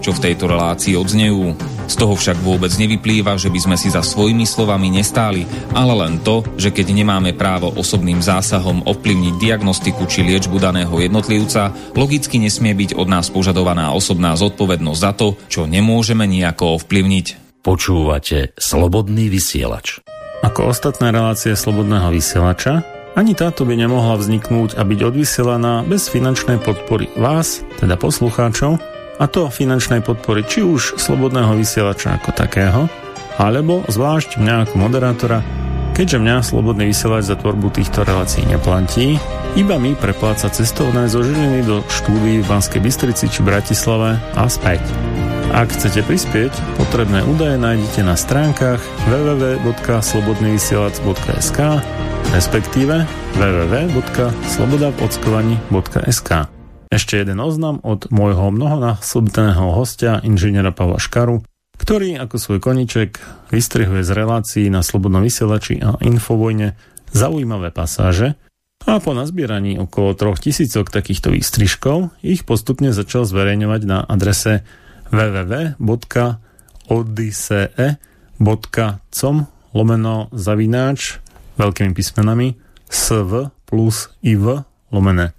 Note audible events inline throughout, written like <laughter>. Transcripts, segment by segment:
čo v tejto relácii odznejú. Z toho však vôbec nevyplýva, že by sme si za svojimi slovami nestáli, ale len to, že keď nemáme právo osobným zásahom ovplyvniť diagnostiku či liečbu daného jednotlivca, logicky nesmie byť od nás požadovaná osobná zodpovednosť za to, čo nemôžeme nejako ovplyvniť. Počúvate Slobodný vysielač. Ako ostatné relácie Slobodného vysielača, ani táto by nemohla vzniknúť a byť odvysielaná bez finančnej podpory vás, teda poslucháčov, a to finančnej podpory či už slobodného vysielača ako takého, alebo zvlášť mňa ako moderátora, keďže mňa slobodný vysielač za tvorbu týchto relácií neplatí, iba mi prepláca cestovné zo do štúdií v Banskej Bystrici či Bratislave a späť. Ak chcete prispieť, potrebné údaje nájdete na stránkach www.slobodnyvysielac.sk respektíve www.slobodavodskovani.sk ešte jeden oznam od môjho mnohonásobného hostia, inžiniera Pavla Škaru, ktorý ako svoj koniček vystrihuje z relácií na Slobodnom vysielači a Infovojne zaujímavé pasáže a po nazbieraní okolo troch tisícok takýchto výstrižkov ich postupne začal zverejňovať na adrese www.odysee.com lomeno zavináč veľkými písmenami sv plus iv lomené.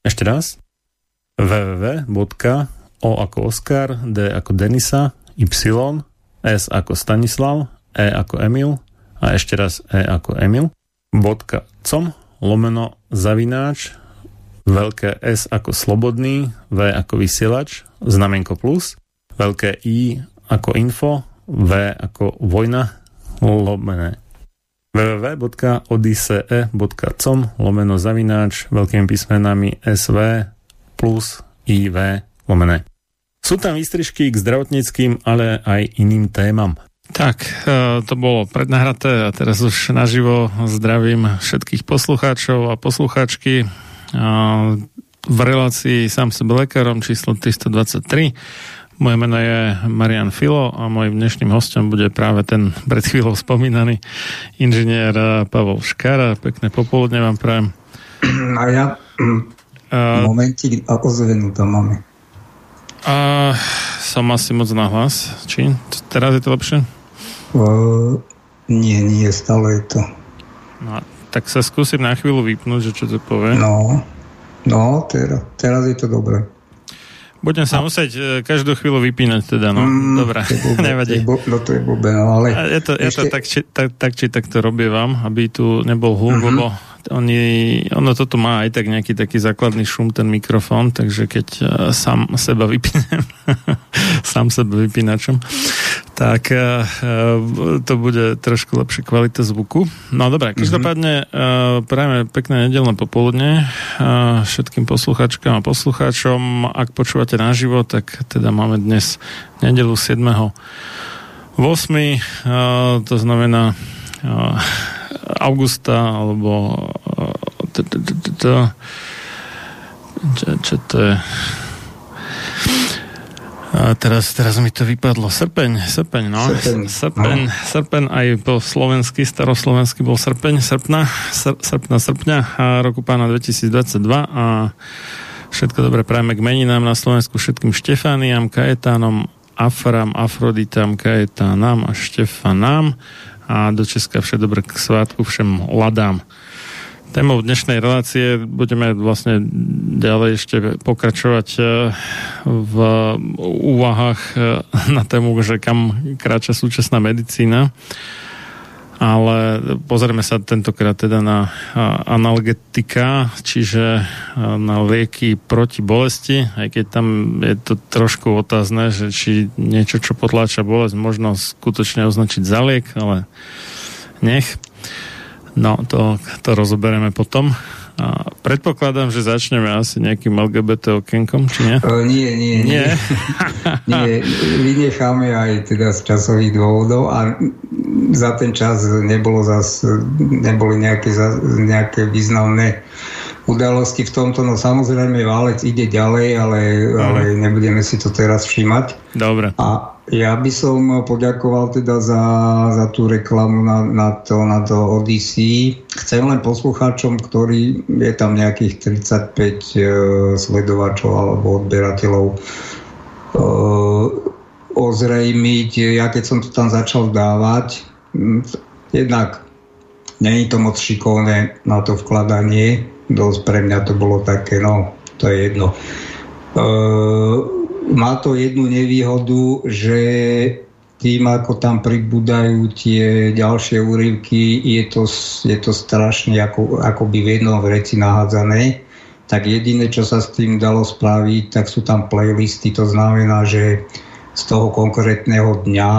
Ešte raz www.o ako Oskar, D ako Denisa, Y, S ako Stanislav, E ako Emil a ešte raz E ako Emil, bodka com, lomeno zavináč, veľké S ako slobodný, V ako vysielač, znamenko plus, veľké I ako info, V ako vojna, lomené www.odysee.com lomeno zavináč veľkými písmenami SV plus IV lomené. Sú tam výstrižky k zdravotníckým, ale aj iným témam. Tak, e, to bolo prednahraté a teraz už naživo zdravím všetkých poslucháčov a poslucháčky e, v relácii sám sebe lekárom číslo 323. Moje meno je Marian Filo a môjim dnešným hostom bude práve ten pred chvíľou spomínaný inžinier Pavol Škara. Pekné popoludne vám prajem. A ja Uh, Momentík a ozvenu tam máme. A som asi moc nahlas. Či? Teraz je to lepšie? Uh, nie, nie, stále je to. No, tak sa skúsim na chvíľu vypnúť, že čo to povie. No, no teraz, teraz je to dobré. Budem sa musieť e, každú chvíľu vypínať teda, no. Mm, Dobre, <laughs> nevadí. No to je blbé, no ale... Ja to, ja to tak, či, tak, tak, či takto robievam, aby tu nebol hluk, mm-hmm. lebo oni, ono toto má aj tak nejaký taký základný šum, ten mikrofón, takže keď uh, sám seba vypínem, <laughs> sám seba vypínačom, tak uh, to bude trošku lepšia kvalita zvuku. No dobré, mhm. každopádne uh, prajeme pekné nedelné popoludne uh, všetkým posluchačkám a poslucháčom. Ak počúvate naživo, tak teda máme dnes nedelu 7. 8. Uh, to znamená uh, augusta, alebo čo to je a teraz, teraz mi to vypadlo. Srpeň, srpeň, no. Srpeň, srpeň, no. srpeň aj po slovensky, staroslovensky bol srpeň, srpna, sr, srpna, srpňa a roku pána 2022 a všetko dobré prajeme k meninám na Slovensku všetkým Štefániam, Kajetánom, Afram, Afroditam, Kajetánam a Štefanám a do Česka vše dobré k svátku všem ladám. Témou dnešnej relácie budeme vlastne ďalej ešte pokračovať e, v úvahách e, na tému, že kam kráča súčasná medicína. Ale pozrieme sa tentokrát teda na analgetika, čiže na lieky proti bolesti, aj keď tam je to trošku otázne, že či niečo, čo potláča bolesť, možno skutočne označiť za liek, ale nech. No, to, to rozoberieme potom. A predpokladám, že začneme asi nejakým LGBT okienkom, či nie? Uh, nie, nie, nie. Nie? <laughs> nie, vynecháme aj teda z časových dôvodov a za ten čas nebolo zas, neboli nejaké, nejaké významné udalosti v tomto. No samozrejme, válec ide ďalej, ale, mm. ale nebudeme si to teraz všímať. Dobre. A ja by som poďakoval teda za, za tú reklamu na, na, to, na to Odyssey. Chcem len poslucháčom, ktorí je tam nejakých 35 e, sledovačov alebo odberateľov e, ozrejmiť. Ja keď som to tam začal dávať, jednak není to moc šikovné na to vkladanie. Dosť pre mňa to bolo také, no, to je jedno. E, má to jednu nevýhodu, že tým, ako tam pribúdajú tie ďalšie úryvky, je to, je to strašne ako, by v jednom vreci nahádzané. Tak jediné, čo sa s tým dalo spraviť, tak sú tam playlisty. To znamená, že z toho konkrétneho dňa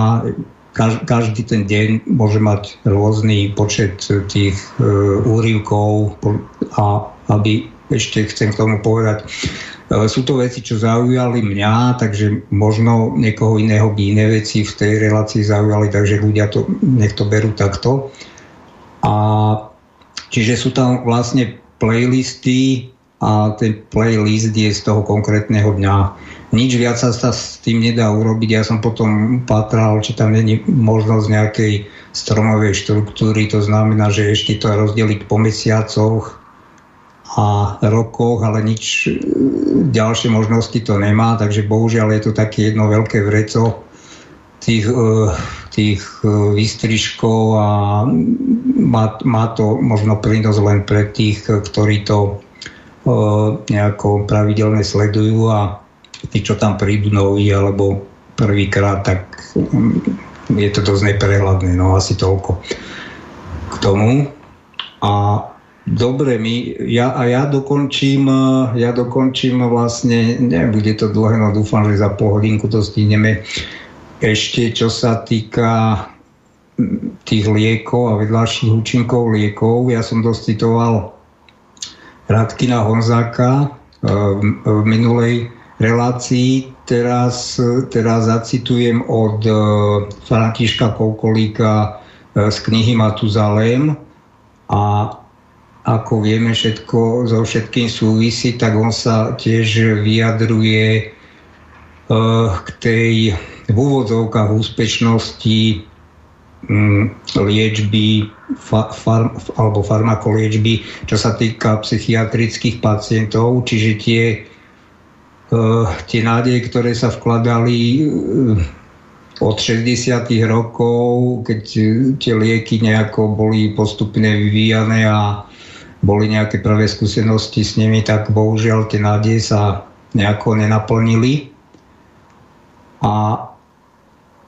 každý ten deň môže mať rôzny počet tých e, úryvkov a aby ešte chcem k tomu povedať, E, sú to veci, čo zaujali mňa, takže možno niekoho iného by iné veci v tej relácii zaujali, takže ľudia to, nech to berú takto. A čiže sú tam vlastne playlisty a ten playlist je z toho konkrétneho dňa. Nič viac sa s tým nedá urobiť. Ja som potom patral, či tam není možnosť nejakej stromovej štruktúry, to znamená, že ešte to rozdeliť po mesiacoch, a rokoch, ale nič e, ďalšie možnosti to nemá, takže bohužiaľ je to také jedno veľké vreco tých, e, tých e, výstrižkov a má, má to možno prínos len pre tých, ktorí to nejako pravidelne sledujú a tí, čo tam prídu noví alebo prvýkrát, tak mm, je to dosť neprehľadné, no asi toľko k tomu. A Dobre, my, ja, a ja dokončím, ja dokončím vlastne, nebude to dlhé, no dúfam, že za pol hodinku to stihneme. Ešte čo sa týka tých liekov a vedľajších účinkov liekov, ja som docitoval Radkina Honzáka v minulej relácii. Teraz, teraz zacitujem od Františka Koukolíka z knihy Matuzalem a ako vieme, všetko so všetkým súvisí, tak on sa tiež vyjadruje uh, k tej v úvodzovkách úspešnosti um, liečby fa, far, alebo farmakoliečby, čo sa týka psychiatrických pacientov, čiže tie, tie nádeje, ktoré sa vkladali uh, od 60. rokov, keď tie lieky nejako boli postupne vyvíjane a boli nejaké prvé skúsenosti s nimi, tak bohužiaľ tie nádeje sa nejako nenaplnili. A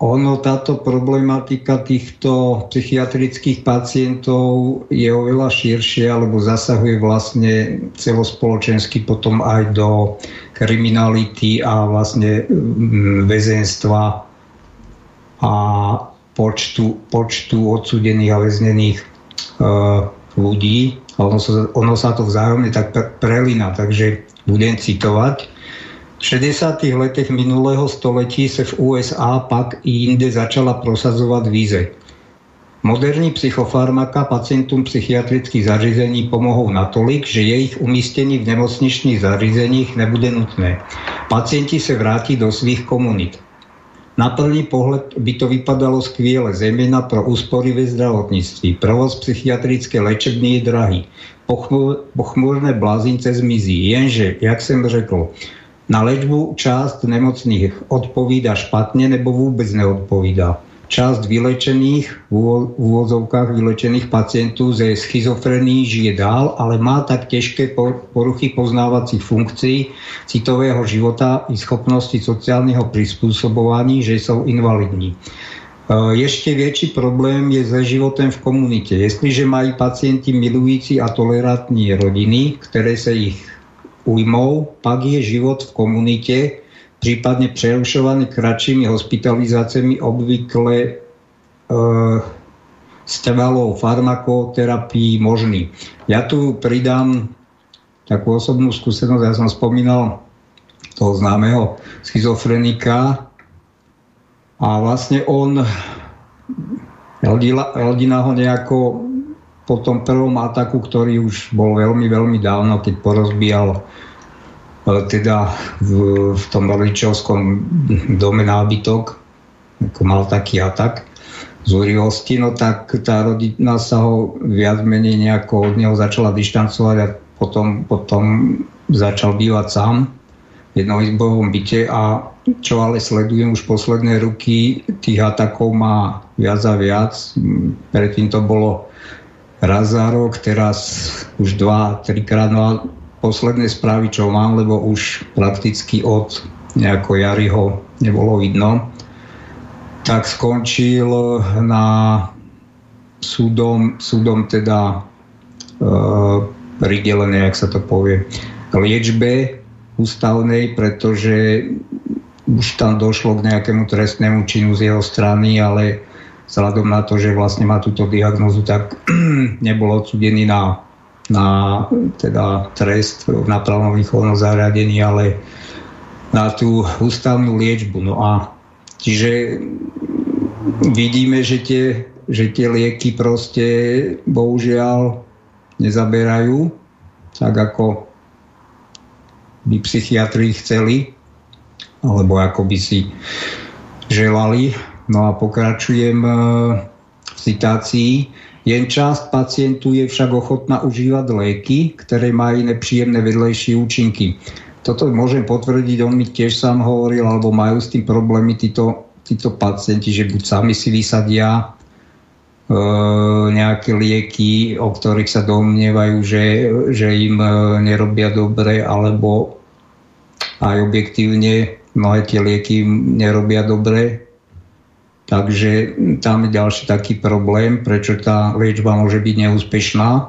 ono, táto problematika týchto psychiatrických pacientov je oveľa širšie, alebo zasahuje vlastne celospoločensky potom aj do kriminality a vlastne mm, väzenstva a počtu, počtu odsudených a väznených e, ľudí. Ono sa, ono sa to vzájomne tak prelína, takže budem citovať. V 60. letech minulého století se v USA pak i jinde začala prosazovat víze. Moderní psychofarmaka pacientům psychiatrických zařízení pomohou natolik, že jejich umístění v nemocničných zařízeních nebude nutné. Pacienti se vrátí do svých komunit. Na první pohled by to vypadalo skvěle, zejména pro úspory ve zdravotnictví. Provoz psychiatrické léčebny je drahý. Pochmurné blázince zmizí. Jenže, jak jsem řekl, na léčbu část nemocných odpovídá špatně nebo vůbec neodpovídá. Část vylečených, v úvozovkách vylečených pacientů ze schizofrení žije dál, ale má tak těžké poruchy poznávacích funkcí, citového života i schopnosti sociálního prispôsobování, že jsou invalidní. E, ještě větší problém je se životem v komunitě. Jestliže mají pacienti milující a tolerantní rodiny, které se jich ujmou, pak je život v komunite, prípadne prerušovaný kratšími hospitalizáciami obvykle e, s trvalou farmakoterapií možný. Ja tu pridám takú osobnú skúsenosť, ja som spomínal toho známeho schizofrenika a vlastne on rodina ho nejako po tom prvom ataku, ktorý už bol veľmi, veľmi dávno, keď porozbíjal e, teda v, v tom rodičovskom dome nábytok, ako mal taký atak zúrivosti, no tak tá rodina sa ho viac menej nejako od neho začala dištancovať a potom, potom začal bývať sám v jednoizbovom byte a čo ale sledujem už posledné ruky, tých atakov má viac a viac. Predtým to bolo raz za rok, teraz už dva, trikrát. No a posledné správy, čo mám, lebo už prakticky od nejako jary ho nebolo vidno, tak skončil na súdom, súdom teda e, pridelené, jak sa to povie, liečbe ústavnej, pretože už tam došlo k nejakému trestnému činu z jeho strany, ale vzhľadom na to, že vlastne má túto diagnozu, tak <clears throat> nebol odsudený na, na teda trest v napravnom výchovnom zariadení, ale na tú ústavnú liečbu. No a čiže vidíme, že tie, že tie lieky proste bohužiaľ nezaberajú tak ako by psychiatri chceli alebo ako by si želali No a pokračujem e, v citácii. Jen část pacientů je však ochotná užívať léky, ktoré majú nepříjemné vedlejšie účinky. Toto môžem potvrdiť, on mi tiež sám hovoril, alebo majú s tým problémy títo, títo pacienti, že buď sami si vysadia e, nejaké lieky, o ktorých sa domnievajú, že, že im e, nerobia dobre, alebo aj objektívne mnohé tie lieky nerobia dobre, Takže tam je ďalší taký problém, prečo tá liečba môže byť neúspešná. E,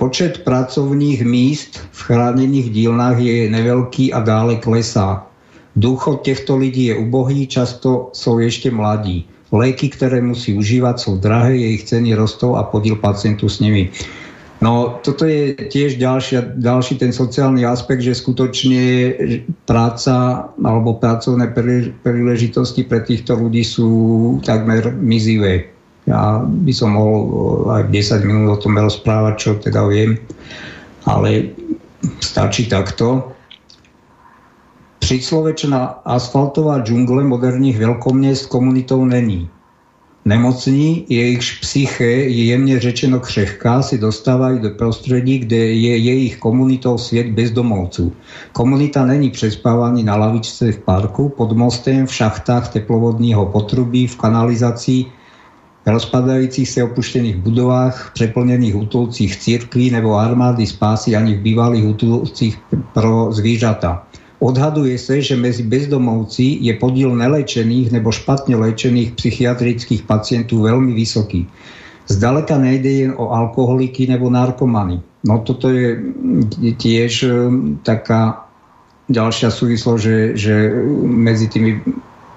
počet pracovných míst v chránených dílnách je neveľký a dále klesá. Ducho týchto ľudí je ubohý, často sú ešte mladí. Léky, ktoré musí užívať, sú drahé, ich ceny rostou a podiel pacientu s nimi. No toto je tiež ďalšia, ďalší ten sociálny aspekt, že skutočne práca alebo pracovné príležitosti pre týchto ľudí sú takmer mizivé. Ja by som mohol aj 10 minút o tom rozprávať, čo teda viem, ale stačí takto. Príslovečná asfaltová džungle moderních veľkomiest komunitou není nemocní, jejich psyché je jemně řečeno křehká, si dostávají do prostředí, kde je jejich komunitou svět bezdomovců. Komunita není přespávaný na lavičce v parku, pod mostem, v šachtách teplovodního potrubí, v kanalizaci, rozpadajúcich sa opuštených budovách, preplnených útulcích cirkví nebo armády spásy ani v bývalých útulcích pro zvířata. Odhaduje sa, že medzi bezdomovci je podiel nelečených nebo špatne lečených psychiatrických pacientov veľmi vysoký. Zdaleka nejde jen o alkoholiky nebo narkomany. No toto je tiež e, taká ďalšia súvislosť, že, že medzi tými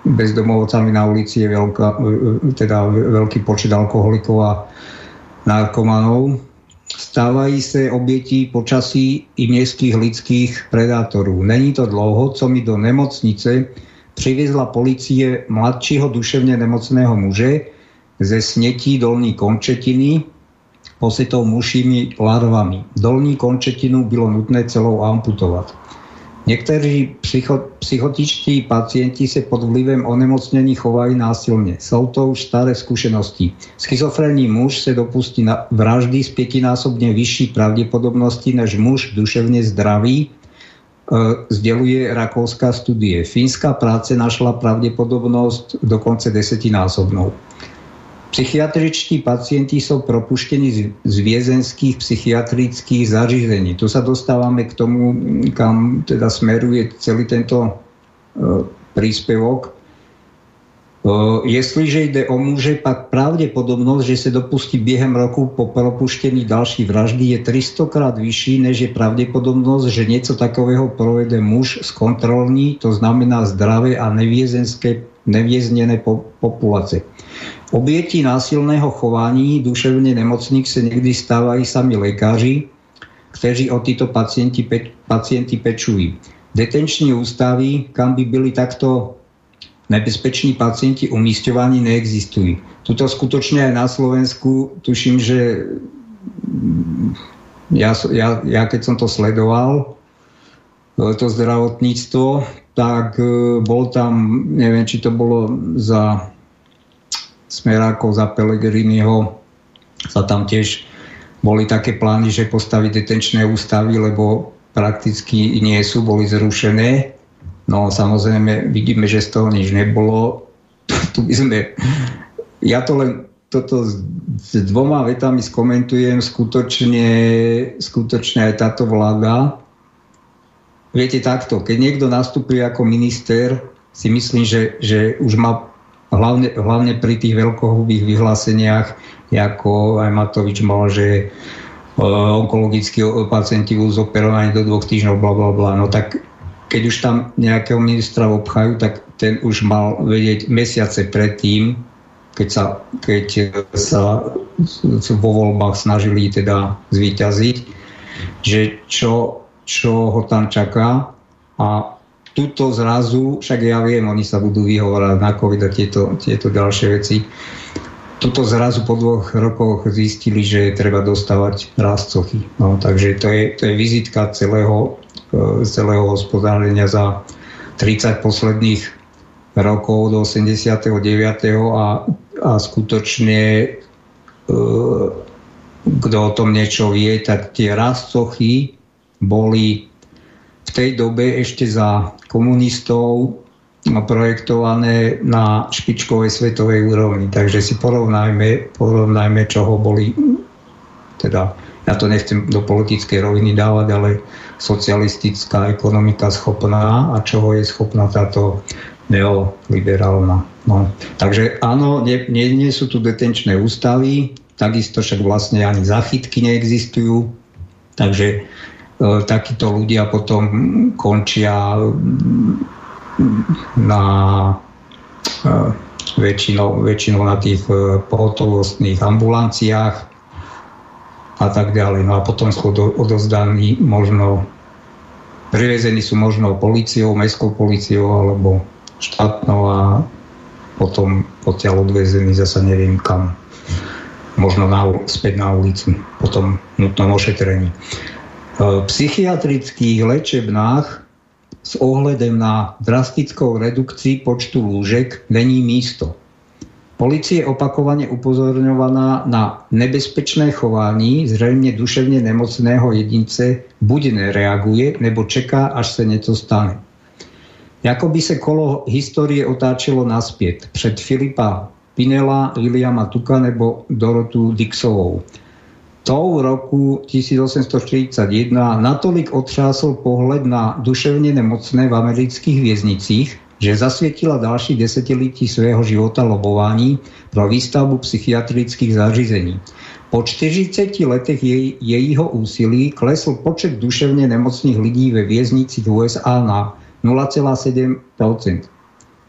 bezdomovcami na ulici je veľká, e, e, teda veľký počet alkoholikov a narkomanov stávají se obětí počasí i městských lidských predátorů. Není to dlouho, co mi do nemocnice přivezla policie mladšího duševně nemocného muže ze snětí dolní končetiny posytou mušími larvami. Dolní končetinu bylo nutné celou amputovat. Někteří psycho, psychotičtí pacienti se pod vlivem onemocnění chovají násilně. Jsou to už staré zkušenosti. Schizofrenní muž se dopustí na vraždy s pětinásobně vyšší pravděpodobnosti než muž duševně zdravý, e, sděluje rakouská studie. Fínská práce našla pravděpodobnost dokonce desetinásobnou. Psychiatričtí pacienti sú propuštení z, viezenských psychiatrických zařízení. Tu sa dostávame k tomu, kam teda smeruje celý tento e, príspevok. E, jestliže ide o muže, pak pravdepodobnosť, že sa dopustí biehem roku po propuštení ďalší vraždy je 300 krát vyšší, než je pravdepodobnosť, že niečo takového provede muž z kontrolní, to znamená zdravé a nevieznené po, populácie. Obieti násilného chování duševne nemocných sa niekdy stávajú sami lekári, kteří o títo pacienti, pe, pacienti pečujú. Detenční ústavy, kam by byli takto nebezpeční pacienti umísťovaní, neexistujú. Tuto skutočne aj na Slovensku tuším, že ja, ja, ja keď som to sledoval, to zdravotníctvo, tak e, bol tam, neviem, či to bolo za smerákov za Pelegriniho sa tam tiež boli také plány, že postaviť detenčné ústavy, lebo prakticky nie sú, boli zrušené. No samozrejme vidíme, že z toho nič nebolo. <laughs> tu by sme... Ja to len toto s, dvoma vetami skomentujem. Skutočne, skutočne aj táto vláda. Viete takto, keď niekto nastupuje ako minister, si myslím, že, že už má hlavne, hlavne pri tých veľkohubých vyhláseniach, ako aj Matovič mal, že e, onkologickí pacienti budú zoperovaní do dvoch týždňov, bla bla bla. No tak keď už tam nejakého ministra obchajú, tak ten už mal vedieť mesiace predtým, keď sa, keď sa vo voľbách snažili teda zvíťaziť, že čo, čo ho tam čaká a tuto zrazu, však ja viem, oni sa budú vyhovárať na COVID a tieto, tieto ďalšie veci, tuto zrazu po dvoch rokoch zistili, že treba dostávať rastcochy. No, takže to je, to je vizitka celého, e, celého hospodárenia za 30 posledných rokov do 89. a, a skutočne e, kto o tom niečo vie, tak tie rastcochy boli v tej dobe ešte za komunistov projektované na špičkovej svetovej úrovni. Takže si porovnajme, porovnajme čoho boli, teda ja to nechcem do politickej roviny dávať, ale socialistická ekonomika schopná a čoho je schopná táto neoliberálna. No. Takže áno, nie, nie, nie sú tu detenčné ústavy, takisto však vlastne ani zachytky neexistujú, takže takíto ľudia potom končia na e, väčšinou, väčšinou na tých e, pohotovostných ambulanciách a tak ďalej. No a potom sú odozdaní možno privezení sú možno policiou, mestskou policiou alebo štátnou a potom odtiaľ odvezení zasa neviem kam. Možno na, späť na ulicu, potom nutnom ošetrení psychiatrických lečebnách s ohledem na drastickou redukcii počtu lúžek není místo. Policie opakovane upozorňovaná na nebezpečné chování zřejmě duševne nemocného jedince buď nereaguje, nebo čeká, až sa niečo stane. Jako by se kolo historie otáčelo naspět. Před Filipa. Pinela, Williama Tuka nebo Dorotu Dixovou. To v roku 1841 natolik otřásol pohled na duševne nemocné v amerických věznicích, že zasvietila ďalší desetilití svého života lobovaní pro výstavbu psychiatrických zařízení. Po 40 letech jej, jejího úsilí klesl počet duševne nemocných lidí ve vieznici USA na 0,7%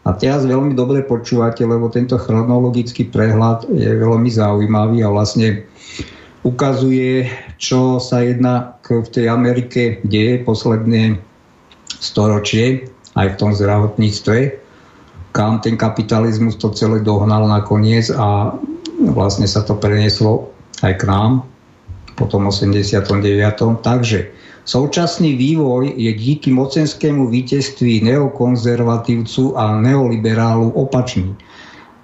A teraz veľmi dobre počúvate, lebo tento chronologický prehľad je veľmi zaujímavý a vlastne ukazuje, čo sa jednak v tej Amerike deje posledné storočie aj v tom zdravotníctve, kam ten kapitalizmus to celé dohnal nakoniec a vlastne sa to prenieslo aj k nám po tom 89. Takže současný vývoj je díky mocenskému vítězství neokonzervatívcu a neoliberálu opačný.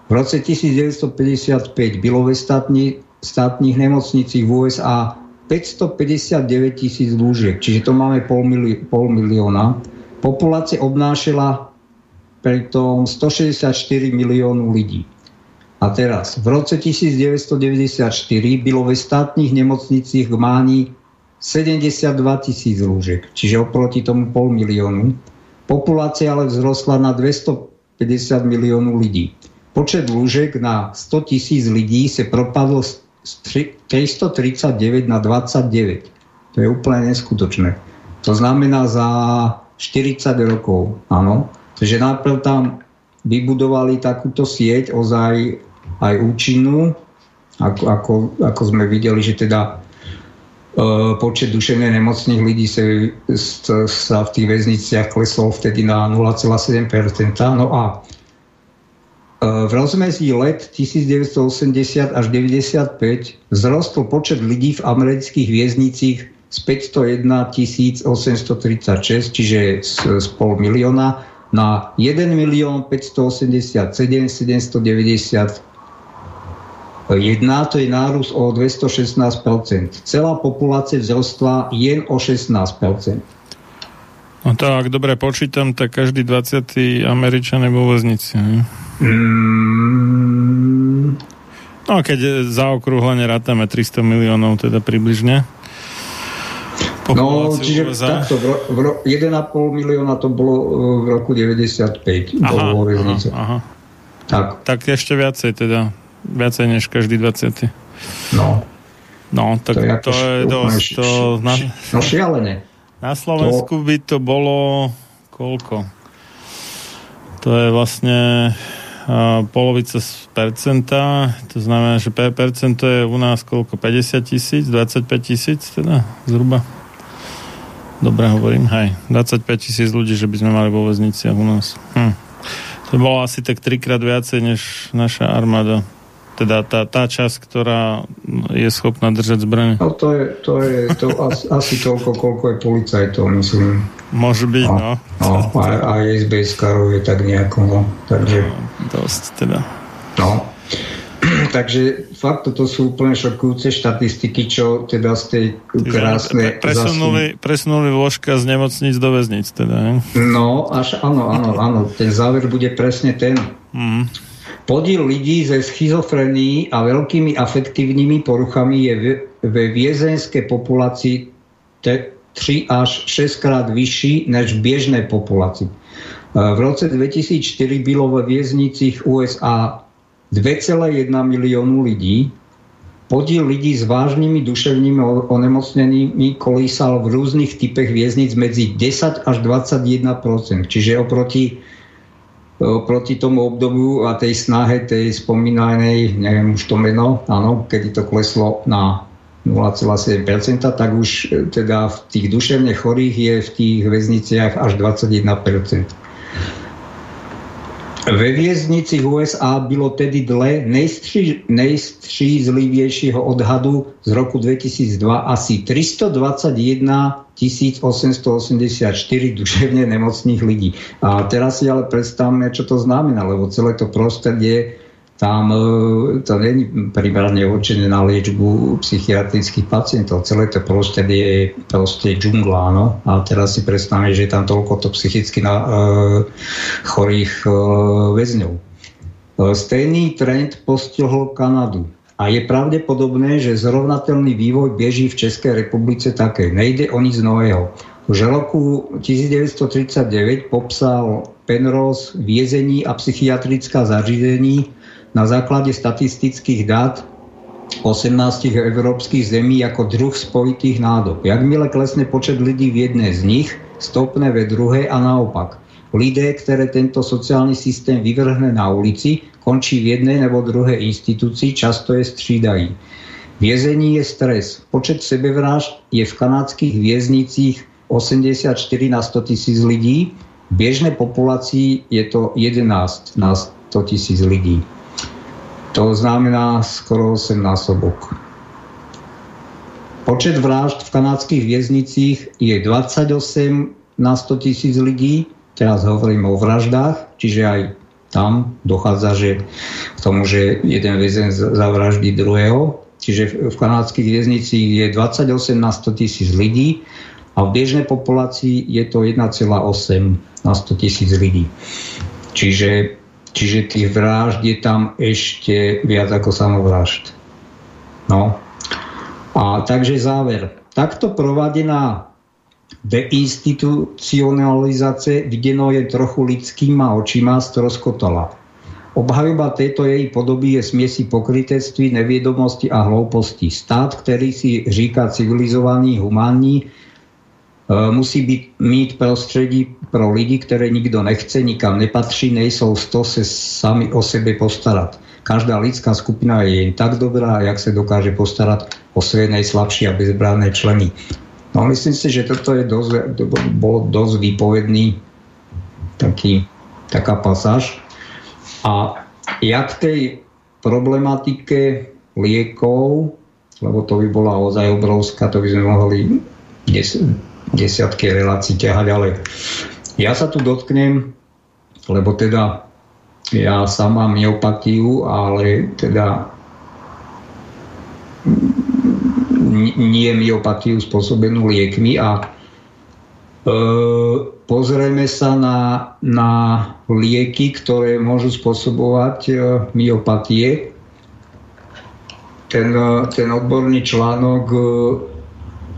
V roce 1955 bylo ve státní, státních nemocnicích v USA 559 tisíc lůžek, čiže to máme pol, mili, pol milióna Populácia obnášela pritom 164 miliónov ľudí. A teraz, v roce 1994 bylo ve státních nemocnicích v Máni 72 tisíc lúžek, čiže oproti tomu pol miliónu. Populácia ale vzrostla na 250 miliónov ľudí. Počet lúžek na 100 tisíc lidí se propadlo z 339 na 29. To je úplne neskutočné. To znamená za 40 rokov. Áno. Takže najprv tam vybudovali takúto sieť ozaj aj účinnú, ako, ako, ako sme videli, že teda e, počet duševne nemocných ľudí sa, sa v tých väzniciach klesol vtedy na 0,7%. No a v rozmezí let 1980 až 95 vzrostol počet ľudí v amerických vieznicích z 501 836, čiže z, z pol milióna, na 1 milión 587 790 Jedna, to je nárůst o 216%. Celá populácia vzrostla jen o 16%. No to, ak dobre počítam, tak každý 20. Američan je vo väznici. Mm. No a keď zaokrúhlene rátame 300 miliónov, teda približne, No, čiže USA. takto, v, ro, v ro, 1,5 milióna to bolo e, v roku 95. Aha, bolo aha, aha. Tak. tak ešte viacej teda. Viacej než každý 20. No. No, tak to je, to je dosť... To, na, no šialene. Na Slovensku to... by to bolo koľko? To je vlastne polovica z percenta, to znamená, že percento je u nás koľko? 50 tisíc, 25 tisíc teda zhruba. Dobre hovorím, hej. 25 tisíc ľudí, že by sme mali vo väzniciach u nás. Hm. To bolo asi tak trikrát viacej, než naša armáda. Teda tá, tá časť, ktorá je schopná držať zbranie. No to je, to je to asi, asi toľko, koľko je policajtov, myslím. Môže byť, no. no. no aj, aj SBS-karov je tak nejako, no. Takže... No, dosť, teda. No. <clears throat> Takže fakt toto sú úplne šokujúce štatistiky, čo teda z tej krásnej... Presunuli, presunuli vložka z nemocnic do väznic, teda. No, až áno, áno, áno. Ten záver bude presne ten. Mm. Podiel ľudí ze schizofrenií a veľkými afektívnymi poruchami je ve viezenskej populácii 3 až 6 krát vyšší než v bežnej populácii. V roce 2004 bylo ve vieznicích USA 2,1 miliónu ľudí. Podiel ľudí s vážnymi duševnými onemocnenými kolísal v rôznych typech vieznic medzi 10 až 21 Čiže oproti, oproti tomu obdobu a tej snahe tej spomínanej, neviem už to meno, áno, kedy to kleslo na 0,7%, tak už e, teda v tých duševne chorých je v tých väzniciach až 21%. Ve věznici USA bylo tedy dle nejstří, nejstřízlivějšího odhadu z roku 2002 asi 321 1884 duševne nemocných lidí. A teraz si ale predstavme, čo to znamená, lebo celé to prostredie tam e, to není primárne určené na liečbu psychiatrických pacientov. Celé to prostredie je proste džungla, no. A teraz si predstavme, že je tam toľko to psychicky na, e, chorých e, väzňov. Stejný trend postihol Kanadu. A je pravdepodobné, že zrovnateľný vývoj beží v Českej republice také. Nejde o nič nového. Už roku 1939 popsal Penrose viezení a psychiatrická zařízení na základe statistických dát 18 európskych zemí ako druh spojitých nádob. Jakmile klesne počet ľudí v jednej z nich, stopne ve druhej a naopak. Lidé, ktoré tento sociálny systém vyvrhne na ulici, končí v jednej nebo druhej inštitúcii, často je střídají. Viezení je stres. Počet sebevrážd je v kanadských vieznicích 84 na 100 tisíc lidí, v bežnej populácii je to 11 na 100 tisíc lidí. To znamená skoro 8 násobok. Počet vražd v kanadských vieznicích je 28 na 100 tisíc lidí. Teraz hovorím o vraždách, čiže aj tam dochádza že k tomu, že jeden väzen zavraždí druhého. Čiže v kanadských vieznicích je 28 na 100 tisíc lidí a v bežnej populácii je to 1,8 na 100 tisíc ľudí. Čiže, čiže tých vražd je tam ešte viac ako samovražd. No. A takže záver. Takto provadená deinstitucionalizácia videno je trochu lidskýma očima stroskotala. Obhajoba tejto jej podoby je smiesi pokrytectví, neviedomosti a hlouposti. Stát, ktorý si říká civilizovaný, humánny, E, musí byť, mít prostredí pro lidi, ktoré nikto nechce, nikam nepatří, nejsou to se sami o sebe postarat. Každá lidská skupina je jen tak dobrá, jak se dokáže postarat o své nejslabší a bezbránne členy. No myslím si, že toto je dosť, bol dosť výpovedný taký, taká pasáž. A ja k tej problematike liekov, lebo to by bola ozaj obrovská, to by sme mohli desiatky relácií ťahať, ale ja sa tu dotknem, lebo teda ja sám mám myopatiu, ale teda nie myopatiu spôsobenú liekmi a e, pozrieme sa na, na lieky, ktoré môžu spôsobovať e, myopatie. Ten, ten odborný článok e,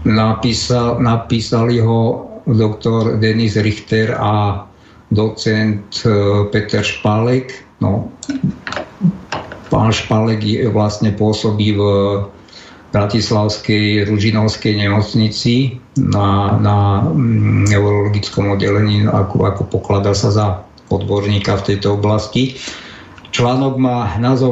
Napísal, napísali ho doktor Denis Richter a docent e, Peter Špalek. No, pán Špalek je, vlastne pôsobí v Bratislavskej Ružinovskej nemocnici na, na mm, neurologickom oddelení, ako, ako pokladá sa za odborníka v tejto oblasti. Článok má názov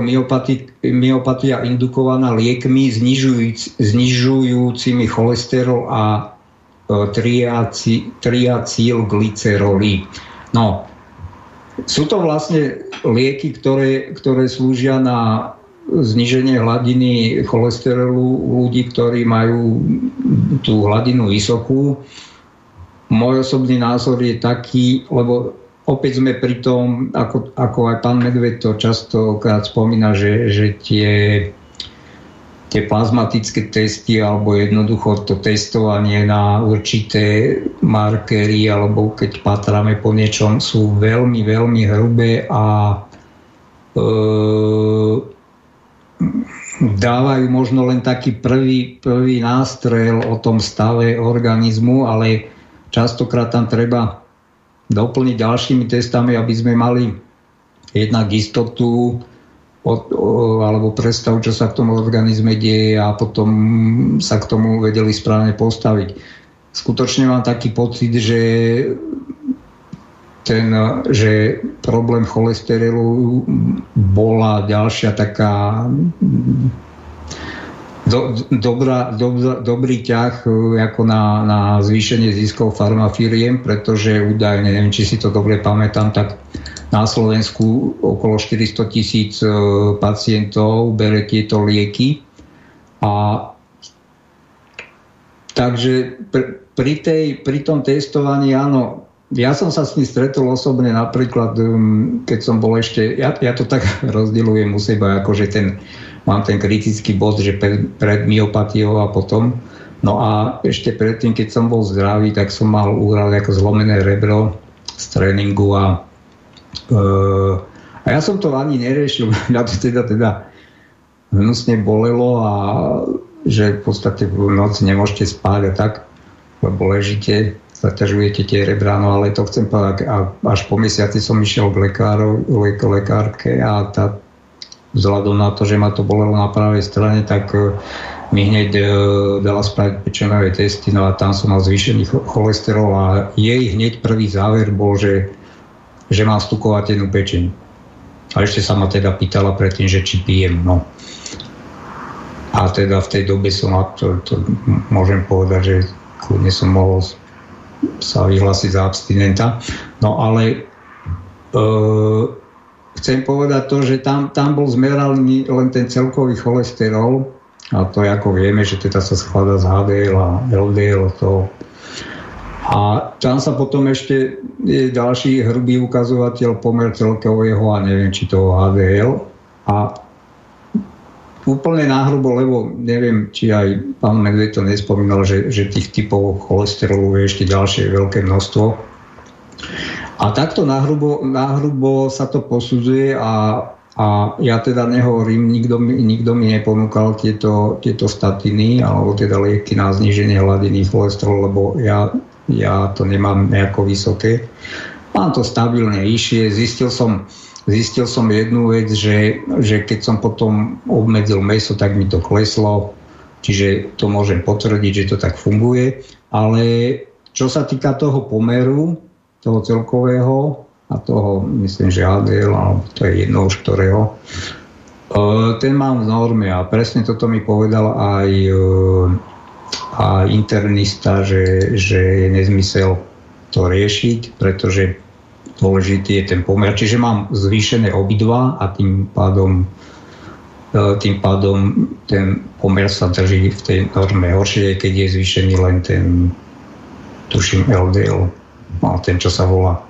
myopatia indukovaná liekmi znižujúc, znižujúcimi cholesterol a e, triacylglyceroly. No, sú to vlastne lieky, ktoré, ktoré slúžia na zniženie hladiny cholesterolu ľudí, ktorí majú tú hladinu vysokú. Môj osobný názor je taký, lebo opäť sme pri tom, ako, ako aj pán Medved to častokrát spomína, že, že tie, tie plazmatické testy alebo jednoducho to testovanie na určité markery alebo keď patráme po niečom sú veľmi, veľmi hrubé a e, dávajú možno len taký prvý, prvý nástrel o tom stave organizmu, ale častokrát tam treba doplniť ďalšími testami, aby sme mali jednak istotu od, o, alebo predstavu, čo sa v tom organizme deje a potom sa k tomu vedeli správne postaviť. Skutočne mám taký pocit, že ten, že problém cholesterolu bola ďalšia taká do, dobrá, do, dobrý ťah e, ako na, na zvýšenie ziskov farmafíriem, pretože údajne, neviem, či si to dobre pamätám, tak na Slovensku okolo 400 tisíc e, pacientov bere tieto lieky. A takže pr, pri, tej, pri tom testovaní, áno, ja som sa s tým stretol osobne napríklad, um, keď som bol ešte, ja, ja to tak <laughs> rozdielujem u seba, akože ten mám ten kritický bod, že pred, pred myopatiou a potom. No a ešte predtým, keď som bol zdravý, tak som mal úrad ako zlomené rebro z tréningu a, e, a ja som to ani neriešil, <laughs> mňa to teda, teda hnusne bolelo a že v podstate v noci nemôžete spať a tak, lebo ležíte, zaťažujete tie rebra, no ale to chcem povedať, a až po mesiaci som išiel k lekáru, k lekárke a tá vzhľadom na to, že ma to bolelo na pravej strane, tak e, mi hneď e, dala spraviť pečenové testy, no a tam som mal zvýšený cholesterol a jej hneď prvý záver bol, že, že mám stukovatenú pečeň. A ešte sa ma teda pýtala predtým, že či pijem. No. A teda v tej dobe som, to, to môžem povedať, že kľudne som mohol sa vyhlásiť za abstinenta. No ale e, chcem povedať to, že tam, tam bol zmeraný len ten celkový cholesterol a to ako vieme, že teda sa skladá z HDL a LDL to a tam sa potom ešte je ďalší hrubý ukazovateľ pomer celkového a neviem, či toho HDL. A úplne náhrubo, lebo neviem, či aj pán Medved to nespomínal, že, že tých typov cholesterolu je ešte ďalšie veľké množstvo. A takto náhrubo, náhrubo sa to posudzuje a, a ja teda nehovorím, nikto mi, nikto mi neponúkal tieto, tieto statiny alebo teda lieky na zníženie hladiny cholesterolu, lebo ja ja to nemám nejako vysoké. Mám to stabilne vyššie, zistil som, zistil som jednu vec, že, že keď som potom obmedzil meso, tak mi to kleslo, čiže to môžem potvrdiť, že to tak funguje, ale čo sa týka toho pomeru, toho celkového a toho, myslím, že ADL, alebo to je jedno už ktorého, e, ten mám v norme a presne toto mi povedal aj e, a internista, že, že je nezmysel to riešiť, pretože dôležitý je ten pomer. Čiže mám zvýšené obidva a tým pádom e, tým pádom ten pomer sa drží v tej norme. Horšie je, keď je zvýšený len ten, tuším, LDL, no, ten, čo sa volá,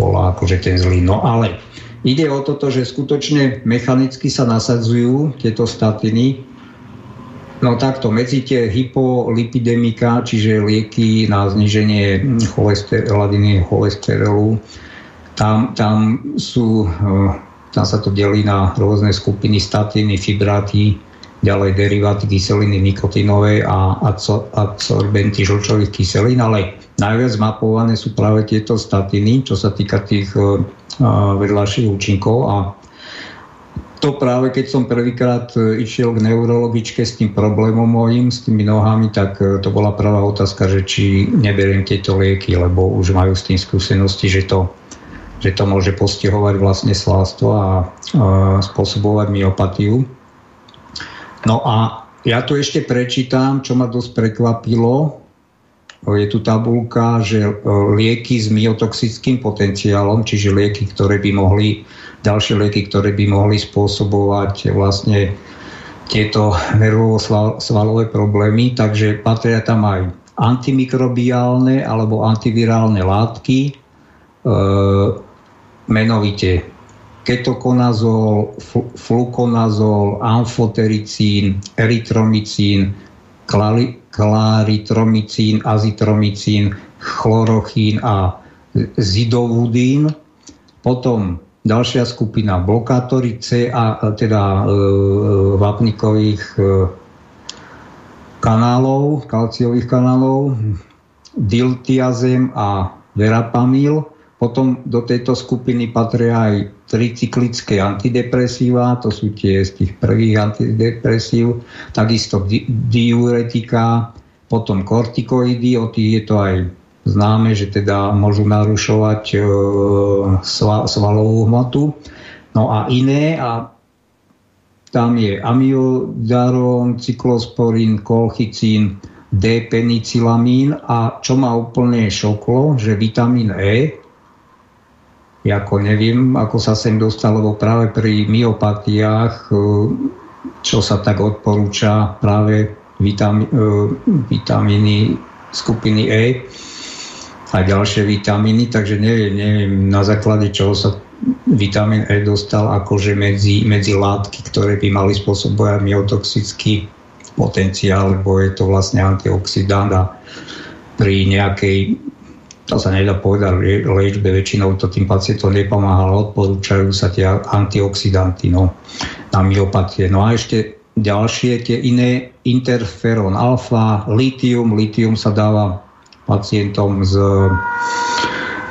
volá akože ten zlý. No ale ide o toto, že skutočne mechanicky sa nasadzujú tieto statiny No takto, medzi tie hypolipidemika, čiže lieky na zniženie cholester, hladiny cholesterolu, tam, tam sú, eh, tam sa to delí na rôzne skupiny statiny, fibráty, ďalej deriváty kyseliny nikotinové a absorbenty žlčových kyselín, ale najviac mapované sú práve tieto statiny, čo sa týka tých eh, vedľajších účinkov a to práve keď som prvýkrát e, išiel k neurologičke s tým problémom mojim, s tými nohami, tak to bola prvá otázka, že či neberiem tieto lieky, lebo už majú s tým skúsenosti, že to, že to môže postihovať vlastne slástvo a, a spôsobovať myopatiu. No a ja tu ešte prečítam, čo ma dosť prekvapilo. Je tu tabulka, že e, lieky s myotoxickým potenciálom, čiže lieky, ktoré by mohli ďalšie lieky, ktoré by mohli spôsobovať vlastne tieto nervovo-svalové problémy, takže patria tam aj antimikrobiálne alebo antivirálne látky, e, menovite ketokonazol, flukonazol, amfotericín, eritromycín, klaritromycín, azitromycín, chlorochín a zidovudín. Potom Ďalšia skupina blokátory C a teda e, vapníkových e, kanálov, kalciových kanálov, diltiazem a verapamil. Potom do tejto skupiny patria aj tricyklické antidepresíva, to sú tie z tých prvých antidepresív, takisto di- diuretika, potom kortikoidy, o tých je to aj známe, že teda môžu narušovať e, svalovú hmotu. No a iné, a tam je amiodaron, cyklosporín, kolchicín, D-penicilamín a čo ma úplne šoklo, že vitamín E, ako neviem, ako sa sem dostal, lebo práve pri myopatiách, e, čo sa tak odporúča práve vitamí, e, vitamíny skupiny E, a ďalšie vitamíny, takže neviem, neviem na základe čoho sa vitamín E dostal akože medzi, medzi látky, ktoré by mali spôsobovať myotoxický potenciál, lebo je to vlastne antioxidant a pri nejakej to sa nedá povedať liečbe, väčšinou to tým pacientom nepomáha, ale odporúčajú sa tie antioxidanty no, na myopatie. No a ešte ďalšie, tie iné, interferón alfa, litium, litium sa dáva pacientom s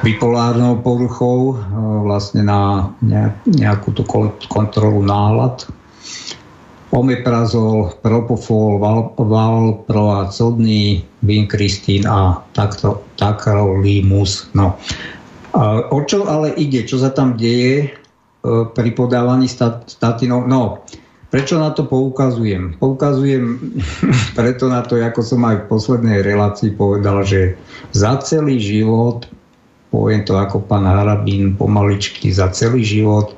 bipolárnou poruchou vlastne na nejakú tú kontrolu nálad omeprazol, propofol, val, valproat, sodný, vinkristín a takto, takrolimus. No. A o čo ale ide? Čo sa tam deje e, pri podávaní stat, statinov? No, prečo na to poukazujem? Poukazujem <laughs> preto na to, ako som aj v poslednej relácii povedal, že za celý život, poviem to ako pán Harabín pomaličky, za celý život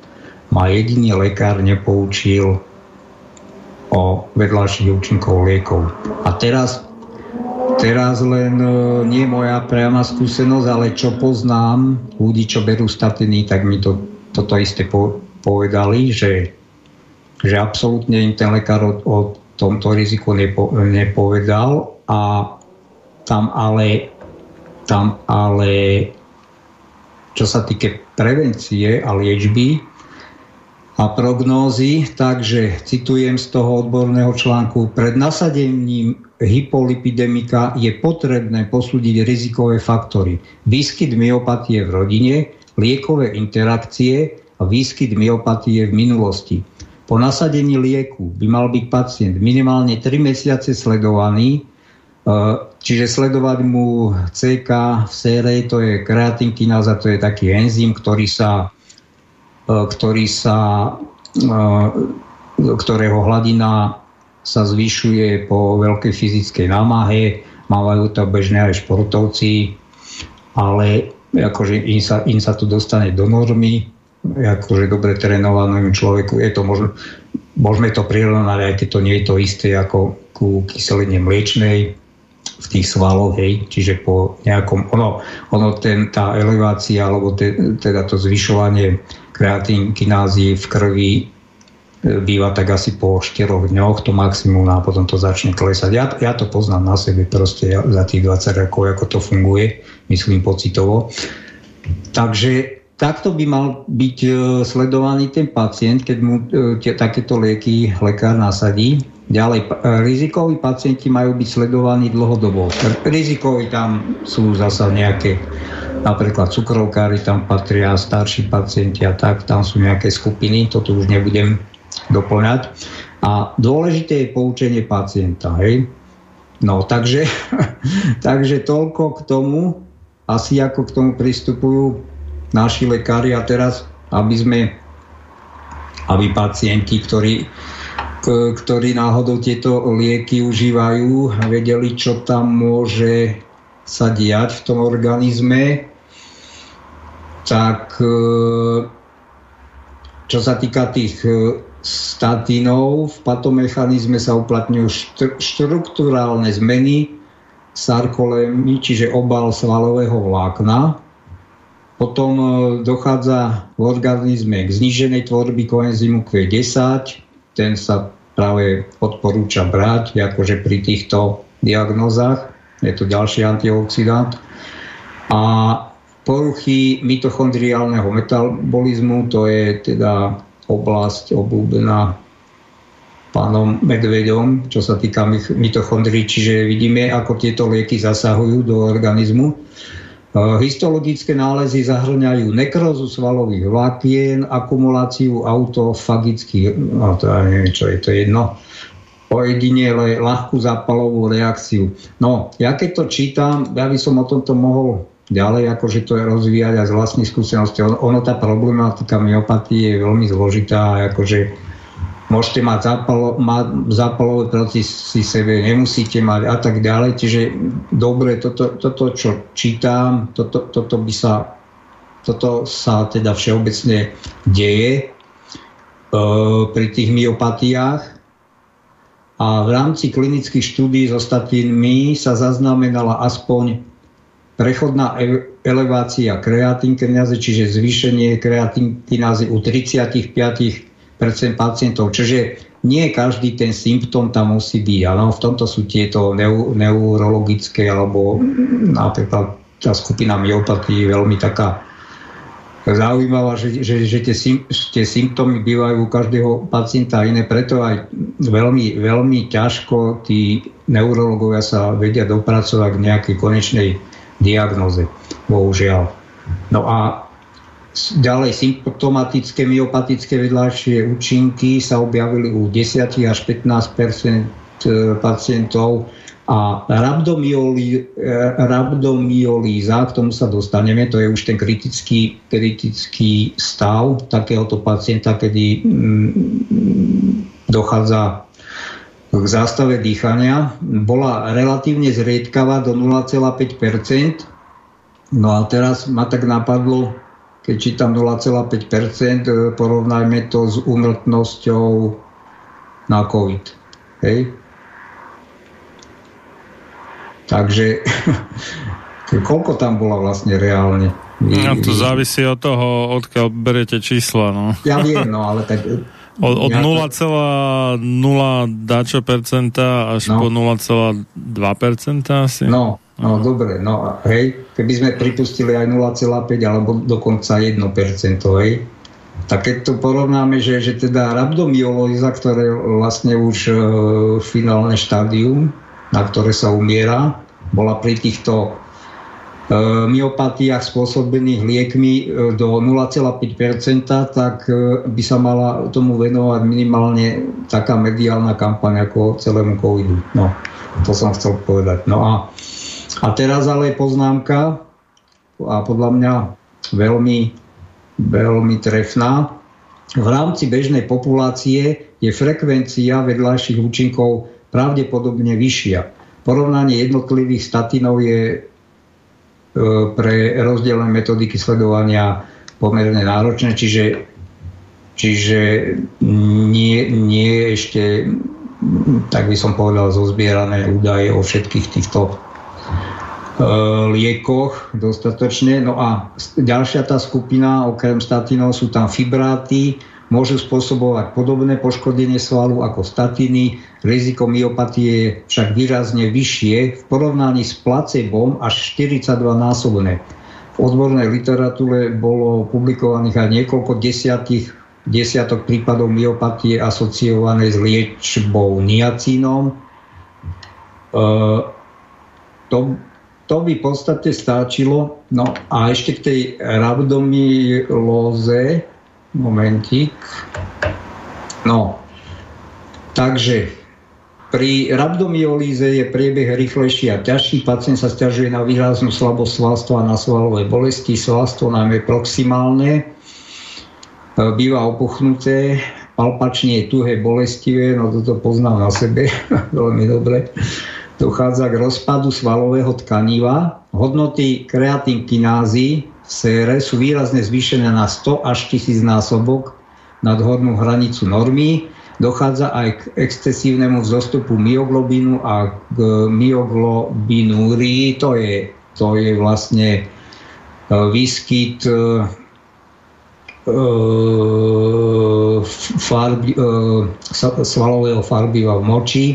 ma jediný lekár nepoučil o vedľajších účinkov liekov. A teraz, teraz len e, nie moja priama skúsenosť, ale čo poznám ľudí, čo berú statiny, tak mi to, toto isté po, povedali, že, že absolútne im ten lekár o, o tomto riziku nepo, nepovedal a tam ale, tam ale čo sa týka prevencie a liečby, a prognózy, takže citujem z toho odborného článku, pred nasadením hypolipidemika je potrebné posúdiť rizikové faktory. Výskyt myopatie v rodine, liekové interakcie a výskyt myopatie v minulosti. Po nasadení lieku by mal byť pacient minimálne 3 mesiace sledovaný, e, čiže sledovať mu CK v sére, to je kreatinkináza, to je taký enzym, ktorý sa ktorý sa, e, ktorého hladina sa zvyšuje po veľkej fyzickej námahe, mávajú to bežné aj športovci, ale akože im sa, im sa to dostane do normy, akože dobre trénovanému človeku, je to možno, môžeme to prirovnať, aj keď to nie je to isté ako ku kyseline mliečnej v tých svaloch, hej, čiže po nejakom, ono, ono ten, tá elevácia, alebo te, teda to zvyšovanie kreatín kinázy v krvi e, býva tak asi po 4 dňoch to maximum a potom to začne klesať. Ja, ja to poznám na sebe proste ja, za tých 20 rokov, ako to funguje, myslím pocitovo. Takže takto by mal byť e, sledovaný ten pacient, keď mu e, tie, takéto lieky lekár nasadí. Ďalej, rizikoví pacienti majú byť sledovaní dlhodobo. Rizikoví tam sú zasa nejaké napríklad cukrovkári tam patria, starší pacienti a tak, tam sú nejaké skupiny, to tu už nebudem doplňať. A dôležité je poučenie pacienta, hej? No, takže, <laughs> takže toľko k tomu, asi ako k tomu pristupujú naši lekári a teraz, aby sme, aby pacienti, ktorí, ktorí náhodou tieto lieky užívajú, vedeli, čo tam môže sa diať v tom organizme, tak e, čo sa týka tých e, statínov, v patomechanizme sa uplatňujú štruktúrálne zmeny sarkolémy, čiže obal svalového vlákna. Potom e, dochádza v organizme k zniženej tvorby koenzymu Q10, ten sa práve odporúča brať, akože pri týchto diagnózach. Je to ďalší antioxidant. A poruchy mitochondriálneho metabolizmu, to je teda oblasť obľúbená pánom Medvedom, čo sa týka mitochondrií, čiže vidíme, ako tieto lieky zasahujú do organizmu. E, histologické nálezy zahrňajú nekrózu svalových vlákien, akumuláciu autofagických, no to ja neviem, čo je to jedno, ojedinele ľahkú zápalovú reakciu. No, ja keď to čítam, ja by som o tomto mohol ďalej akože to je rozvíjať a z vlastnej skúsenosti. Ono, tá problematika myopatie je veľmi zložitá, akože môžete mať zápalo, mať zápalové procesy sebe, nemusíte mať a tak ďalej. Čiže dobre, toto, toto čo čítam, toto, toto by sa toto sa teda všeobecne deje e, pri tých myopatiách a v rámci klinických štúdí s ostatnými sa zaznamenala aspoň prechodná elevácia kreatinkinázy, čiže zvýšenie kreatinkinázy u 35% pacientov. Čiže nie každý ten symptóm tam musí byť. Ano, v tomto sú tieto neu, neurologické alebo napríklad tá skupina myopatí je veľmi taká zaujímavá, že, že, že tie, tie symptómy bývajú u každého pacienta iné, preto aj veľmi, veľmi ťažko tí neurologovia sa vedia dopracovať k nejakej konečnej diagnoze, bohužiaľ. No a ďalej symptomatické myopatické vedľajšie účinky sa objavili u 10 až 15 pacientov a rabdomiolí, e, rabdomiolíza, k tomu sa dostaneme, to je už ten kritický, kritický stav takéhoto pacienta, kedy mm, dochádza k zástave dýchania. Bola relatívne zriedkavá do 0,5% No a teraz ma tak napadlo, keď čítam 0,5 e, porovnajme to s úmrtnosťou na COVID. Hej? Takže <laughs> koľko tam bola vlastne reálne? No, to závisí od toho, odkiaľ berete čísla. No. Ja viem, no ale tak... <laughs> Od, od 0,0 dačo percenta až no. po 0,2 percenta asi? No, no uh-huh. dobre, no hej, keby sme pripustili aj 0,5 alebo dokonca 1 hej, tak keď to porovnáme, že, že teda rabdomyolóza, ktoré vlastne už e, finálne štádium, na ktoré sa umiera, bola pri týchto e, myopatiách spôsobených liekmi e, do 0,5%, tak e, by sa mala tomu venovať minimálne taká mediálna kampaň ako celému covidu. No, to som chcel povedať. No a, a teraz ale poznámka a podľa mňa veľmi, veľmi trefná. V rámci bežnej populácie je frekvencia vedľajších účinkov pravdepodobne vyššia. Porovnanie jednotlivých statinov je e, pre rozdielne metodiky sledovania pomerne náročné, čiže, čiže nie, nie ešte, tak by som povedal, zozbierané údaje o všetkých týchto liekoch dostatočne. No a ďalšia tá skupina, okrem statinov, sú tam fibráty, môžu spôsobovať podobné poškodenie svalu ako statiny. Riziko myopatie je však výrazne vyššie v porovnaní s placebom až 42 násobné. V odbornej literatúre bolo publikovaných aj niekoľko desiatých, desiatok prípadov myopatie asociované s liečbou niacínom. E, to, to by v podstate stáčilo. No a ešte k tej rabdomylóze, Momentík. No, takže pri rabdomyolíze je priebeh rýchlejší a ťažší. Pacient sa stiažuje na výraznú slabosť svalstva a na svalové bolesti. Svalstvo najmä proximálne e, býva opuchnuté, palpačne je tuhé, bolestivé, no toto poznám na sebe <laughs> veľmi dobre. Dochádza k rozpadu svalového tkaniva. Hodnoty kreatinkinázy sére sú výrazne zvýšené na 100 až 1000 násobok nad hornú hranicu normy. Dochádza aj k excesívnemu vzostupu myoglobínu a k myoglobinúrii. To je, to je vlastne e, výskyt e, e, farby, svalového farbiva v moči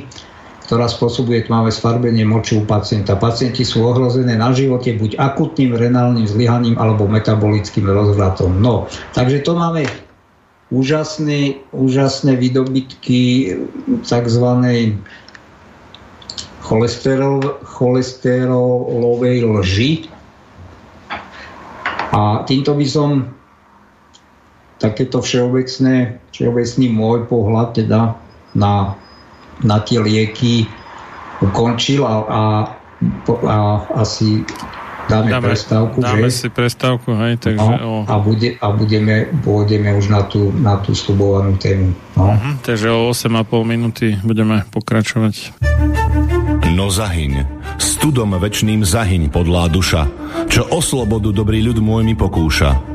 ktorá spôsobuje tmavé sfarbenie moči u pacienta. Pacienti sú ohrozené na živote buď akutným renálnym zlyhaním alebo metabolickým rozvratom. No, takže to máme úžasné, úžasné výdobytky tzv. Cholesterol, cholesterolovej lži. A týmto by som takéto všeobecné, všeobecný môj pohľad teda na na tie lieky ukončil a, a, a asi dáme, dáme prestávku. Dáme že? si prestávku, hej, takže... No, o... a, bude, a budeme, pôjdeme už na tú, na tú slubovanú tému. No. Uh-huh, takže o 8,5 minúty budeme pokračovať. No zahyň, studom večným zahyň podlá duša, čo o slobodu dobrý ľud môj mi pokúša.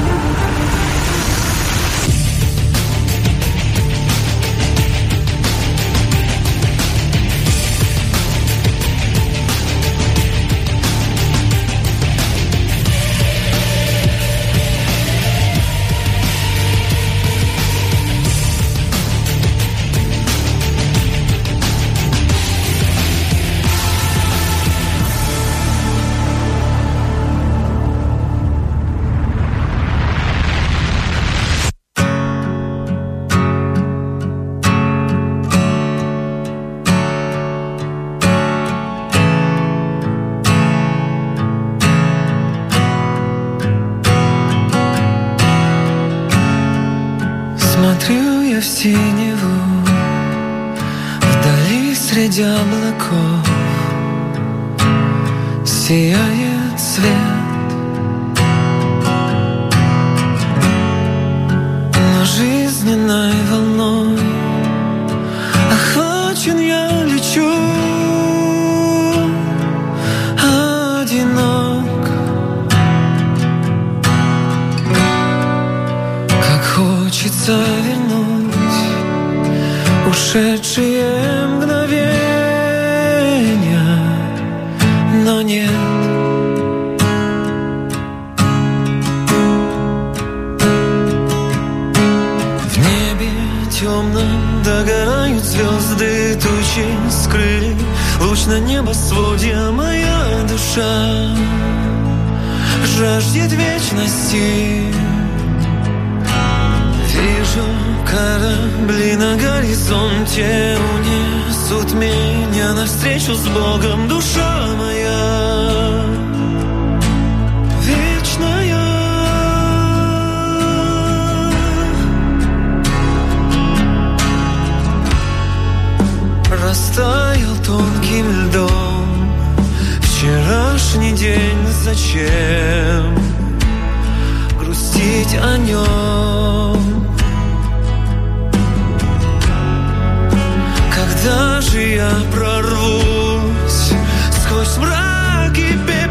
Горизонте Унесут меня навстречу с Богом Душа моя. Вечная. Растаял тонким льдом Вчерашний день. Зачем Грустить о нем Когда же я прорвусь Сквозь мрак и пепел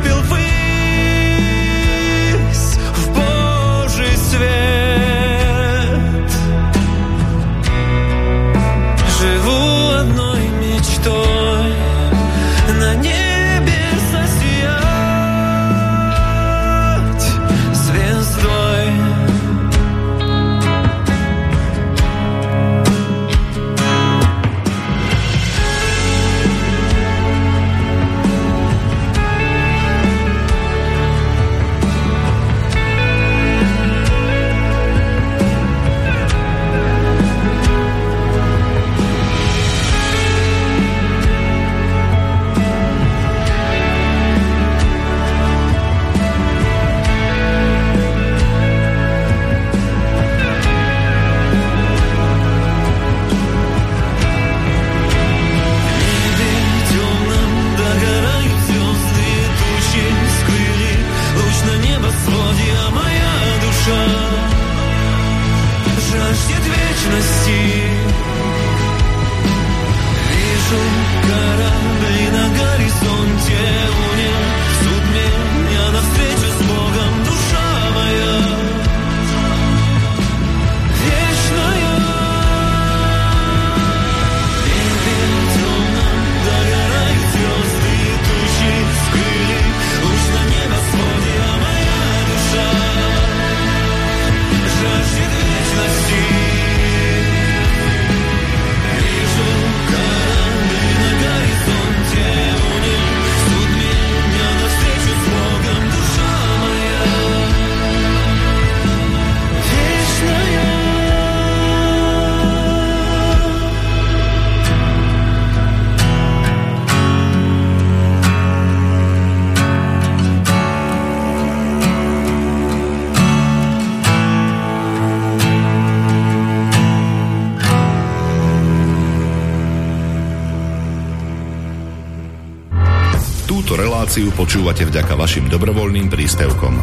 reláciu počúvate vďaka vašim dobrovoľným príspevkom.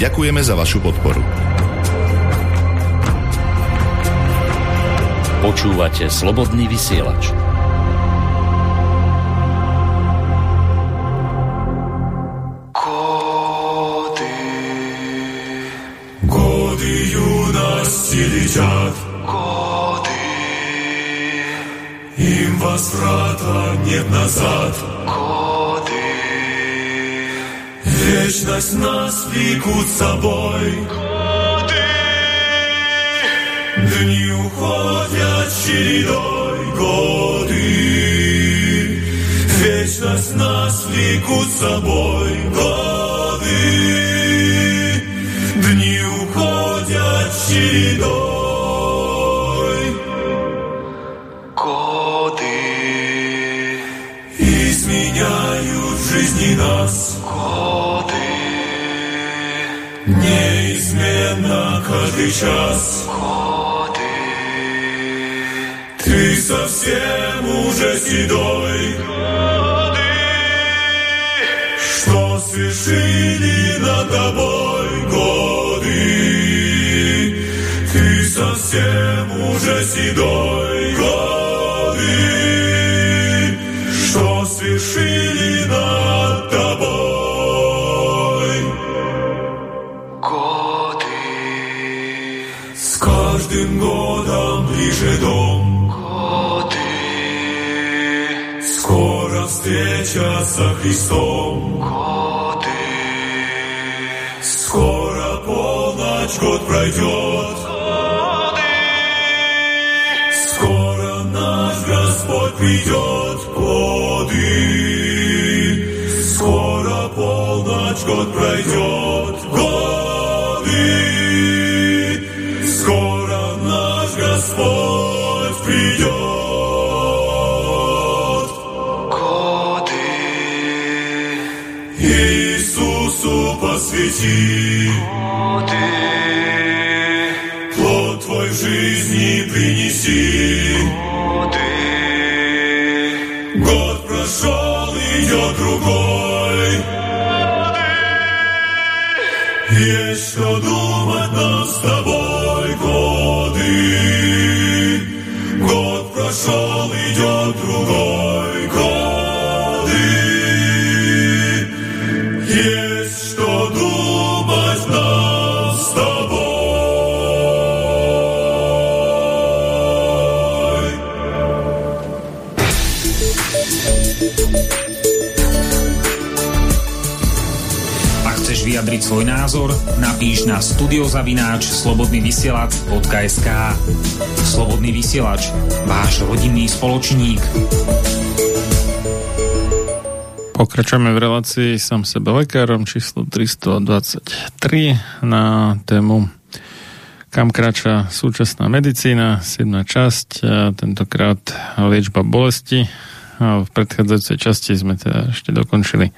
Ďakujeme za vašu podporu. Počúvate slobodný vysielač. Годы юности летят, Годы, им возврата нет назад. Вечность нас влекут с собой, годы. дни уходят чередой, годы. Вечность нас влекут с собой, годы. Дни уходят чередой. Каждый час годы, Ты совсем уже седой. Что свершили над тобой годы? Ты совсем уже седой. Годы, что свершили со Христом. Годы. Скоро полночь, год пройдет. Годы. Скоро наш Господь придет. Годы. Скоро полночь, год пройдет. Napíš na studiozavináč slobodnyvysielac.sk Slobodný vysielač, váš rodinný spoločník. Pokračujeme v relácii sám sebe lekárom číslo 323 na tému kam kráča súčasná medicína, 7. časť, tentokrát liečba bolesti. V predchádzajúcej časti sme teda ešte dokončili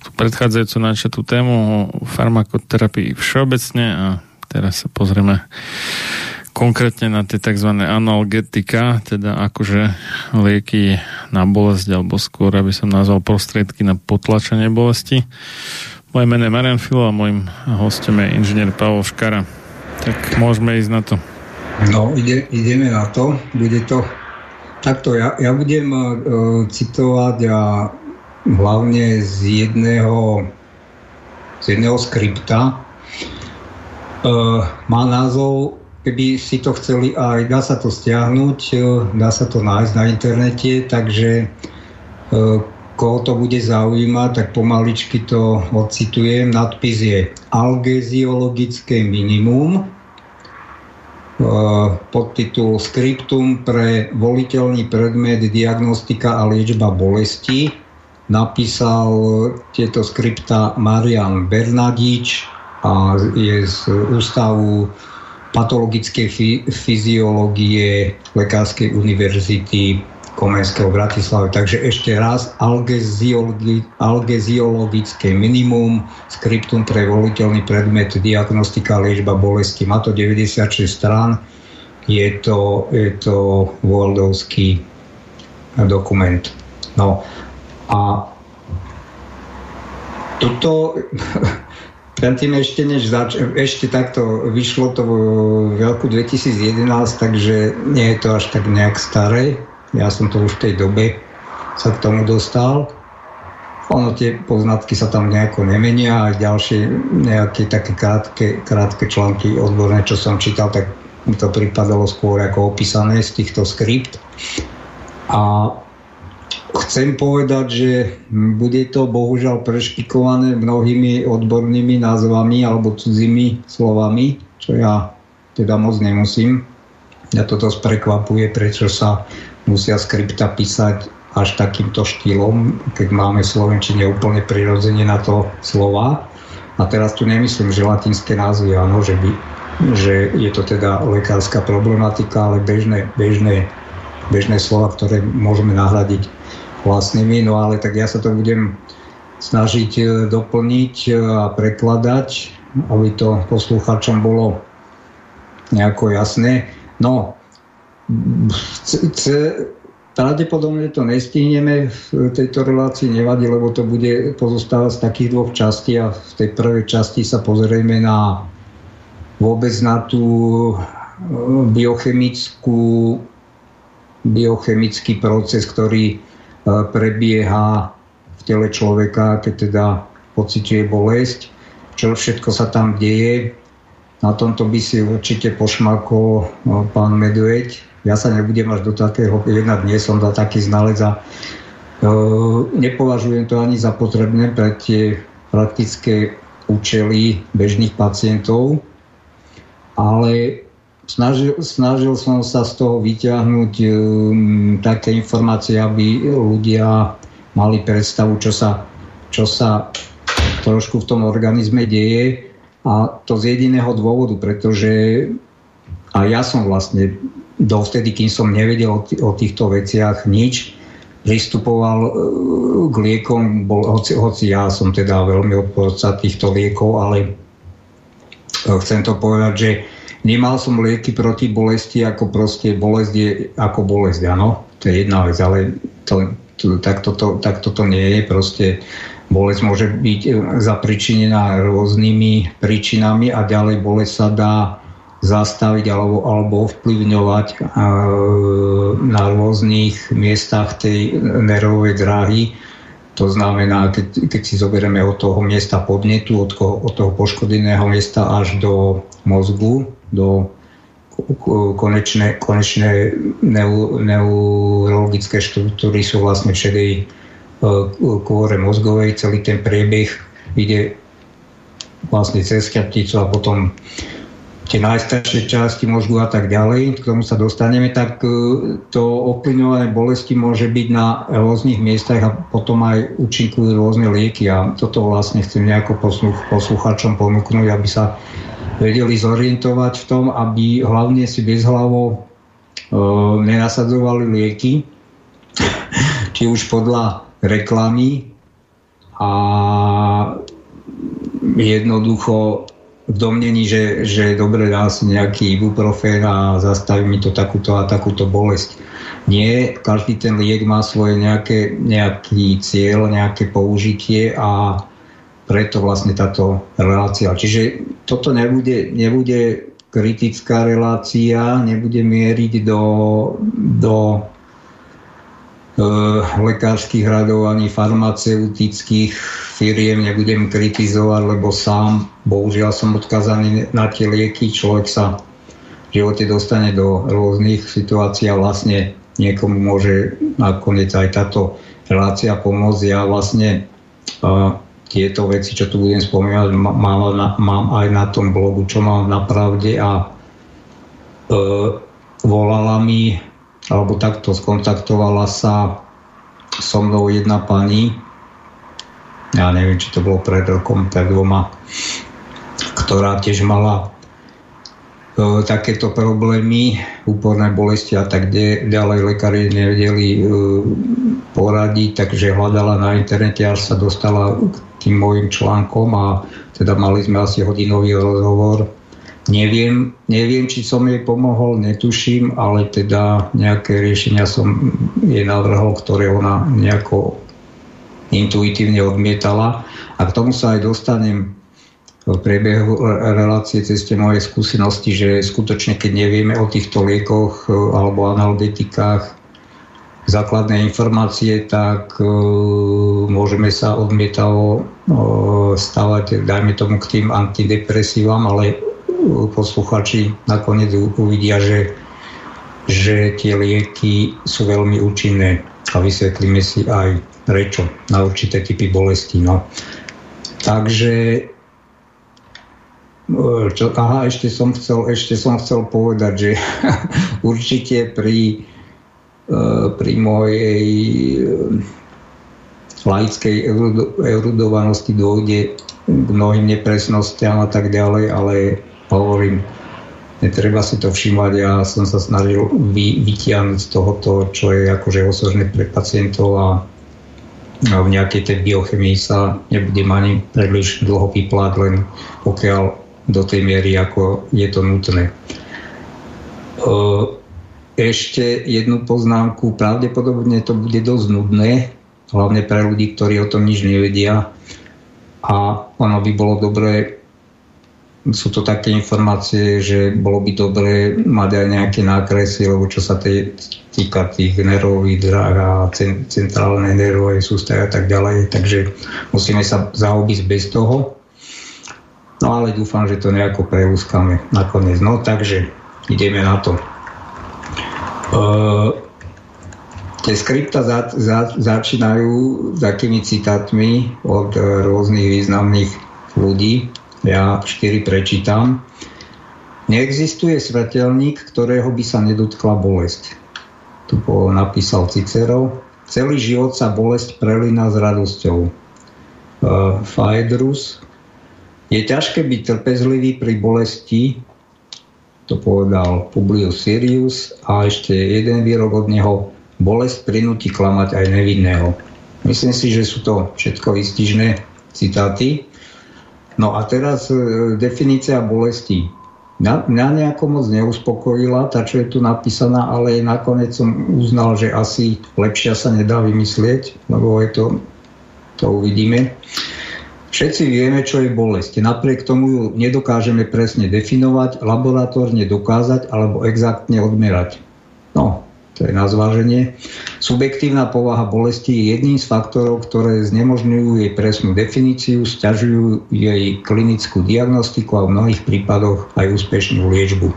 tú predchádzajúcu načatú tému o farmakoterapii všeobecne a teraz sa pozrieme konkrétne na tie tzv. analgetika, teda akože lieky na bolesť, alebo skôr, aby som nazval prostriedky na potlačenie bolesti. Moje meno je Marian Filo a môjim hostom je inžinier Pavol Škara. Tak môžeme ísť na to. No, ide, ideme na to. Bude to takto. Ja, ja budem uh, citovať a hlavne z jedného, z jedného skripta. Uh, má názov, keby si to chceli aj, dá sa to stiahnuť, uh, dá sa to nájsť na internete, takže uh, koho to bude zaujímať, tak pomaličky to ocitujem. Nadpis je Algeziologické minimum, podtitul Skriptum pre voliteľný predmet diagnostika a liečba bolesti. Napísal tieto skripta Marian Bernadič a je z Ústavu patologickej fyziológie Lekárskej univerzity Komenského Bratislave. Takže ešte raz, algeziologi, algeziologické minimum, skriptum pre voliteľný predmet, diagnostika, liečba bolesti. Má to 96 strán, je to, je to Wordovský dokument. No a toto <laughs> tým ešte, než zač- ešte takto vyšlo to v roku 2011, takže nie je to až tak nejak staré. Ja som to už v tej dobe sa k tomu dostal. Ono tie poznatky sa tam nejako nemenia a ďalšie nejaké také krátke, krátke články odborné, čo som čítal, tak mi to pripadalo skôr ako opísané z týchto skript. A chcem povedať, že bude to bohužiaľ prešpikované mnohými odbornými názvami alebo cudzími slovami, čo ja teda moc nemusím. Ja to dosť prekvapuje, prečo sa musia skripta písať až takýmto štýlom, keď máme v Slovenčine úplne prirodzene na to slova. A teraz tu nemyslím, že latinské názvy, áno, že, by, že je to teda lekárska problematika, ale bežné, bežné, bežné slova, ktoré môžeme nahradiť vlastnými. No ale tak ja sa to budem snažiť e, doplniť e, a prekladať, aby to poslucháčom bolo nejako jasné. No, pravdepodobne to nestihneme v tejto relácii, nevadí, lebo to bude pozostávať z takých dvoch častí a v tej prvej časti sa pozrieme na vôbec na tú e, biochemickú biochemický proces, ktorý e, prebieha v tele človeka, keď teda pociťuje bolesť, čo všetko sa tam deje. Na tomto by si určite pošmakol no, pán Medveď. Ja sa nebudem až do takého jedna nie som za taký znalec a e, nepovažujem to ani za potrebné pre tie praktické účely bežných pacientov, ale snažil, snažil som sa z toho vyťahnuť um, také informácie, aby ľudia mali predstavu, čo sa, čo sa trošku v tom organizme deje. A to z jediného dôvodu, pretože a ja som vlastne dovtedy, kým som nevedel o, týchto veciach nič, pristupoval uh, k liekom, bol, hoci, hoci ja som teda veľmi odporca týchto liekov, ale uh, chcem to povedať, že nemal som lieky proti bolesti, ako proste bolesť je ako bolesť, áno, to je jedna vec, ale to, to, tak, toto, tak toto nie je, proste bolesť môže byť e, zapričinená rôznymi príčinami a ďalej bolesť sa dá zastaviť alebo, alebo ovplyvňovať e, na rôznych miestach tej nervovej dráhy. To znamená, keď, keď si zoberieme od toho miesta podnetu, od, toho, od toho poškodeného miesta až do mozgu, do konečné, konečné neu, neurologické štruktúry sú vlastne v šedej e, kôre mozgovej. Celý ten priebeh ide vlastne cez chrbticu a potom tie najstaršie časti mozgu a tak ďalej, k tomu sa dostaneme, tak e, to ovplyvňovanie bolesti môže byť na rôznych miestach a potom aj účinkujú rôzne lieky. A toto vlastne chcem nejako posluch, posluchačom ponúknuť, aby sa vedeli zorientovať v tom, aby hlavne si bezhlavo e, nenasadzovali lieky, <laughs> či už podľa reklamy a jednoducho v domnení, že, že dobre dá si nejaký ibuprofen a zastaví mi to takúto a takúto bolesť. Nie, každý ten liek má svoje nejaké, nejaký cieľ, nejaké použitie a preto vlastne táto relácia. Čiže toto nebude, nebude kritická relácia, nebude mieriť do, do lekárskych radov ani farmaceutických firiem, nebudem kritizovať, lebo sám, bohužiaľ som odkazaný na tie lieky, človek sa v živote dostane do rôznych situácií a vlastne niekomu môže nakoniec aj táto relácia pomôcť. Ja vlastne uh, tieto veci, čo tu budem spomínať, mám, mám aj na tom blogu, čo mám na pravde a e, volala mi, alebo takto skontaktovala sa so mnou jedna pani, ja neviem, či to bolo pred rokom, pred dvoma, ktorá tiež mala e, takéto problémy, úporné bolesti a tak ďalej lekári nevedeli e, poradiť, takže hľadala na internete, až sa dostala k tým môjim článkom a teda mali sme asi hodinový rozhovor. Neviem, neviem, či som jej pomohol, netuším, ale teda nejaké riešenia som jej navrhol, ktoré ona nejako intuitívne odmietala. A k tomu sa aj dostanem v priebehu relácie cez tie moje skúsenosti, že skutočne keď nevieme o týchto liekoch alebo analgetikách základné informácie, tak uh, môžeme sa odmietavo uh, stavať, dajme tomu k tým antidepresívam, ale posluchači nakoniec uvidia, že, že tie lieky sú veľmi účinné a vysvetlíme si aj prečo na určité typy bolesti. No. Takže čo, aha, ešte som chcel, ešte som chcel povedať, že <laughs> určite pri Eh, pri mojej eh, laickej erudovanosti dôjde k mnohým nepresnostiam a tak ďalej, ale hovorím, netreba si to všímať. Ja som sa snažil vy, vytiahnuť z tohoto, čo je akože osožné pre pacientov a v nejakej tej biochemii sa nebudem ani príliš dlho vyplať, len pokiaľ do tej miery, ako je to nutné. Ešte jednu poznámku. Pravdepodobne to bude dosť nudné, hlavne pre ľudí, ktorí o tom nič nevedia. A ono by bolo dobré, sú to také informácie, že bolo by dobré mať aj nejaké nákresy, lebo čo sa tej, týka tých nervových dráh a centrálnej nervovej sústavy a tak ďalej. Takže musíme sa zaobísť bez toho. No ale dúfam, že to nejako preúskame nakoniec. No takže ideme na to. Uh, tie skripta za, za, začínajú takými citátmi od rôznych významných ľudí. Ja štyri prečítam. Neexistuje svetelník, ktorého by sa nedotkla bolesť. Tu napísal Cicero. Celý život sa bolesť prelína s radosťou. Uh, Faedrus. Je ťažké byť trpezlivý pri bolesti, to povedal Publius Sirius a ešte jeden výrok od neho, bolesť prinúti klamať aj nevinného. Myslím si, že sú to všetko výstižné citáty. No a teraz e, definícia bolesti. Mňa, mňa nejako moc neuspokojila, tá, čo je tu napísaná, ale nakoniec som uznal, že asi lepšia sa nedá vymyslieť, lebo je to, to uvidíme. Všetci vieme, čo je bolesť. Napriek tomu ju nedokážeme presne definovať, laboratórne dokázať alebo exaktne odmerať. No, to je na zváženie. Subjektívna povaha bolesti je jedným z faktorov, ktoré znemožňujú jej presnú definíciu, stiažujú jej klinickú diagnostiku a v mnohých prípadoch aj úspešnú liečbu. E,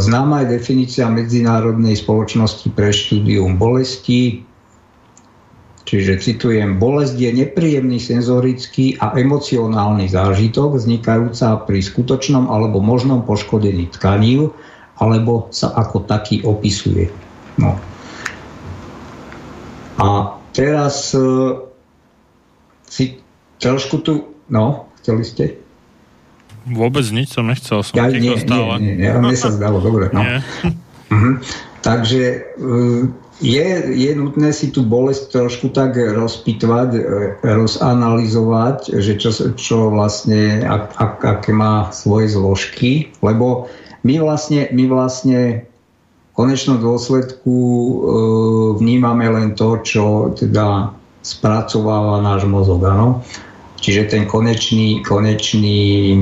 známa je definícia Medzinárodnej spoločnosti pre štúdium bolesti, Čiže citujem, bolesť je nepríjemný senzorický a emocionálny zážitok vznikajúca pri skutočnom alebo možnom poškodení tkaní, alebo sa ako taký opisuje. No. A teraz uh, si trošku tu... No, chceli ste? Vôbec nič som nechcel, som ja, nie, stále. Nie, nie, nie, mne sa zdalo, dobre. No. Uh-huh. Takže uh, je, je nutné si tú bolesť trošku tak rozpitvať, e, rozanalizovať, že čo, čo vlastne, ak, ak, aké má svoje zložky, lebo my vlastne, my vlastne v konečnom dôsledku e, vnímame len to, čo teda spracováva náš mozog, áno. Čiže ten konečný, konečný,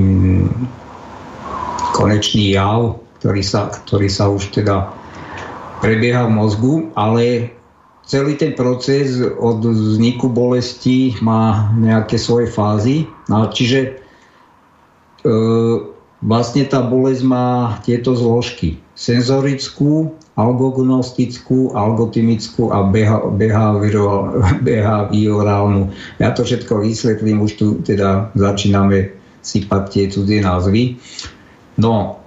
konečný jav, ktorý sa, ktorý sa už teda prebieha v mozgu, ale celý ten proces od vzniku bolesti má nejaké svoje fázy. No, čiže e, vlastne tá bolesť má tieto zložky. Senzorickú, algognostickú, algotymickú a behaviorálnu. <laughs> Ja to všetko vysvetlím, už tu teda začíname sypať tie cudzie názvy. No,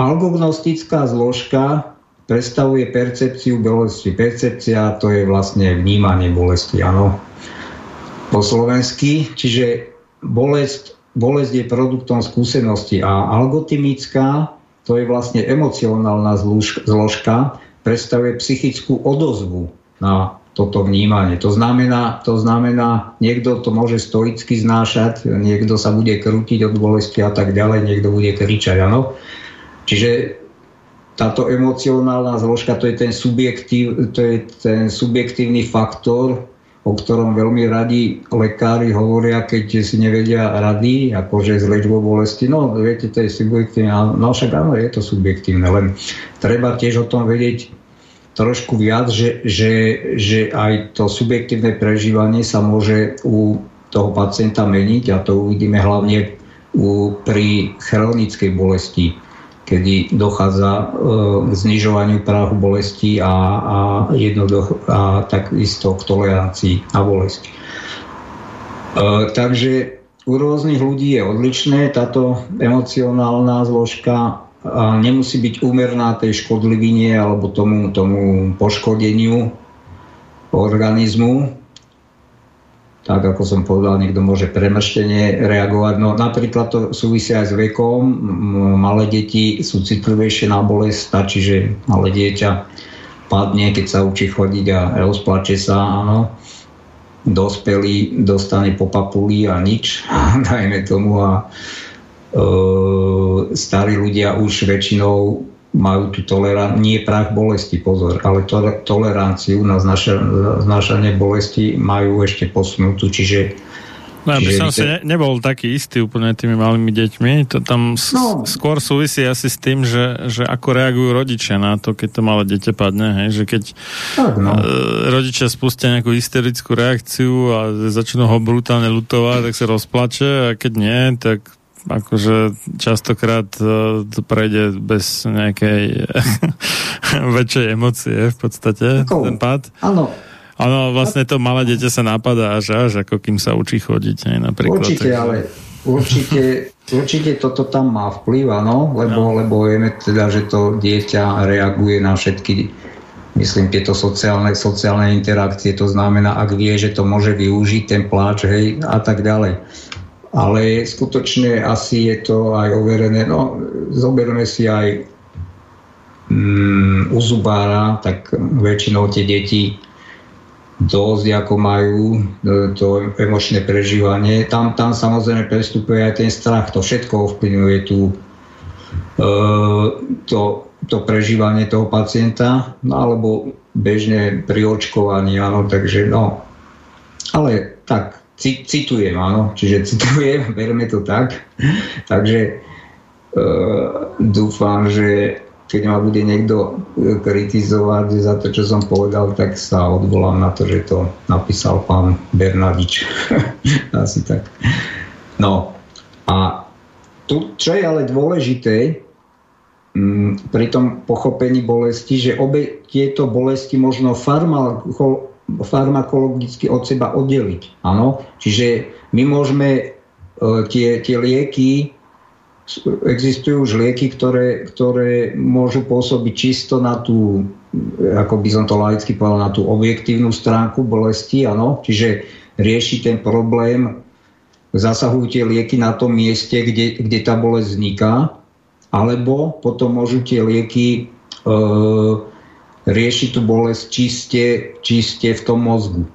algognostická zložka predstavuje percepciu bolesti. Percepcia to je vlastne vnímanie bolesti, áno, po slovensky. Čiže bolesť, bolesť je produktom skúsenosti a algotimická to je vlastne emocionálna zložka, predstavuje psychickú odozvu na toto vnímanie. To znamená, to znamená, niekto to môže stoicky znášať, niekto sa bude krútiť od bolesti a tak ďalej, niekto bude kričať, áno. Čiže táto emocionálna zložka, to je ten, subjektív, to je ten subjektívny faktor, o ktorom veľmi radi lekári hovoria, keď si nevedia rady, akože z liečbou bolesti. No, viete, to je subjektívne. No však áno, je to subjektívne, len treba tiež o tom vedieť trošku viac, že, že, že aj to subjektívne prežívanie sa môže u toho pacienta meniť a to uvidíme hlavne u, pri chronickej bolesti kedy dochádza e, k znižovaniu práhu bolesti a, a, jednoduch, a takisto k tolerancii na bolesť. E, takže u rôznych ľudí je odlišné táto emocionálna zložka a nemusí byť úmerná tej škodlivine alebo tomu, tomu poškodeniu organizmu tak ako som povedal, niekto môže premrštenie reagovať. No napríklad to súvisí aj s vekom. Malé deti sú citlivejšie na bolesť, stačí, že malé dieťa padne, keď sa učí chodiť a rozplače sa, áno. Dospelý dostane po papuli a nič, <laughs> dajme tomu. A e, starí ľudia už väčšinou majú tú toleranciu, nie prach bolesti, pozor, ale to, toleranciu na znášanie bolesti majú ešte posunutú, čiže No, aby som si ne, nebol taký istý úplne tými malými deťmi. To tam no. skôr súvisí asi s tým, že, že ako reagujú rodičia na to, keď to malé dieťa padne. Hej? Že keď tak, no. e, rodičia spustia nejakú hysterickú reakciu a začnú ho brutálne lutovať, tak sa rozplače a keď nie, tak akože častokrát e, to prejde bez nejakej <laughs> väčšej emócie v podstate, Ako, ten pád. Áno, Áno, vlastne to malé dieťa sa napadá až až, ako kým sa učí chodiť, aj napríklad. Určite, takže... ale určite, <laughs> určite toto tam má vplyv, áno, lebo, no. lebo vieme teda, že to dieťa reaguje na všetky myslím, tieto sociálne, sociálne interakcie, to znamená, ak vie, že to môže využiť, ten pláč, hej, a tak ďalej. Ale skutočne asi je to aj overené, no, zoberme si aj mm, u zubára, tak väčšinou tie deti dosť, ako majú e, to emočné prežívanie. Tam, tam samozrejme prestupuje aj ten strach, to všetko ovplyvňuje tú, e, to, to prežívanie toho pacienta, no alebo bežne pri očkovaní, áno, takže no. Ale tak, citujem, áno, čiže citujem, <laughs> berme to tak. takže e, dúfam, že keď ma bude niekto e, kritizovať za to, čo som povedal, tak sa odvolám na to, že to napísal pán Bernadič. <laughs> Asi tak. No a tu, čo je ale dôležité m, mm, pri tom pochopení bolesti, že obe tieto bolesti možno farmako, farmakologicky od seba oddeliť. Áno? Čiže my môžeme e, tie, tie lieky existujú už lieky, ktoré, ktoré môžu pôsobiť čisto na tú, ako by som to laicky povedal, na tú objektívnu stránku bolesti, áno, čiže rieši ten problém, zasahujú tie lieky na tom mieste, kde, kde tá bolesť vzniká, alebo potom môžu tie lieky e, riešiť tú bolesť čiste, čiste v tom mozgu.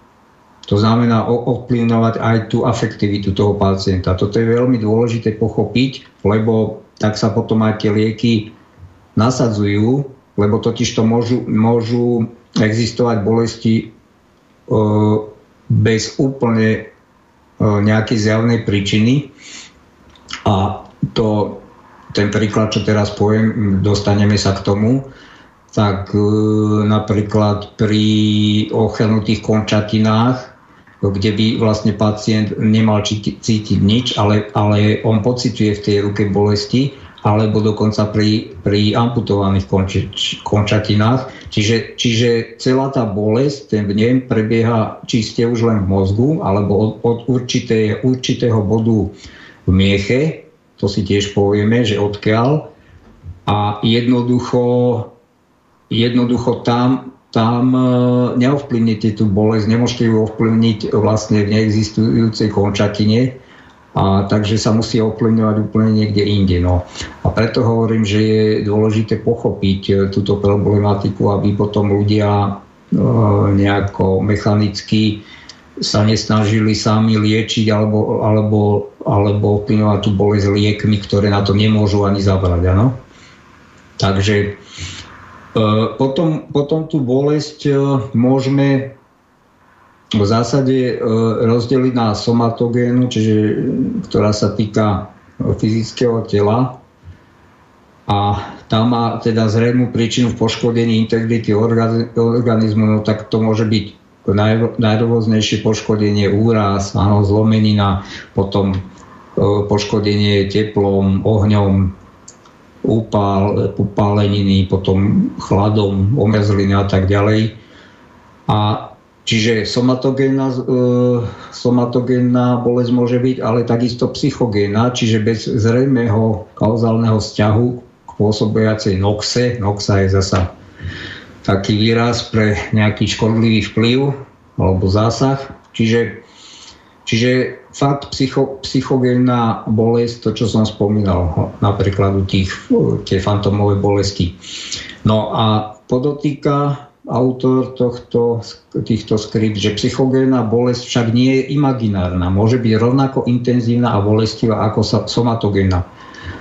To znamená ovplyvňovať aj tú afektivitu toho pacienta. Toto je veľmi dôležité pochopiť, lebo tak sa potom aj tie lieky nasadzujú, lebo totiž to môžu, môžu existovať bolesti e, bez úplne e, nejakej zjavnej príčiny. A to, ten príklad, čo teraz poviem, dostaneme sa k tomu, tak e, napríklad pri ochrnutých končatinách kde by vlastne pacient nemal cítiť nič, ale, ale on pociťuje v tej ruke bolesti, alebo dokonca pri, pri amputovaných konči, končatinách. Čiže, čiže celá tá bolesť, ten vnem prebieha čiste už len v mozgu, alebo od, od určité, určitého bodu v mieche, to si tiež povieme, že odkiaľ. A jednoducho, jednoducho tam tam e, neovplyvnite tú bolesť, nemôžete ju ovplyvniť vlastne v neexistujúcej končatine, a takže sa musí ovplyvňovať úplne niekde inde. No. A preto hovorím, že je dôležité pochopiť e, túto problematiku, aby potom ľudia e, nejako mechanicky sa nesnažili sami liečiť alebo, alebo, alebo ovplyvňovať tú bolesť liekmi, ktoré na to nemôžu ani zabrať. Ano? Takže potom, potom tú bolesť e, môžeme v zásade e, rozdeliť na somatogénu, čiže, ktorá sa týka fyzického tela. A tá má teda zrejmú príčinu v poškodení integrity organizmu, no tak to môže byť najrôznejšie poškodenie, úraz, áno, zlomenina, potom poškodenie teplom, ohňom, upál, upáleniny, potom chladom, omrzliny a tak ďalej. A čiže somatogénna, e, somatogénna bolesť môže byť, ale takisto psychogénna, čiže bez zrejmého kauzálneho vzťahu k pôsobiacej noxe. Noxa je zasa taký výraz pre nejaký škodlivý vplyv alebo zásah. Čiže, čiže fakt psycho, psychogénna bolesť, to čo som spomínal, napríklad u tých, tie fantomové bolesti. No a podotýka autor tohto, týchto skript, že psychogénna bolesť však nie je imaginárna. Môže byť rovnako intenzívna a bolestivá ako somatogénna.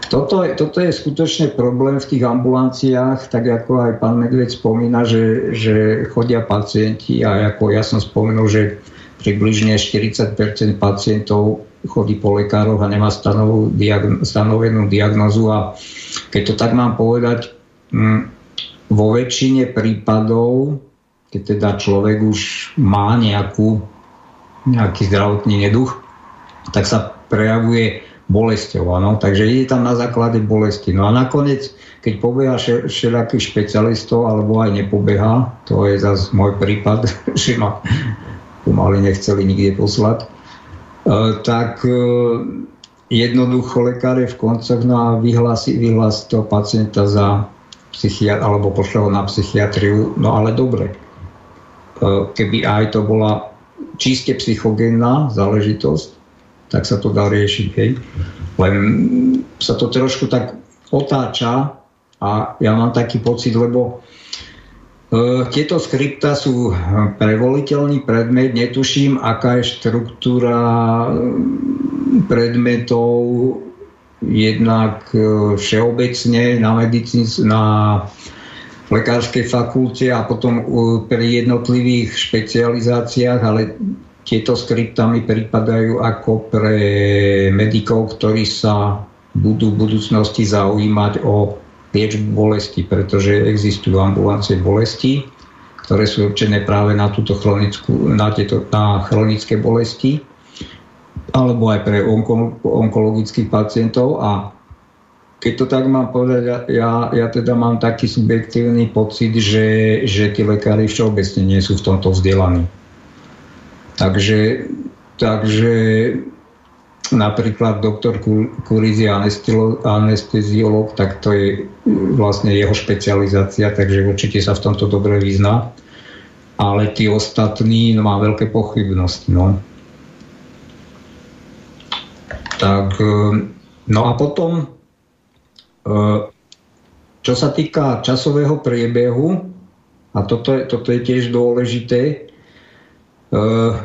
toto, toto je skutočne problém v tých ambulanciách, tak ako aj pán Medveď spomína, že, že chodia pacienti a ako ja som spomenul, že približne 40% pacientov chodí po lekároch a nemá stanovú, diagn- stanovenú diagnozu a keď to tak mám povedať, hm, vo väčšine prípadov, keď teda človek už má nejakú, nejaký zdravotný neduch, tak sa prejavuje bolesťou. Ano? Takže ide tam na základe bolesti. No a nakoniec, keď pobeha všelijakých špecialistov, alebo aj nepobeha, to je zase môj prípad, <laughs> že ma pomaly nechceli nikde poslať, e, tak e, jednoducho lekár je v koncoch no a vyhlási, vyhlási toho pacienta za psychiat- alebo pošle ho na psychiatriu, no ale dobre. E, keby aj to bola čiste psychogénna záležitosť, tak sa to dá riešiť. Hej. Len sa to trošku tak otáča a ja mám taký pocit, lebo tieto skripta sú pre voliteľný predmet, netuším, aká je štruktúra e, predmetov jednak e, všeobecne na medicín, na lekárskej fakulte a potom e, pri jednotlivých špecializáciách, ale tieto skripta mi pripadajú ako pre medikov, ktorí sa budú v budúcnosti zaujímať o liečbu bolesti, pretože existujú ambulancie bolesti, ktoré sú určené práve na, túto chronickú, na, tieto, na chronické bolesti alebo aj pre onko, onkologických pacientov a keď to tak mám povedať, ja, ja teda mám taký subjektívny pocit, že, že tí lekári všeobecne nie sú v tomto vzdelaní. Takže, takže napríklad doktor Kuriz je anesteziolog, tak to je vlastne jeho špecializácia, takže určite sa v tomto dobre vyzná. Ale tí ostatní no, má veľké pochybnosti. No. Tak, e, no a potom, e, čo sa týka časového priebehu, a toto je, toto je tiež dôležité, E,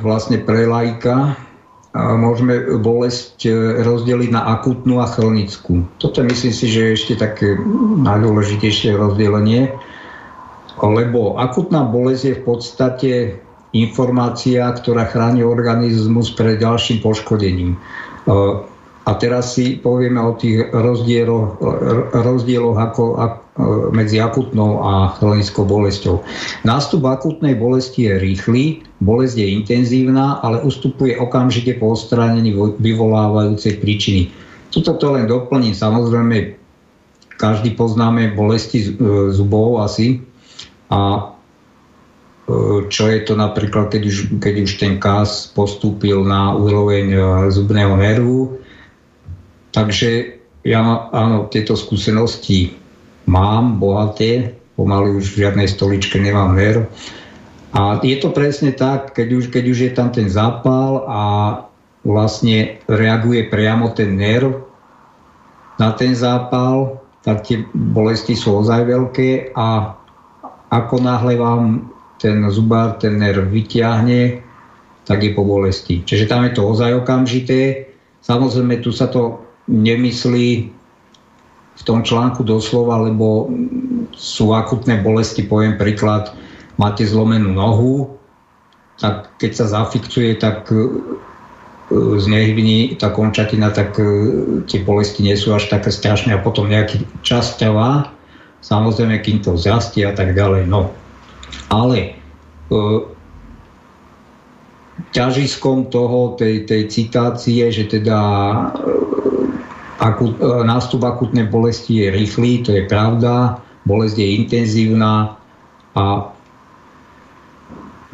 vlastne pre lajka môžeme bolesť e, rozdeliť na akutnú a chronickú. Toto myslím si, že je ešte také najdôležitejšie rozdelenie, lebo akutná bolesť je v podstate informácia, ktorá chráni organizmus pred ďalším poškodením. E, a teraz si povieme o tých rozdieloch, rozdieloch ako, ako, medzi akutnou a chronickou bolesťou. Nástup akutnej bolesti je rýchly, bolesť je intenzívna, ale ustupuje okamžite po odstránení vyvolávajúcej príčiny. Tuto to len doplním. Samozrejme, každý poznáme bolesti e, zubov asi. A e, čo je to napríklad, keď už, keď už ten kás postúpil na úroveň e, zubného nervu, Takže ja áno, tieto skúsenosti mám bohaté, pomaly už v žiadnej stoličke nemám ver. A je to presne tak, keď už, keď už je tam ten zápal a vlastne reaguje priamo ten nerv na ten zápal, tak tie bolesti sú ozaj veľké a ako náhle vám ten zubár ten nerv vyťahne, tak je po bolesti. Čiže tam je to ozaj okamžité. Samozrejme, tu sa to nemyslí v tom článku doslova, lebo sú akutné bolesti, poviem príklad, máte zlomenú nohu, tak keď sa zafixuje, tak e, znehybní tá končatina, tak e, tie bolesti nie sú až také strašné a potom nejaký čas trvá, samozrejme, kým to zrastie a tak ďalej. No. Ale e, ťažiskom toho, tej, tej citácie, že teda Akut, e, nástup akutnej bolesti je rýchly, to je pravda, bolesť je intenzívna a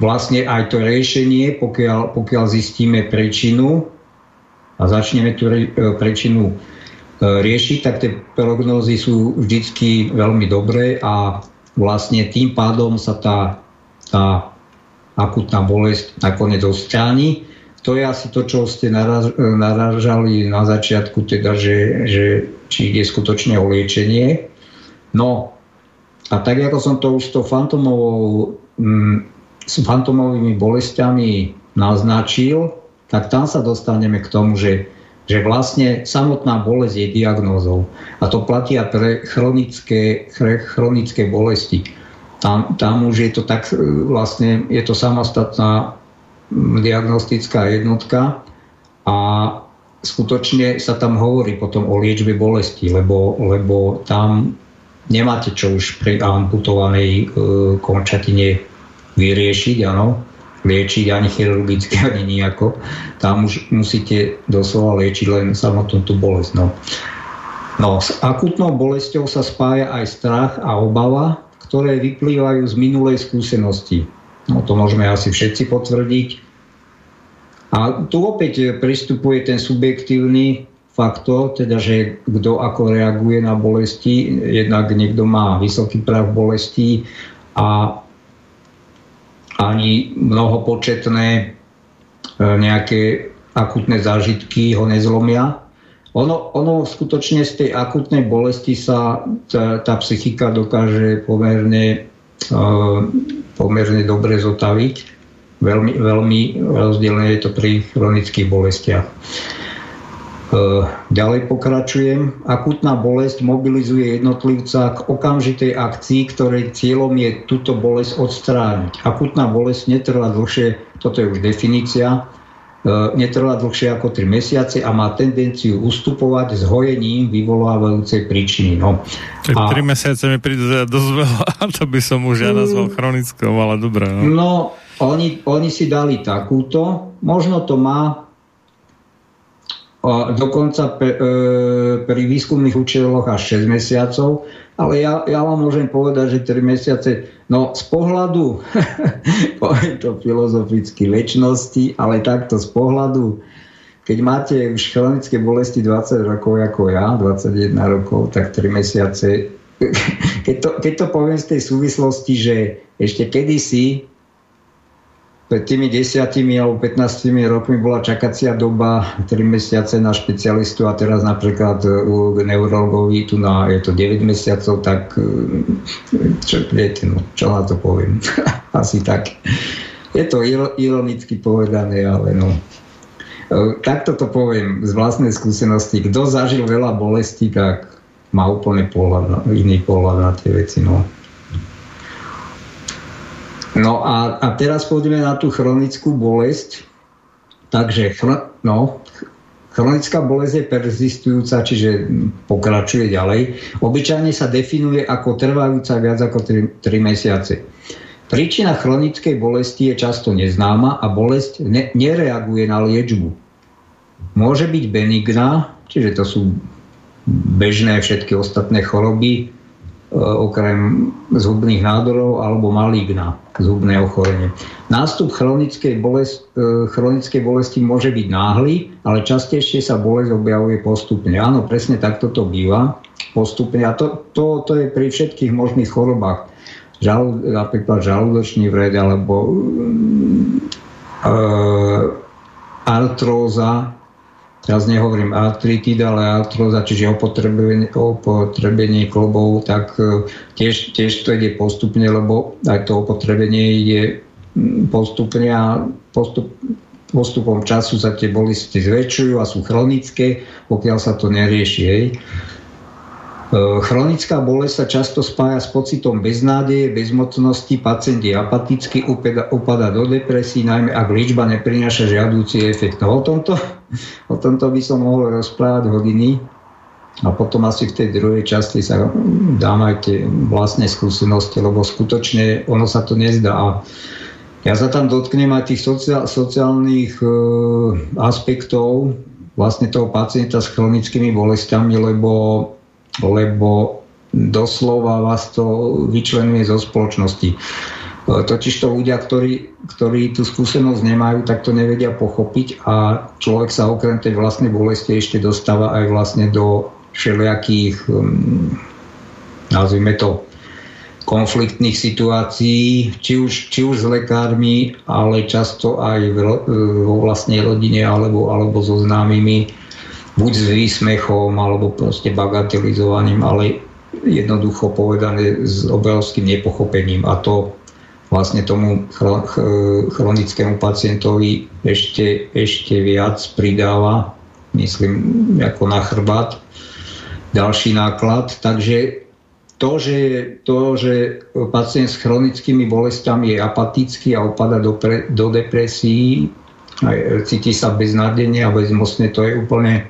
vlastne aj to riešenie, pokiaľ, pokiaľ zistíme príčinu a začneme tú e, príčinu e, riešiť, tak tie prognózy sú vždy veľmi dobré a vlastne tým pádom sa tá, tá akutná bolesť nakoniec odstráni to je asi to, čo ste narážali na začiatku, teda, že, že či ide skutočne o liečenie. No a tak, ako som to už to fantomovou, mm, s fantomovými bolestiami naznačil, tak tam sa dostaneme k tomu, že že vlastne samotná bolesť je diagnózou. A to platia pre chronické, chronické bolesti. Tam, tam už je to tak, e, vlastne je to samostatná diagnostická jednotka a skutočne sa tam hovorí potom o liečbe bolesti, lebo, lebo tam nemáte čo už pri amputovanej e, končatine vyriešiť, áno, liečiť ani chirurgicky, <laughs> ani nejako. Tam už musíte doslova liečiť len samotnú tú bolesť. No. no, s akutnou bolesťou sa spája aj strach a obava, ktoré vyplývajú z minulej skúsenosti. No to môžeme asi všetci potvrdiť. A tu opäť pristupuje ten subjektívny faktor, teda že kto ako reaguje na bolesti. Jednak niekto má vysoký prav bolesti a ani mnohopočetné e, nejaké akutné zážitky ho nezlomia. Ono, ono skutočne z tej akutnej bolesti sa tá, tá psychika dokáže pomerne, pomerne dobre zotaviť. Veľmi, veľmi rozdielne je to pri chronických bolestiach. E, ďalej pokračujem. Akutná bolesť mobilizuje jednotlivca k okamžitej akcii, ktorej cieľom je túto bolesť odstrániť. Akutná bolesť netrvá dlhšie, toto je už definícia, netrvá dlhšie ako 3 mesiace a má tendenciu ustupovať s hojením vyvolávajúcej príčiny. No. Tak a... 3 mesiace mi príde dosť veľa, <laughs> to by som už ja nazval chronickou, ale dobré. No, no oni, oni si dali takúto, možno to má a dokonca pe, e, pri výskumných účeloch až 6 mesiacov, ale ja, ja vám môžem povedať, že 3 mesiace, no z pohľadu, <laughs> poviem to filozoficky, väčšnosti, ale takto z pohľadu, keď máte už chronické bolesti 20 rokov ako ja, 21 rokov, tak 3 mesiace, <laughs> keď to, keď to poviem z tej súvislosti, že ešte kedysi pred tými desiatimi alebo 15 rokmi bola čakacia doba 3 mesiace na špecialistu a teraz napríklad u neurologovi tu na, je to 9 mesiacov, tak e, čo, viete, no, čo na to poviem. <laughs> Asi tak. Je to ironicky povedané, ale no. E, takto to poviem z vlastnej skúsenosti. Kto zažil veľa bolesti, tak má úplne pohľad, iný pohľad na tie veci. No. No a, a teraz poďme na tú chronickú bolesť. Takže no, chronická bolesť je persistujúca, čiže pokračuje ďalej. Obyčajne sa definuje ako trvajúca viac ako 3, 3 mesiace. Príčina chronickej bolesti je často neznáma a bolesť ne, nereaguje na liečbu. Môže byť benigná, čiže to sú bežné všetky ostatné choroby, okrem zhubných nádorov alebo maligna, zhubné ochorenie. Nástup chronickej, bolest, e, chronickej bolesti môže byť náhly, ale častejšie sa bolesť objavuje postupne. Áno, presne takto to býva, postupne. A to, to, to je pri všetkých možných chorobách. Žal, napríklad žalúdočný vred alebo e, artróza, teraz nehovorím artritida, ale artroza, čiže opotrebenie, opotrebenie klobov, tak e, tiež, tiež to ide postupne, lebo aj to opotrebenie ide postupne a postup, postupom času sa tie bolesti zväčšujú a sú chronické, pokiaľ sa to nerieši. Hej. E, chronická bolesť sa často spája s pocitom beznádeje, bezmocnosti, pacient je apaticky, upada do depresí, najmä ak liečba neprináša žiadúci efekt. No o tomto, <laughs> o tomto by som mohol rozprávať hodiny a potom asi v tej druhej časti sa dám aj tie vlastné skúsenosti, lebo skutočne ono sa to nezdá. A ja sa tam dotknem aj tých sociál, sociálnych e, aspektov vlastne toho pacienta s chronickými bolestiami, lebo lebo doslova vás to vyčlenuje zo spoločnosti. E, totiž to ľudia, ktorí, ktorí tú skúsenosť nemajú, tak to nevedia pochopiť a človek sa okrem tej vlastnej bolesti ešte dostáva aj vlastne do všelijakých, um, nazvime to, konfliktných situácií, či už, či už s lekármi, ale často aj vo vlastnej rodine alebo, alebo so známymi buď s výsmechom, alebo proste bagatelizovaním, ale jednoducho povedané s obrovským nepochopením. A to vlastne tomu chronickému pacientovi ešte, ešte viac pridáva myslím, ako na chrbát, ďalší náklad. Takže to, že, to, že pacient s chronickými bolestiami je apatický a opada do, pre, do depresí, cíti sa beznádenie a bezmocne, to je úplne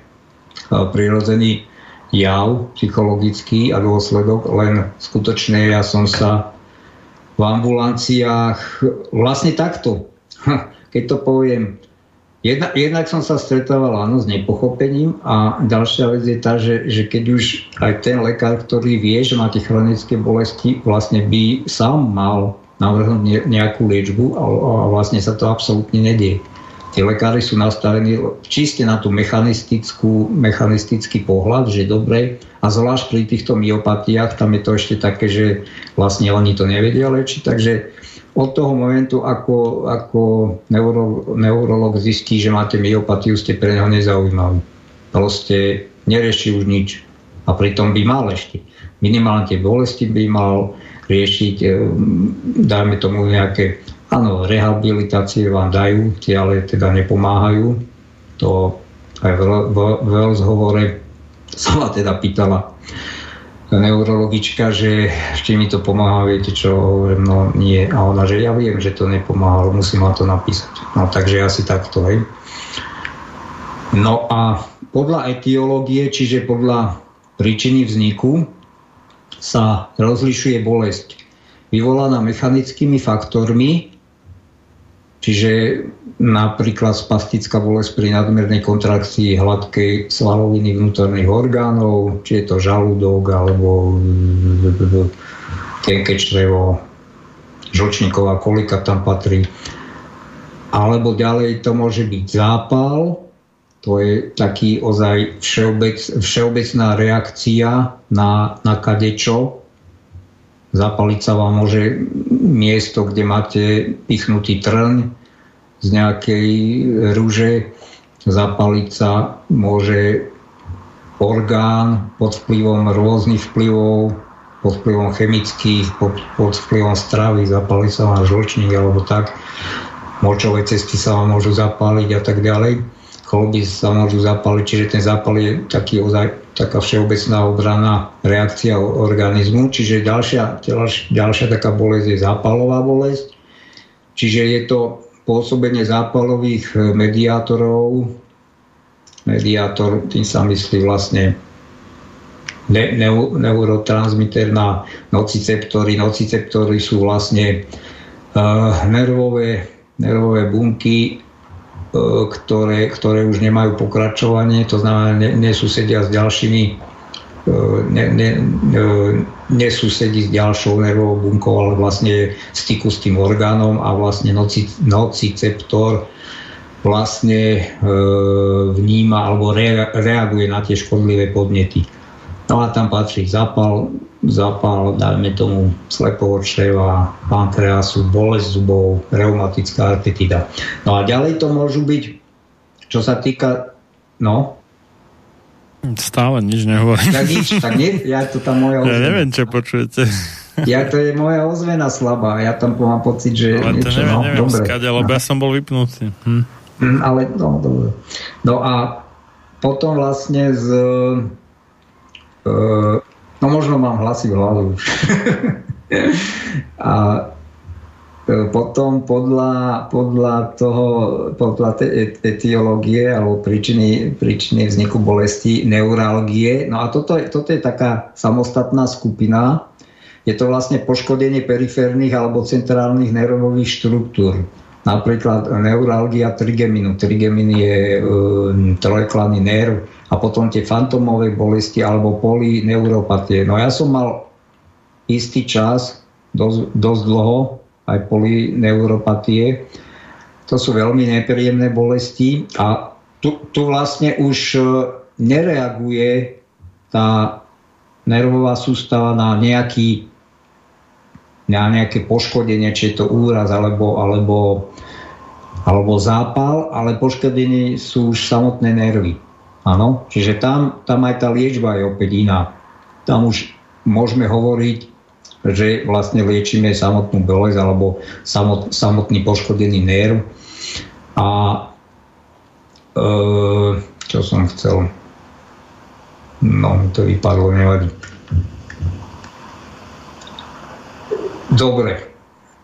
prirodzený jav psychologický a dôsledok, len skutočne ja som sa v ambulanciách vlastne takto, keď to poviem, Jedna, jednak som sa stretával áno s nepochopením a ďalšia vec je tá, že, že keď už aj ten lekár, ktorý vie, že máte chronické bolesti, vlastne by sám mal navrhnúť nejakú liečbu a, a vlastne sa to absolútne nedie. Tí lekári sú nastavení čiste na tú mechanistickú, mechanistický pohľad, že dobre, a zvlášť pri týchto myopatiách, tam je to ešte také, že vlastne oni to nevedia lečiť, takže od toho momentu, ako, ako neuro, neurolog zistí, že máte myopatiu, ste pre neho nezaujímaví. Proste nerieši už nič. A pritom by mal ešte. Minimálne tie bolesti by mal riešiť, e, dajme tomu nejaké, áno, rehabilitácie vám dajú, tie ale teda nepomáhajú. To aj v, rozhovore sa ma teda pýtala neurologička, že ešte mi to pomáha, viete čo, hovorím, no nie. A ona, že ja viem, že to nepomáha, ale musím vám to napísať. No takže asi takto, hej. No a podľa etiológie, čiže podľa príčiny vzniku, sa rozlišuje bolesť vyvolaná mechanickými faktormi, čiže napríklad spastická bolesť pri nadmernej kontrakcii hladkej svaloviny vnútorných orgánov, či je to žalúdok alebo tenké črevo, žlčníková kolika tam patrí. Alebo ďalej to môže byť zápal, to je taký ozaj všeobec, všeobecná reakcia na, na kadečo. Zapaliť sa vám môže miesto, kde máte pichnutý trň, z nejakej rúže. Zapaliť sa môže orgán pod vplyvom rôznych vplyvov, pod vplyvom chemických, pod, pod vplyvom stravy, zapali sa vám žlčník alebo tak, močové cesty sa vám môžu zapáliť a tak ďalej, chloby sa môžu zapáliť, čiže ten zápal je taký ozaj, taká všeobecná obrana reakcia organizmu, čiže ďalšia, ďalšia, taká bolesť je zápalová bolesť, čiže je to pôsobenie zápalových e, mediátorov. Mediátor, tým sa myslí vlastne ne, ne, neurotransmiter na nociceptory. Nociceptory sú vlastne uh, nervové, nervové bunky, ktoré, ktoré už nemajú pokračovanie, to znamená, ne, s ďalšími ne, ne, nesúsedí s ďalšou nervovou bunkou, ale vlastne v styku s tým orgánom a vlastne noci, nociceptor vlastne e, vníma alebo re, reaguje na tie škodlivé podnety. No a tam patrí zapal, zapal, dajme tomu slepového čreva, pankreasu, bolesť zubov, reumatická artetida. No a ďalej to môžu byť, čo sa týka, no, Stále nič nehovorím. Tak nič, tak nie, ja to tam moja ozvena. Ja neviem, čo počujete. Ja to je moja ozvena slabá, ja tam mám pocit, že ale niečo, to neviem, no, neviem dobre. skade, lebo no. ja som bol vypnutý. Hm. Hm, ale, no, dobre. No a potom vlastne z... Uh, no možno mám hlasy v hlave už. a E, potom podľa, podľa toho, podľa tej etiológie alebo príčiny, príčiny vzniku bolesti, neuralgie. No a toto, toto je taká samostatná skupina. Je to vlastne poškodenie periférnych alebo centrálnych nervových štruktúr. Napríklad neuralgia trigeminu. Trigemin je e, trojklaný nerv a potom tie fantomové bolesti alebo polineuropatie. No ja som mal istý čas, dosť, dosť dlho, aj polineuropatie. To sú veľmi nepríjemné bolesti a tu, tu vlastne už e, nereaguje tá nervová sústava na nejaký na nejaké poškodenie, či je to úraz alebo, alebo, alebo zápal, ale poškodení sú už samotné nervy. Áno, čiže tam, tam aj tá liečba je opäť iná. Tam už môžeme hovoriť že vlastne liečíme samotnú bolesť alebo samot, samotný poškodený nerv. A e, čo som chcel. No, to vypadlo, nevadí. Dobre,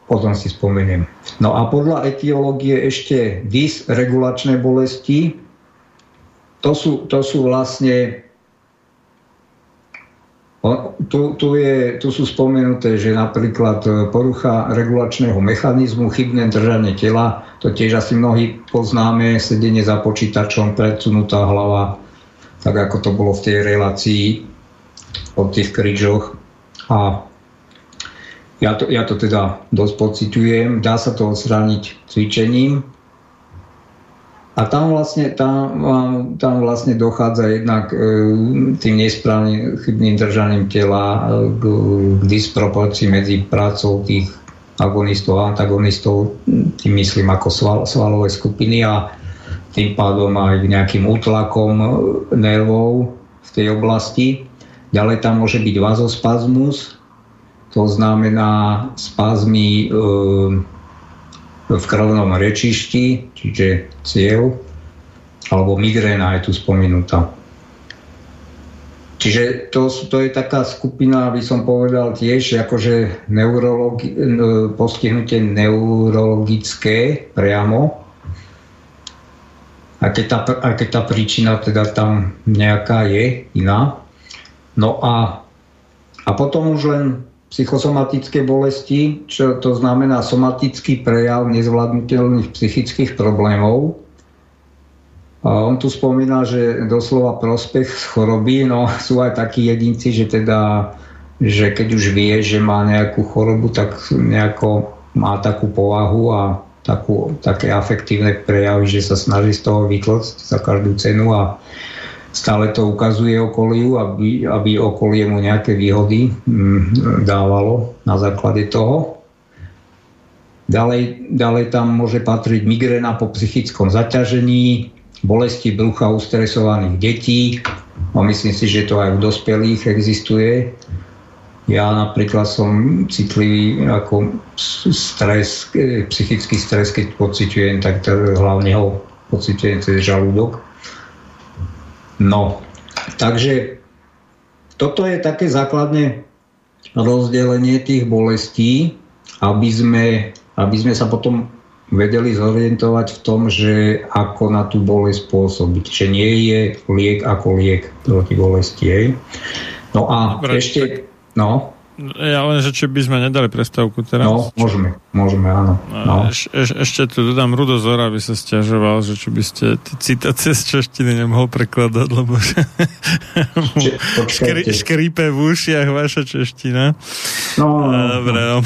potom si spomeniem. No a podľa etiológie ešte dysregulačné bolesti, to sú, to sú vlastne tu, tu, je, tu sú spomenuté, že napríklad porucha regulačného mechanizmu, chybné držanie tela, to tiež asi mnohí poznáme, sedenie za počítačom, predsunutá hlava, tak ako to bolo v tej relácii o tých krížoch. A ja to, ja to teda dosť pocitujem. Dá sa to odstrániť cvičením. A tam vlastne, tam, tam vlastne dochádza jednak e, tým nesprávnym chybným držaním tela k, k disproporcii medzi prácou tých agonistov a antagonistov, tým myslím ako sval, svalové skupiny a tým pádom aj k nejakým útlakom nervov v tej oblasti. Ďalej tam môže byť vazospazmus, to znamená spazmy e, v krvnom rečišti, čiže ciev, alebo migréna je tu spomenutá. Čiže to, to je taká skupina, by som povedal tiež, akože neurologi- postihnutie neurologické priamo. A keď, tá, a keď tá príčina teda tam nejaká je iná. No a, a potom už len psychosomatické bolesti, čo to znamená somatický prejav nezvládnutelných psychických problémov. A on tu spomína, že doslova prospech z choroby, no <laughs> sú aj takí jedinci, že teda, že keď už vie, že má nejakú chorobu, tak nejako má takú povahu a takú, také afektívne prejavy, že sa snaží z toho vytlcť za každú cenu a stále to ukazuje okoliu, aby, aby okolie mu nejaké výhody mm, dávalo na základe toho. Ďalej, ďalej tam môže patriť migréna po psychickom zaťažení, bolesti brucha u stresovaných detí. No, myslím si, že to aj u dospelých existuje. Ja napríklad som citlivý ako stres, e, psychický stres, keď pociťujem, tak hlavne ho pociťujem cez žalúdok No, takže toto je také základné rozdelenie tých bolestí, aby sme, aby sme sa potom vedeli zorientovať v tom, že ako na tú bolesť pôsobiť. Že nie je liek ako liek proti bolesti. No a Dobre, ešte... Tak... No. Ja len, že či by sme nedali prestávku teraz. No, môžeme, môžeme, áno. No. Eš, eš, ešte tu dodám Rudo Zora, aby sa stiažoval, že či by ste citácie z češtiny nemohol prekladať, lebo <laughs> škri, škrípe v ušiach vaša čeština. No, no, Dobre, no.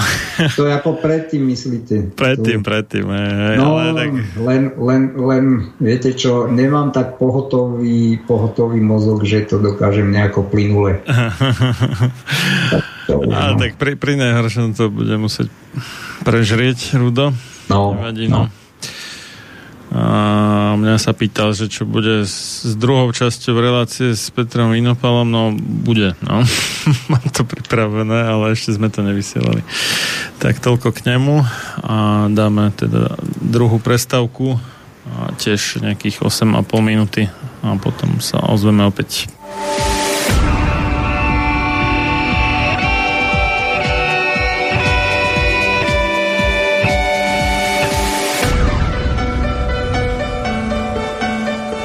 To je ako predtým myslíte. Predtým, to... predtým. Aj, no, ale tak... len, len, len, viete čo, nemám tak pohotový, pohotový mozog, že to dokážem nejako plynule. <laughs> A tak pri, pri najhoršom to bude musieť prežrieť, Rudo. No, Nevadí, no. no. A mňa sa pýtal, že čo bude s, s druhou časťou relácie s Petrom Inopalom, no bude, no. <laughs> Mám to pripravené, ale ešte sme to nevysielali. Tak toľko k nemu a dáme teda druhú prestavku a tiež nejakých 8,5 minúty a potom sa ozveme opäť.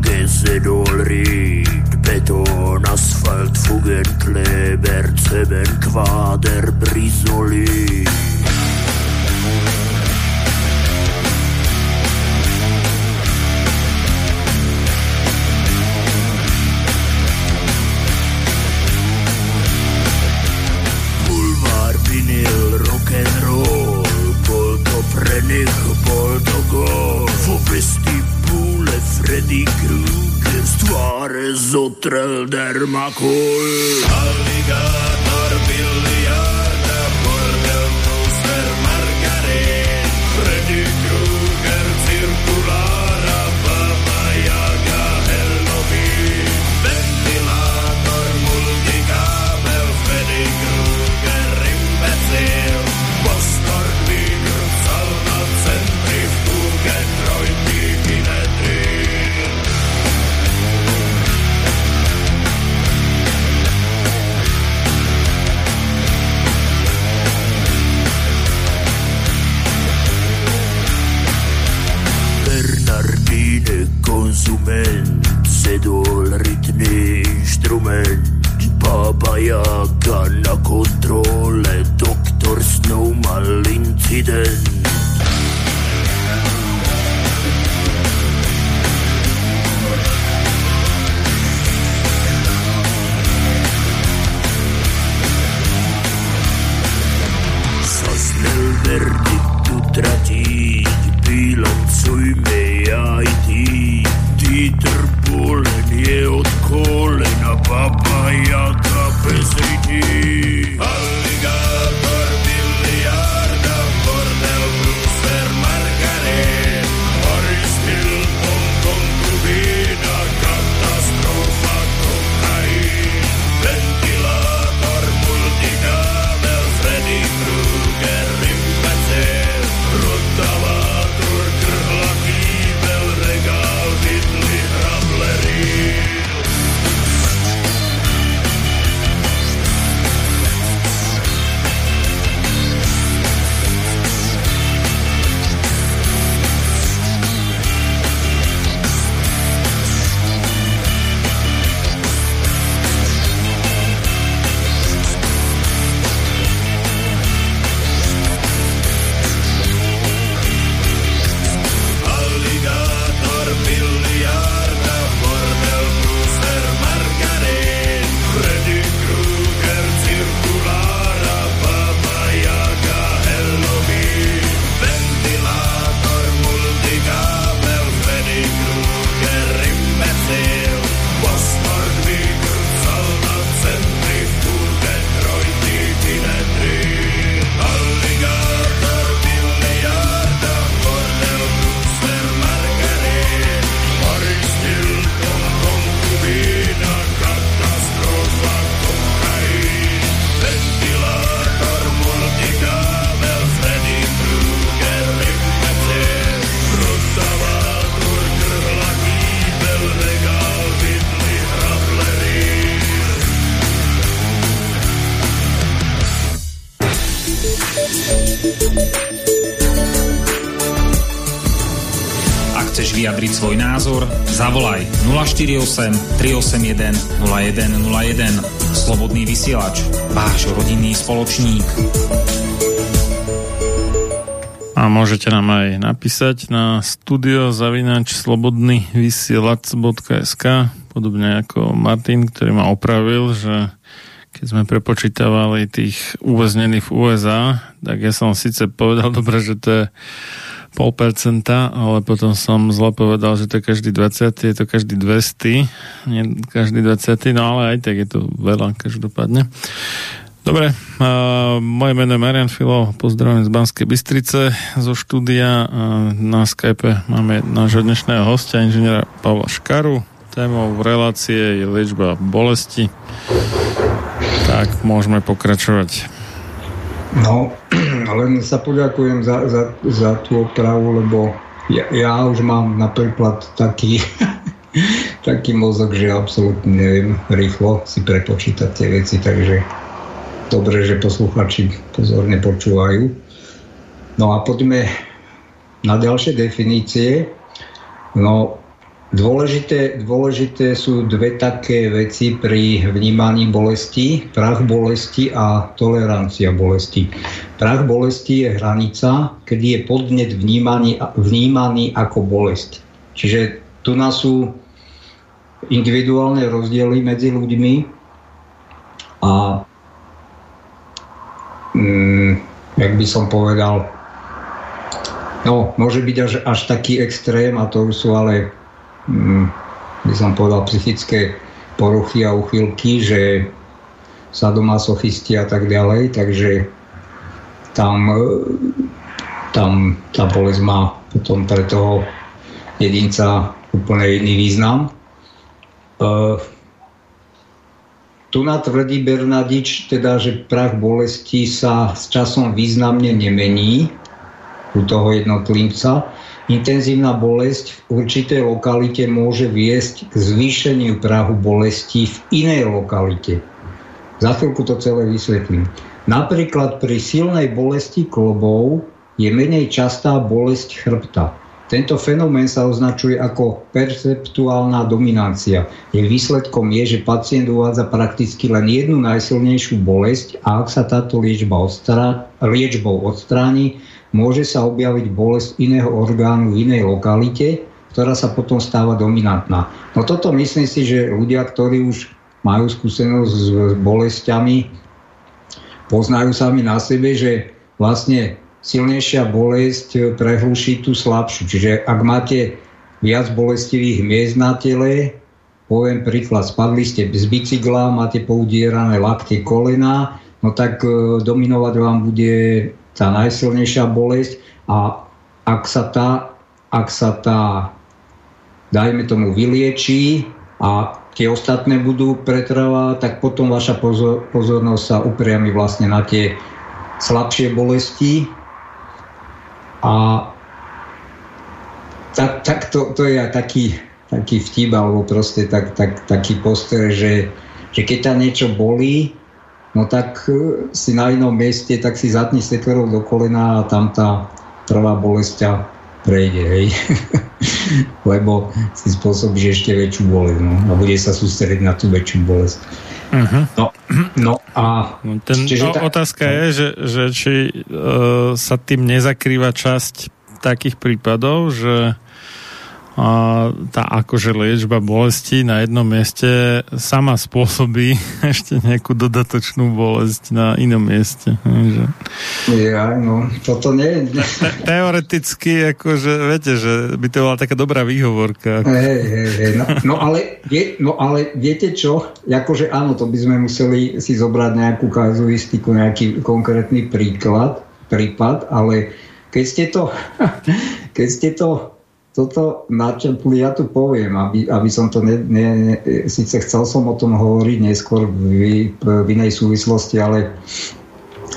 gesedol riid, beton, asfalt, fugen, Kleber, Zement, Quader, Brisolied. tröll der. Alligator, 048 381 0101. Slobodný vysielač, váš rodinný spoločník. A môžete nám aj napísať na studiozavinačslobodnyvysielac.sk podobne ako Martin, ktorý ma opravil, že keď sme prepočítavali tých uväznených v USA, tak ja som síce povedal <laughs> dobre, že to je pol percenta, ale potom som zle povedal, že to je každý 20, je to každý 200, nie každý 20, no ale aj tak je to veľa každopádne. Dobre, uh, moje meno je Marian Filo, pozdravujem z Banskej Bystrice zo štúdia. Uh, na Skype máme nášho dnešného hostia, inžiniera Pavla Škaru. Témou v relácie je liečba bolesti. Tak, môžeme pokračovať. No, <clears throat> len sa poďakujem za, za, za tú opravu, lebo ja, ja už mám napríklad taký <laughs> taký mozog, že absolútne neviem rýchlo si prepočítať tie veci, takže dobre, že posluchači pozorne počúvajú. No a poďme na ďalšie definície. No, dôležité, dôležité sú dve také veci pri vnímaní bolesti. Prach bolesti a tolerancia bolesti. Prach bolesti je hranica, kedy je podnet vnímaný, vnímaný ako bolesť. Čiže tu nás sú individuálne rozdiely medzi ľuďmi a mm, jak by som povedal, no, môže byť až, až taký extrém a to už sú ale, by som povedal, psychické poruchy a uchylky, že sadomasochisti a tak ďalej, takže tam, tam tá bolesť má potom pre toho jedinca úplne iný význam. Uh, tu natvrdí Bernadič, teda, že prach bolesti sa s časom významne nemení u toho jednotlivca. Intenzívna bolesť v určitej lokalite môže viesť k zvýšeniu prahu bolesti v inej lokalite. Za chvíľku to celé vysvetlím. Napríklad pri silnej bolesti klobov je menej častá bolesť chrbta. Tento fenomén sa označuje ako perceptuálna dominancia. Jej výsledkom je, že pacient uvádza prakticky len jednu najsilnejšiu bolesť a ak sa táto liečba odstrá, liečbou odstráni, môže sa objaviť bolesť iného orgánu v inej lokalite, ktorá sa potom stáva dominantná. No toto myslím si, že ľudia, ktorí už majú skúsenosť s bolestiami, poznajú sami na sebe, že vlastne silnejšia bolesť prehluší tú slabšiu. Čiže ak máte viac bolestivých miest na tele, poviem príklad, spadli ste z bicykla, máte poudierané lakte kolena, no tak e, dominovať vám bude tá najsilnejšia bolesť a ak sa tá, ak sa tá dajme tomu vyliečí a tie ostatné budú pretrvať, tak potom vaša pozor, pozornosť sa upriami vlastne na tie slabšie bolesti. A tak, tak to, to je taký, taký vtip, alebo proste tak, tak, taký poster, že, že keď tam niečo bolí, no tak e, si na inom mieste, tak si zatni sekerov do kolena a tam tá prvá bolesť prejde, hej. <laughs> Lebo si spôsobíš ešte väčšiu bolesť, no. A bude sa sústrediť na tú väčšiu bolesť. Uh-huh. No, no a... No, ten, čiže no, tá... Otázka je, že, že či uh, sa tým nezakrýva časť takých prípadov, že a tá akože liečba bolesti na jednom mieste sama spôsobí <laughs> ešte nejakú dodatočnú bolesť na inom mieste. Že... Ja, no, toto nie je... Te- teoreticky, akože, viete, že by to bola taká dobrá výhovorka. Hej, hej, hej, no, no, ale, vie, no ale viete čo? Akože áno, to by sme museli si zobrať nejakú kazuistiku, nejaký konkrétny príklad, prípad, ale keď ste to, <laughs> keď ste to toto načrtli, ja tu poviem, aby, aby som to ne, ne, ne, síce chcel som o tom hovoriť neskôr v, v inej súvislosti, ale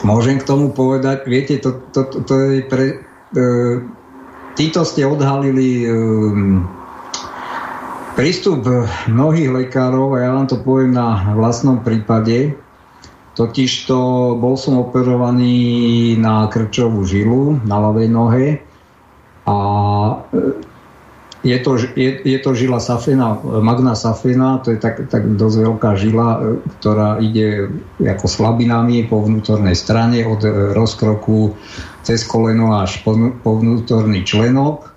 môžem k tomu povedať, viete, to, to, to, to je pre, e, títo ste odhalili e, prístup mnohých lekárov a ja vám to poviem na vlastnom prípade, totiž to bol som operovaný na krčovú žilu na ľavej nohe a e, je to, je, je to žila safena, magna safena, to je tak, tak dosť veľká žila, e, ktorá ide ako slabinami po vnútornej strane od e, rozkroku cez koleno až po, po vnútorný členok.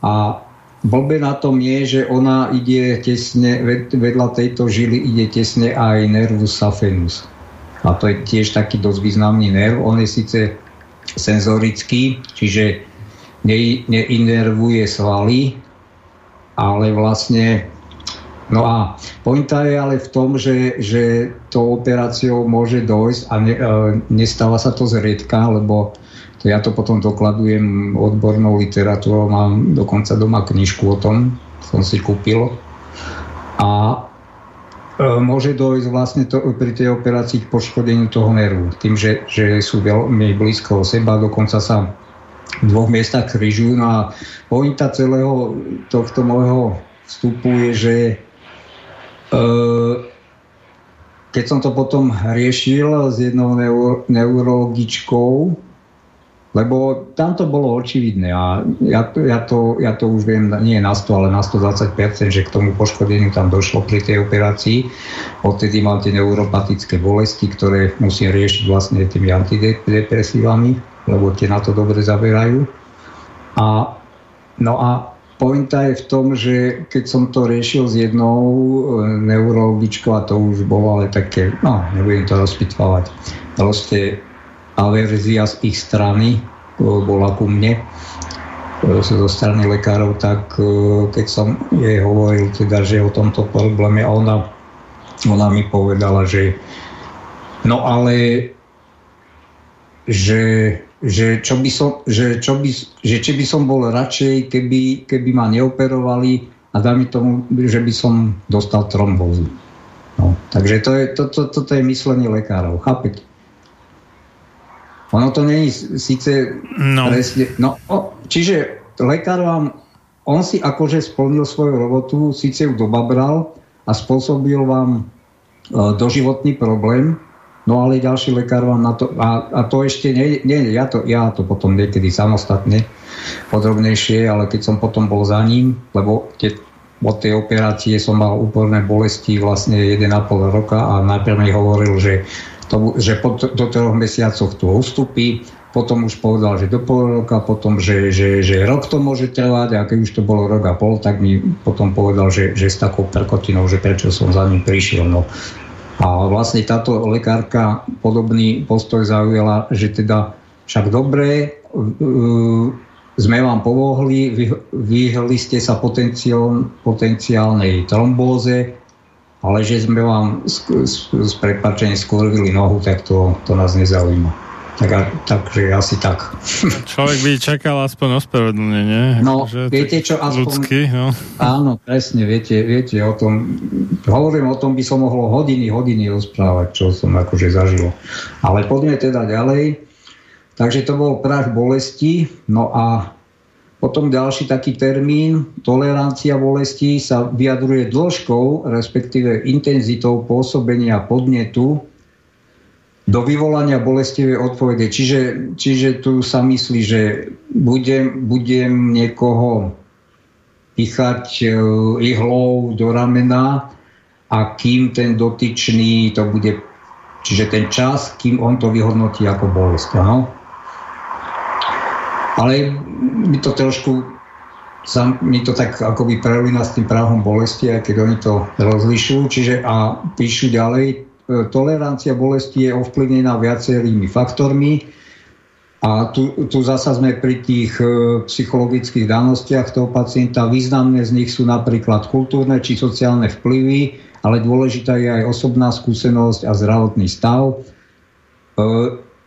A blbe na tom je, že ona ide tesne, vedľa tejto žily ide tesne aj nervus safenus. A to je tiež taký dosť významný nerv. On je síce senzorický, čiže neinervuje svaly, ale vlastne No a pointa je ale v tom, že, že to operáciou môže dojsť a ne, e, nestáva sa to zriedka, lebo to ja to potom dokladujem odbornou literatúrou, mám dokonca doma knižku o tom, som si kúpil. A e, môže dojsť vlastne to, pri tej operácii k poškodeniu toho nervu. Tým, že, že sú veľmi blízko seba, dokonca sa v dvoch miestach križujú. No a pointa celého tohto môjho vstupu je, že Ehm, keď som to potom riešil s jednou neurologičkou, lebo tam to bolo očividné a ja, ja, to, ja to už viem, nie na 100, ale na 120%, že k tomu poškodeniu tam došlo pri tej operácii. Odtedy mám tie neuropatické bolesti, ktoré musím riešiť vlastne tými antidepresívami, lebo tie na to dobre zaberajú. A, no a Pointa je v tom, že keď som to riešil s jednou e, neurologičkou, a to už bolo ale také, no, nebudem to rozpitvávať, proste averzia z ich strany e, bola ku mne e, zo strany lekárov, tak keď som jej hovoril teda, že o tomto probléme, ona, ona mi povedala, že no ale že že, čo by som, že, čo by, že či by som bol radšej, keby, keby ma neoperovali a dá mi tomu, že by som dostal trombózu. No, takže to je, to, to, toto je myslenie lekárov, chápete? Ono to není síce no. presne... No, o, čiže lekár vám, on si akože splnil svoju robotu, síce ju dobabral a spôsobil vám e, doživotný problém, No ale ďalší lekár vám na to... A, a to ešte nie, nie ja, to, ja to potom niekedy samostatne podrobnejšie, ale keď som potom bol za ním, lebo tie, od tej operácie som mal úporné bolesti vlastne 1,5 roka a najprv mi hovoril, že, to, že po, do troch mesiacoch to ustupí, potom už povedal, že do pol roka, potom, že, že, že rok to môže trvať a keď už to bolo rok a pol, tak mi potom povedal, že, že s takou perkotinou, že prečo som za ním prišiel. No, a vlastne táto lekárka podobný postoj zaujala, že teda však dobre, sme vám pomohli, vyhli ste sa potenciál, potenciálnej trombóze, ale že sme vám s prepačením skurvili nohu, tak to, to nás nezaujíma. Tak, takže asi tak. <laughs> Človek by čakal aspoň ospravedlnenie. No, že viete čo, aspoň... Ľudský, no. Áno, presne, viete, viete o tom, hovorím o tom, by som mohol hodiny, hodiny rozprávať, čo som akože zažil. Ale poďme teda ďalej. Takže to bol prach bolesti, no a potom ďalší taký termín, tolerancia bolesti sa vyjadruje dĺžkou, respektíve intenzitou pôsobenia podnetu do vyvolania bolestivej odpovede. Čiže, čiže tu sa myslí, že budem, budem niekoho pichať e, ihlou do ramena a kým ten dotyčný to bude, čiže ten čas, kým on to vyhodnotí ako bolest. Áno? Ale mi to trošku sa mi to tak akoby prelína s tým práhom bolesti, aj keď oni to rozlišujú. Čiže a píšu ďalej, tolerancia bolesti je ovplyvnená viacerými faktormi a tu, tu zasa sme pri tých e, psychologických danostiach toho pacienta. Významné z nich sú napríklad kultúrne či sociálne vplyvy, ale dôležitá je aj osobná skúsenosť a zdravotný stav. E,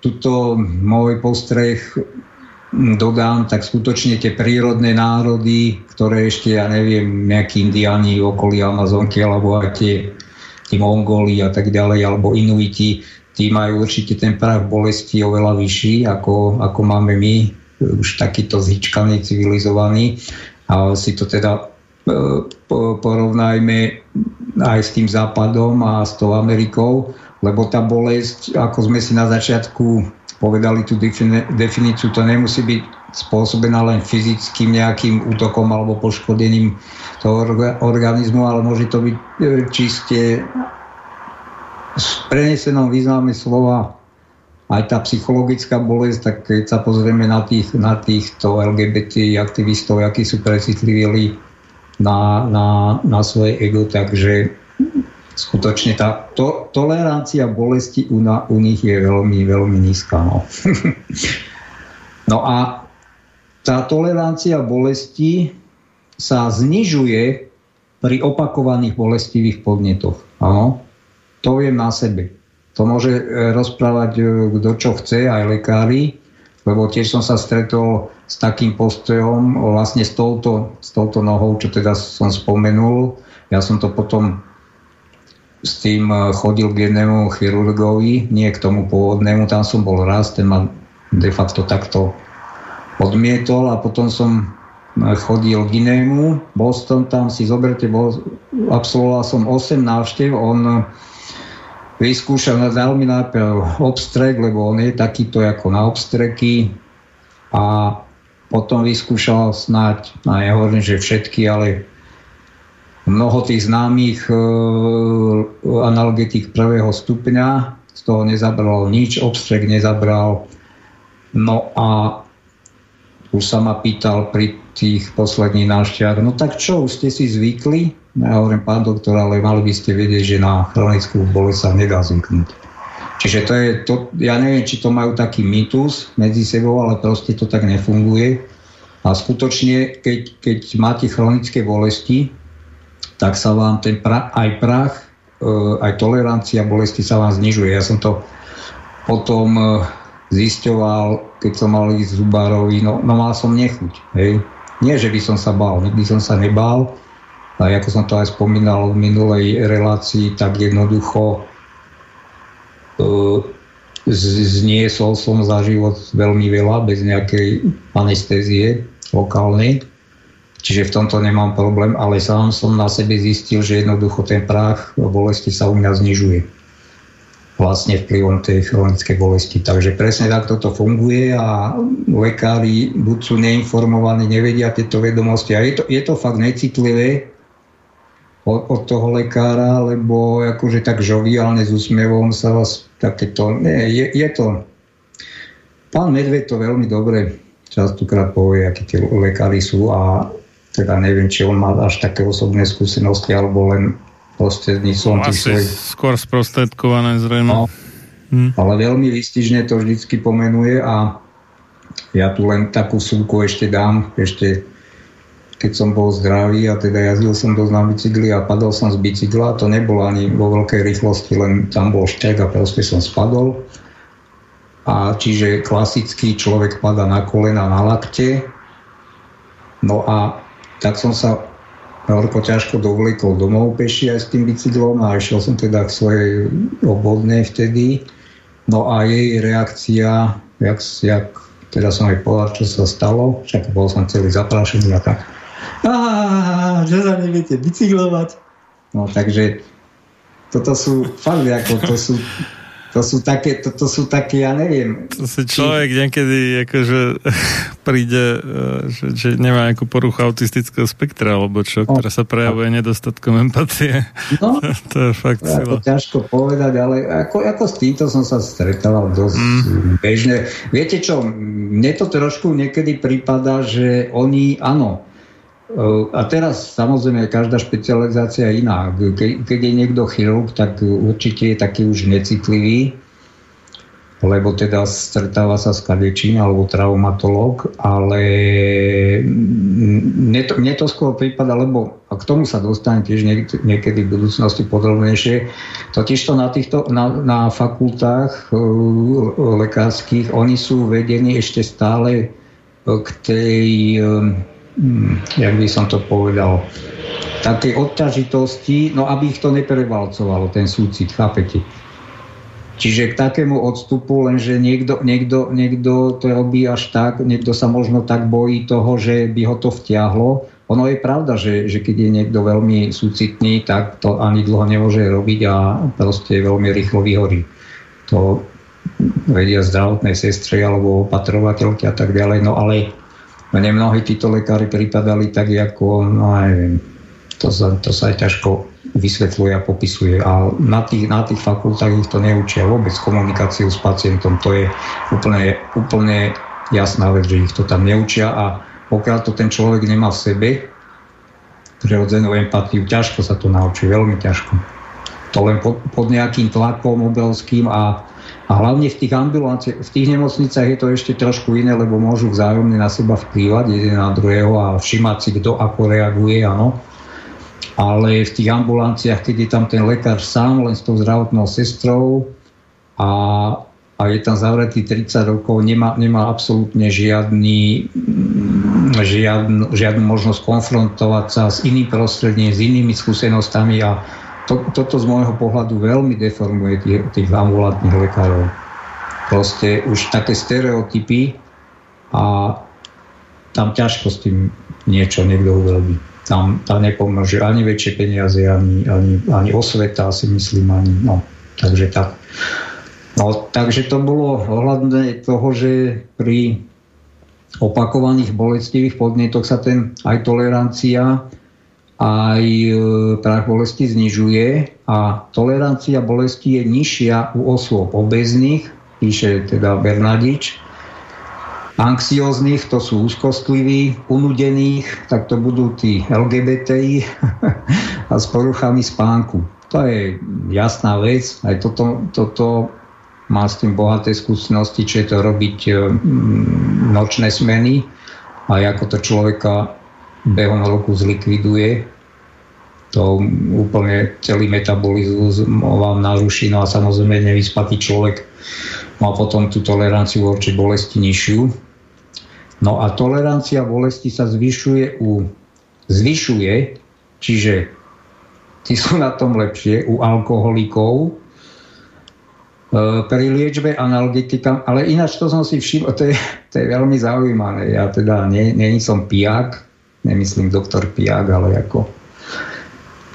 tuto môj postreh dodám, tak skutočne tie prírodné národy, ktoré ešte, ja neviem, nejakí indiani okolí Amazonky, alebo aj tie tí Mongoli a tak ďalej, alebo Inuiti, tí majú určite ten prach bolesti oveľa vyšší, ako, ako máme my, už takýto zhyčkaný, civilizovaný. A si to teda e, porovnajme aj s tým západom a s tou Amerikou, lebo tá bolesť, ako sme si na začiatku povedali tú definíciu, to nemusí byť spôsobená len fyzickým nejakým útokom alebo poškodením toho organizmu, ale môže to byť e, čiste v prenesenom význame slova aj tá psychologická bolesť, tak keď sa pozrieme na, tých, na týchto LGBT aktivistov, akí sú precitlivili na, na, na svoje ego, takže skutočne tá to, tolerancia bolesti u, na, u nich je veľmi, veľmi nízka. No. <laughs> no a tá tolerancia bolesti sa znižuje pri opakovaných bolestivých podnetoch. Áno, to viem na sebe. To môže e, rozprávať e, kto čo chce, aj lekári, lebo tiež som sa stretol s takým postojom vlastne s touto, s touto nohou, čo teda som spomenul. Ja som to potom s tým e, chodil k jednému chirurgovi, nie k tomu pôvodnému, tam som bol raz, ten ma de facto takto odmietol a potom som chodil k inému, Boston tam si zoberte, bol, absolvoval som 8 návštev, on vyskúšal, dal mi najprv obstrek, lebo on je takýto ako na obstreky. A potom vyskúšal snáď, a ja hovorím, že všetky, ale mnoho tých známych e, analgetik prvého stupňa, z toho nezabral nič, obstrek nezabral. No a už sa ma pýtal pri tých posledných návštevách, no tak čo, už ste si zvykli? No ja hovorím, pán doktor, ale mali by ste vedieť, že na chronickú bolesť sa nedá zvyknúť. Čiže to je, to, ja neviem, či to majú taký mýtus medzi sebou, ale proste to tak nefunguje. A skutočne, keď, keď máte chronické bolesti, tak sa vám ten pra, aj prach, e, aj tolerancia bolesti sa vám znižuje. Ja som to potom e, zisťoval, keď som mal ísť zubárovi, no, no mal som nechuť. Hej. Nie, že by som sa bál, nikdy som sa nebál. A ako som to aj spomínal v minulej relácii, tak jednoducho uh, zniesol som za život veľmi veľa bez nejakej anestézie lokálnej. Čiže v tomto nemám problém, ale sám som na sebe zistil, že jednoducho ten prach bolesti sa u mňa znižuje vlastne vplyvom tej chronickej bolesti. Takže presne takto to funguje a lekári buď sú neinformovaní, nevedia tieto vedomosti a je to, je to fakt necitlivé od, od toho lekára, lebo akože tak žoviálne s úsmevom sa vás takéto... Nie, je, je to... Pán Medved to veľmi dobre častokrát povie, akí tie lekári sú a teda neviem, či on má až také osobné skúsenosti, alebo len prostredníctvom no, tých svojich... skôr sprostredkované zrejme. No, hm. Ale veľmi výstižne to vždycky pomenuje a ja tu len takú súku ešte dám, ešte keď som bol zdravý a teda jazdil som dosť na bicykli a padol som z bicykla, to nebolo ani vo veľkej rýchlosti, len tam bol štek a proste som spadol. A čiže klasický človek pada na kolena, na lakte. No a tak som sa horko ťažko dovlekol domov peši aj s tým bicyklom a išiel som teda k svojej obvodnej vtedy. No a jej reakcia, jak, jak teda som aj povedal, čo sa stalo, však bol som celý zaprášený a tak. Á, že sa neviete bicyklovať. No takže toto sú fakt ako, to sú to sú také, to, to sú také, ja neviem. To si človek či... niekedy akože <laughs> príde, e, že, že nemá nejakú poruchu autistického spektra, alebo čo, no. ktorá sa prejavuje nedostatkom empatie. No, <laughs> to je fakt to sila. ťažko povedať, ale ako, ako s týmto som sa stretával dosť mm. bežne. Viete čo, mne to trošku niekedy prípada, že oni, áno, a teraz samozrejme každá špecializácia je iná. Ke, keď je niekto chirurg, tak určite je taký už necitlivý, lebo teda stretáva sa s kadečím alebo traumatolog, ale mne to, mne to skôr prípada, lebo a k tomu sa dostane tiež niekedy v budúcnosti podrobnejšie. Totižto na, týchto, na, na fakultách lekárskych oni sú vedení ešte stále k tej jak by som to povedal, také odťažitosti, no aby ich to neprevalcovalo, ten súcit, chápete? Čiže k takému odstupu, lenže niekto, niekto, niekto to robí až tak, niekto sa možno tak bojí toho, že by ho to vtiahlo. Ono je pravda, že, že keď je niekto veľmi súcitný, tak to ani dlho nemôže robiť a proste veľmi rýchlo vyhorí. To vedia zdravotné sestry alebo opatrovateľky a tak ďalej. No ale mne mnohí títo lekári pripadali tak, ako, no neviem, to sa, to sa aj ťažko vysvetľuje a popisuje. A na tých, na tých fakultách ich to neučia vôbec komunikáciu s pacientom. To je úplne, úplne jasná vec, že ich to tam neučia a pokiaľ to ten človek nemá v sebe, prirodzenú empatiu, ťažko sa to naučí, veľmi ťažko. To len pod, pod nejakým tlakom obrovským a a hlavne v tých ambulanciách, v tých nemocniciach je to ešte trošku iné, lebo môžu vzájomne na seba vplývať jeden na druhého a všimať si, kto ako reaguje, áno. ale v tých ambulanciách, keď je tam ten lekár sám, len s tou zdravotnou sestrou a, a je tam zavretý 30 rokov, nemá, nemá absolútne žiadny, žiadnu, žiadnu možnosť konfrontovať sa s iným prostredím, s inými skúsenostami a to, toto z môjho pohľadu veľmi deformuje tých, tých ambulantných lekárov. Proste už také stereotypy a tam ťažko s tým niečo niekto urobí. Tam, tam nepomôže ani väčšie peniaze, ani, ani, ani osveta, si myslím, ani, no, takže tak. No, takže to bolo ohľadné toho, že pri opakovaných bolestivých podnetoch sa ten aj tolerancia, aj e, prach bolesti znižuje a tolerancia bolesti je nižšia u osôb obezných, píše teda Bernadič, anxióznych, to sú úzkostliví, unudených, tak to budú tí LGBTI <laughs> a s poruchami spánku. To je jasná vec, aj toto, toto má s tým bohaté skúsenosti, či je to robiť e, nočné smeny a ako to človeka behom roku zlikviduje. To úplne celý metabolizmus vám naruší, no a samozrejme nevyspatý človek má potom tú toleranciu voči bolesti nižšiu. No a tolerancia bolesti sa zvyšuje u zvyšuje, čiže tí sú na tom lepšie u alkoholikov, e, pri liečbe analgetika, ale ináč to som si všimol, to je, to je veľmi zaujímavé. Ja teda nie, nie som pijak, nemyslím doktor pijak, ale ako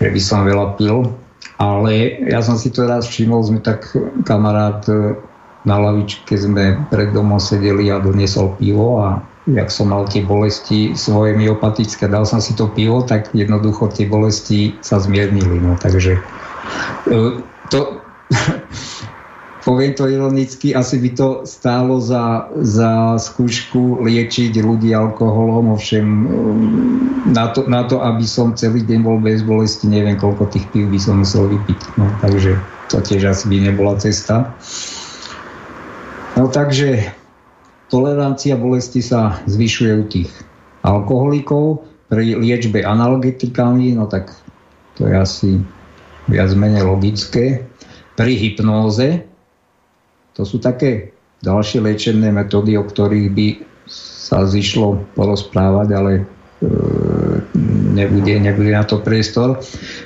že by som veľa pil. Ale ja som si to raz všimol, sme tak kamarát e, na lavičke sme pred domom sedeli a doniesol pivo a jak som mal tie bolesti svoje myopatické, dal som si to pivo, tak jednoducho tie bolesti sa zmiernili. No, takže e, to, <laughs> poviem to ironicky, asi by to stálo za, za skúšku liečiť ľudí alkoholom, ovšem e, na to, na to, aby som celý deň bol bez bolesti, neviem, koľko tých pív by som musel vypiť. No, takže to tiež asi by nebola cesta. No takže Tolerancia bolesti sa zvyšuje u tých alkoholikov, pri liečbe analgetikami, no tak to je asi viac menej logické. Pri hypnóze, to sú také ďalšie liečebné metódy, o ktorých by sa zišlo porozprávať, ale e, nebude, nebude na to priestor.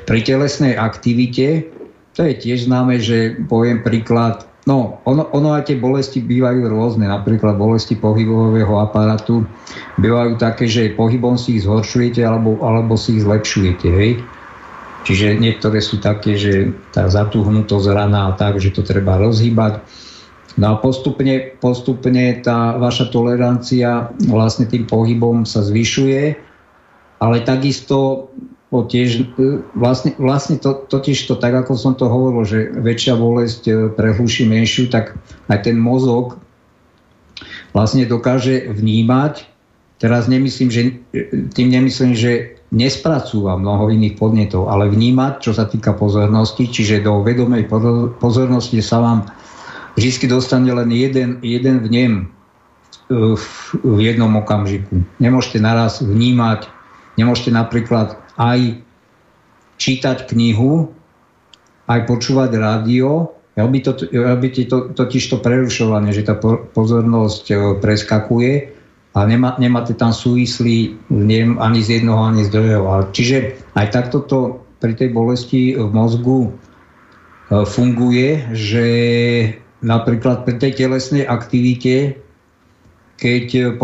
Pri telesnej aktivite, to je tiež známe, že poviem príklad, No, ono, ono aj tie bolesti bývajú rôzne, napríklad bolesti pohybového aparátu bývajú také, že pohybom si ich zhoršujete alebo, alebo si ich zlepšujete, hej. Čiže niektoré sú také, že tá zatuhnutosť rana a tak, že to treba rozhýbať. No a postupne, postupne tá vaša tolerancia vlastne tým pohybom sa zvyšuje, ale takisto tiež, vlastne, vlastne to, totiž to, tak ako som to hovoril, že väčšia bolesť e, prehluší menšiu, tak aj ten mozog vlastne dokáže vnímať, teraz nemyslím, že, e, tým nemyslím, že nespracúva mnoho iných podnetov, ale vnímať, čo sa týka pozornosti, čiže do vedomej pozornosti sa vám vždy dostane len jeden, jeden vnem v, v jednom okamžiku. Nemôžete naraz vnímať, nemôžete napríklad aj čítať knihu, aj počúvať rádio, robí to, robíte to, totiž to prerušovanie, že tá pozornosť e, preskakuje a nemá, nemáte tam súvislý neviem, ani z jednoho, ani z druhého. Čiže aj takto to pri tej bolesti v mozgu e, funguje, že napríklad pri tej telesnej aktivite, keď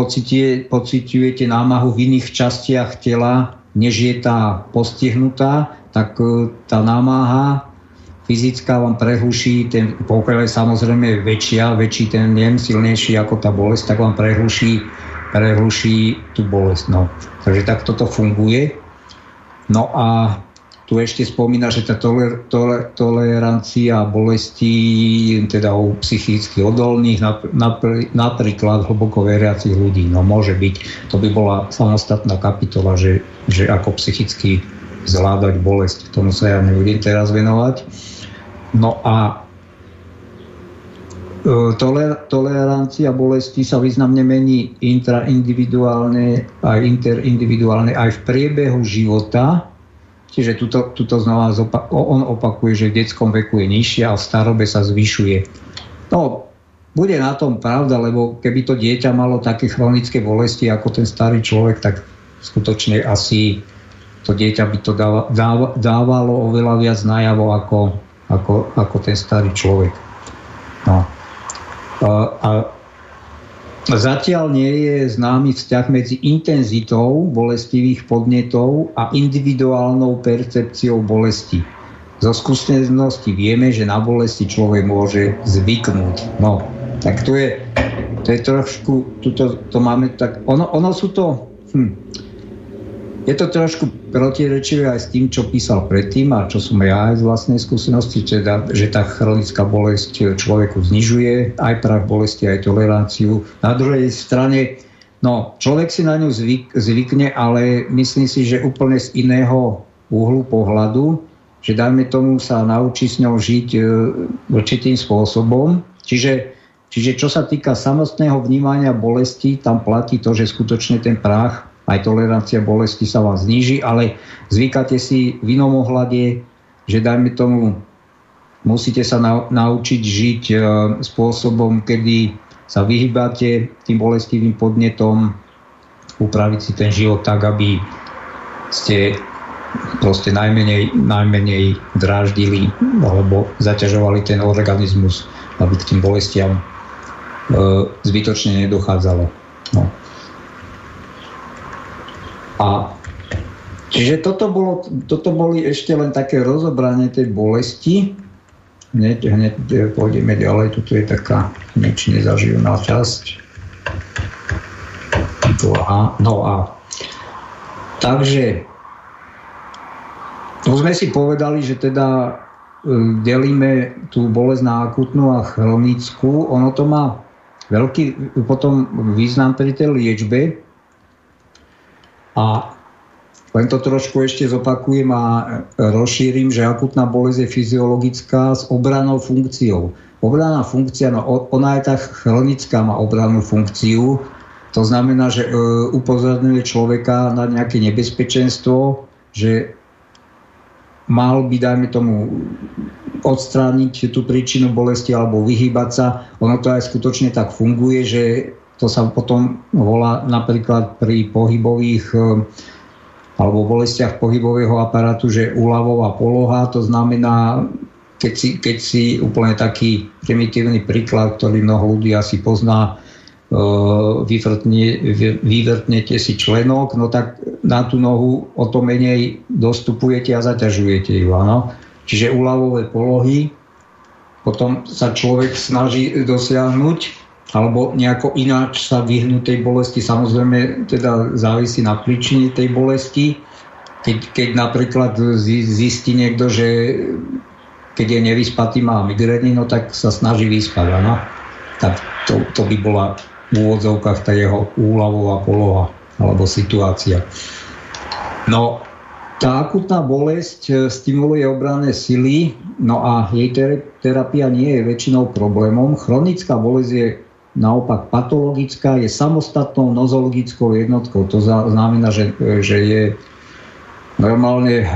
pociťujete námahu v iných častiach tela, než je tá postihnutá, tak e, tá námaha fyzická vám prehluší, ten, pokiaľ je samozrejme väčšia, väčší ten jem, silnejší ako tá bolesť, tak vám prehluší, prehluší tú bolesť. No. Takže tak toto funguje. No a tu ešte spomína, že tá toler, toler, tolerancia bolesti teda u psychicky odolných, napríklad hlboko veriacich ľudí, no môže byť. To by bola samostatná kapitola, že že ako psychicky zvládať bolesť. Tomu sa ja nebudem teraz venovať. No a e, tolerancia bolesti sa významne mení intraindividuálne aj interindividuálne aj v priebehu života. Čiže tuto, tuto znova zopa- on opakuje, že v detskom veku je nižšia a v starobe sa zvyšuje. No, bude na tom pravda, lebo keby to dieťa malo také chronické bolesti ako ten starý človek, tak skutočne asi to dieťa by to dávalo oveľa viac najavo ako, ako, ako ten starý človek. No. A, a Zatiaľ nie je známy vzťah medzi intenzitou bolestivých podnetov a individuálnou percepciou bolesti. Zo skúsenosti vieme, že na bolesti človek môže zvyknúť. No, tak to je, to je trošku, tuto, to máme tak, ono, ono sú to, hm, je to trošku protirečivé aj s tým, čo písal predtým a čo som ja aj z vlastnej skúsenosti, teda, že tá chronická bolesť človeku znižuje aj prach bolesti, aj toleranciu. Na druhej strane, no, človek si na ňu zvyk, zvykne, ale myslím si, že úplne z iného uhlu pohľadu, že dajme tomu sa naučí s ňou žiť e, určitým spôsobom. Čiže, čiže čo sa týka samostného vnímania bolesti, tam platí to, že skutočne ten prach aj tolerancia bolesti sa vám zníži, ale zvykáte si v inom ohľade, že dajme tomu, musíte sa na, naučiť žiť e, spôsobom, kedy sa vyhybáte tým bolestivým podnetom, upraviť si ten život tak, aby ste proste najmenej, najmenej dráždili alebo zaťažovali ten organizmus, aby k tým bolestiam e, zbytočne nedochádzalo. No. A čiže toto, bolo, toto boli ešte len také rozobranie tej bolesti. Hneď, hneď pôjdeme ďalej. Tuto je taká nič nezaživná časť. No a takže už sme si povedali, že teda e, delíme tú bolesť na akutnú a chronickú. Ono to má veľký potom význam pri tej liečbe, a len to trošku ešte zopakujem a rozšírim, že akutná bolesť je fyziologická s obranou funkciou. Obranná funkcia, no ona je tak chronická, má obrannú funkciu. To znamená, že e, upozorňuje človeka na nejaké nebezpečenstvo, že mal by, dajme tomu, odstrániť tú príčinu bolesti alebo vyhýbať sa. Ono to aj skutočne tak funguje, že to sa potom volá napríklad pri pohybových eh, alebo bolestiach pohybového aparátu, že úľavová poloha, to znamená, keď si, keď si úplne taký primitívny príklad, ktorý mnoho ľudí asi pozná, eh, vyvrtne, vyvrtnete si členok, no tak na tú nohu o to menej dostupujete a zaťažujete ju. Áno? Čiže úľavové polohy, potom sa človek snaží dosiahnuť alebo nejako ináč sa vyhnúť tej bolesti. Samozrejme, teda závisí na príčine tej bolesti. Keď, keď napríklad zistí niekto, že keď je nevyspatý, má migrény, no tak sa snaží vyspať, áno. Tak to, to by bola v úvodzovkách tá jeho úľavová poloha alebo situácia. No, tá akutná bolesť e, stimuluje obranné sily, no a jej terapia nie je väčšinou problémom. Chronická bolesť je naopak patologická je samostatnou nozologickou jednotkou. To znamená, že, že je normálne e,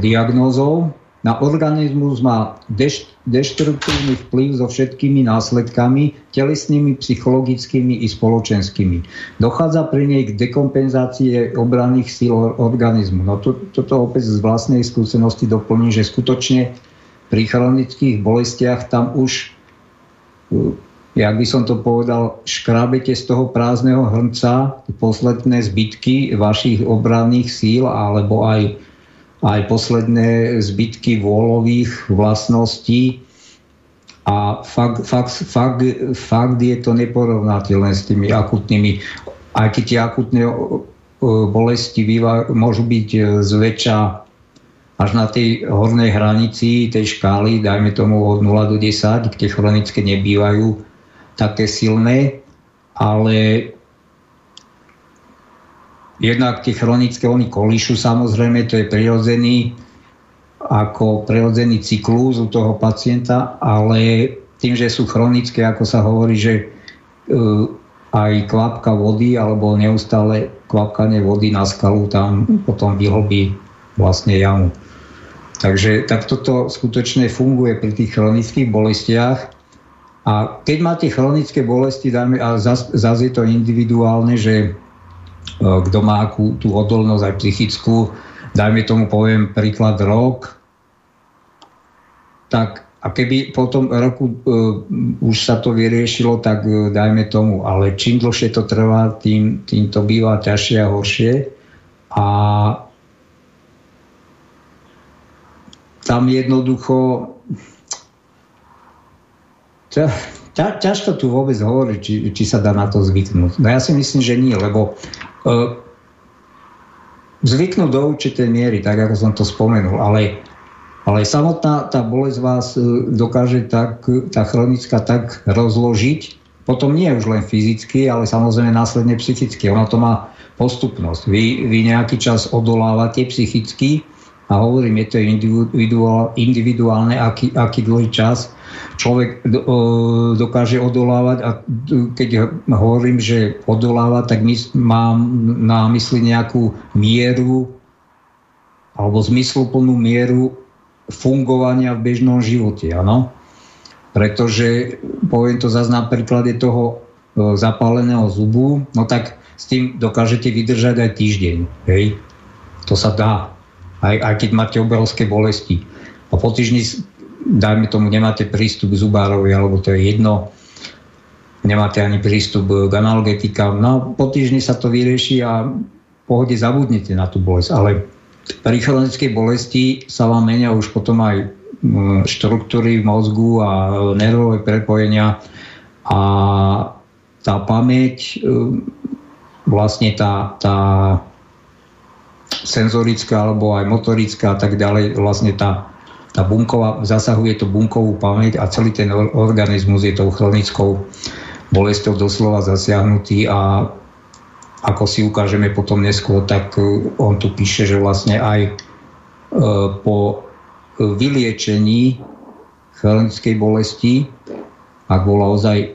diagnózou. Na organizmus má deš, deštruktívny vplyv so všetkými následkami, telesnými, psychologickými i spoločenskými. Dochádza pri nej k dekompenzácii obranných síl organizmu. No to, toto opäť z vlastnej skúsenosti doplní, že skutočne pri chronických bolestiach tam už jak by som to povedal, škrábete z toho prázdneho hrnca posledné zbytky vašich obranných síl alebo aj, aj posledné zbytky vôľových vlastností. A fakt, fakt, fakt, fakt je to neporovnateľné s tými akutnými, aj keď tie akutné bolesti býva, môžu byť e, zväčša až na tej hornej hranici tej škály, dajme tomu od 0 do 10, kde chronické nebývajú také silné, ale jednak tie chronické, oni kolíšu samozrejme, to je prirodzený ako prirodzený cyklus u toho pacienta, ale tým, že sú chronické, ako sa hovorí, že uh, aj kvapka vody alebo neustále kvapkanie vody na skalu tam potom vyhlbí vlastne jamu. Takže tak toto skutočne funguje pri tých chronických bolestiach. A keď máte chronické bolesti, dáme, a zase je to individuálne, že e, kto má akú tú odolnosť aj psychickú, dajme tomu poviem príklad rok, tak a keby po tom roku uh, už sa to vyriešilo, tak uh, dajme tomu. Ale čím dlhšie to trvá, tým, tým to býva ťažšie a horšie. A tam jednoducho ťa, ťa, ťažko tu vôbec hovoriť, či, či sa dá na to zvyknúť. No ja si myslím, že nie, lebo uh, zvyknúť do určitej miery, tak ako som to spomenul, ale ale samotná tá bolesť vás e, dokáže tak, tá chronická tak rozložiť, potom nie už len fyzicky, ale samozrejme následne psychicky. Ono to má postupnosť. Vy, vy nejaký čas odolávate psychicky a hovorím, je to individuál, individuálne, aký, aký dlhý čas človek do, dokáže odolávať a keď hovorím, že odoláva, tak mám na mysli nejakú mieru alebo zmysluplnú mieru fungovania v bežnom živote, áno. Pretože, poviem to zase na príklade toho zapáleného zubu, no tak s tým dokážete vydržať aj týždeň, hej. To sa dá, aj, aj keď máte obrovské bolesti. A po týždni, dajme tomu, nemáte prístup k zubárovi, alebo to je jedno, nemáte ani prístup k analgetikám. No po týždni sa to vyrieši a pohode zabudnete na tú bolesť. Ale pri chronickej bolesti sa vám menia už potom aj štruktúry v mozgu a nervové prepojenia a tá pamäť, e, vlastne tá, tá senzorická alebo aj motorická a tak ďalej, vlastne tá, tá bunková, zasahuje to bunkovú pamäť a celý ten organizmus je tou chronickou bolestou doslova zasiahnutý a ako si ukážeme potom neskôr, tak e, on tu píše, že vlastne aj e, po vyliečení chronickej bolesti, ak bola ozaj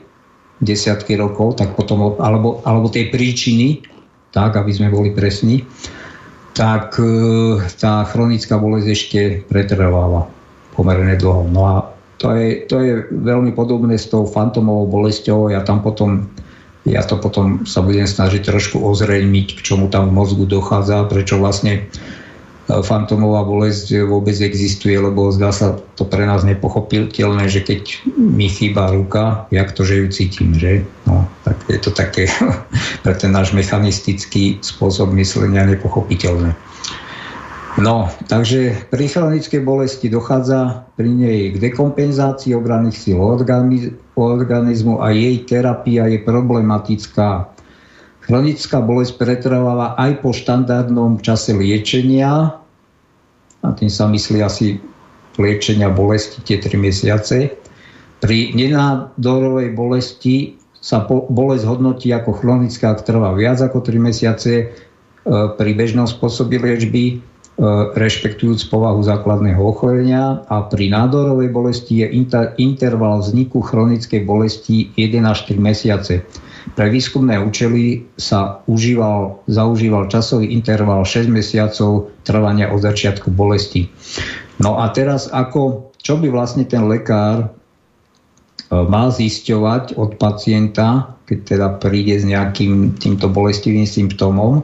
desiatky rokov, tak potom, alebo, alebo tej príčiny, tak, aby sme boli presní, tak e, tá chronická bolesť ešte pretrváva pomerne dlho. No a to je, to je veľmi podobné s tou fantomovou bolesťou. Ja tam potom ja to potom sa budem snažiť trošku ozrejmiť, k čomu tam v mozgu dochádza, prečo vlastne fantomová bolesť vôbec existuje, lebo zdá sa to pre nás nepochopiteľné, že keď mi chýba ruka, jak to, že ju cítim, že? No, tak je to také <laughs> pre ten náš mechanistický spôsob myslenia nepochopiteľné. No, takže pri chronickej bolesti dochádza pri nej k dekompenzácii obranných síl organizmu a jej terapia je problematická. Chronická bolesť pretrváva aj po štandardnom čase liečenia, a tým sa myslí asi liečenia bolesti tie 3 mesiace. Pri nenádorovej bolesti sa bolesť hodnotí ako chronická, ak trvá viac ako 3 mesiace. E, pri bežnom spôsobe liečby rešpektujúc povahu základného ochorenia a pri nádorovej bolesti je inter, interval vzniku chronickej bolesti 1 až 3 mesiace. Pre výskumné účely sa užíval, zaužíval časový interval 6 mesiacov trvania od začiatku bolesti. No a teraz ako, čo by vlastne ten lekár e, mal zisťovať od pacienta, keď teda príde s nejakým týmto bolestivým symptómom,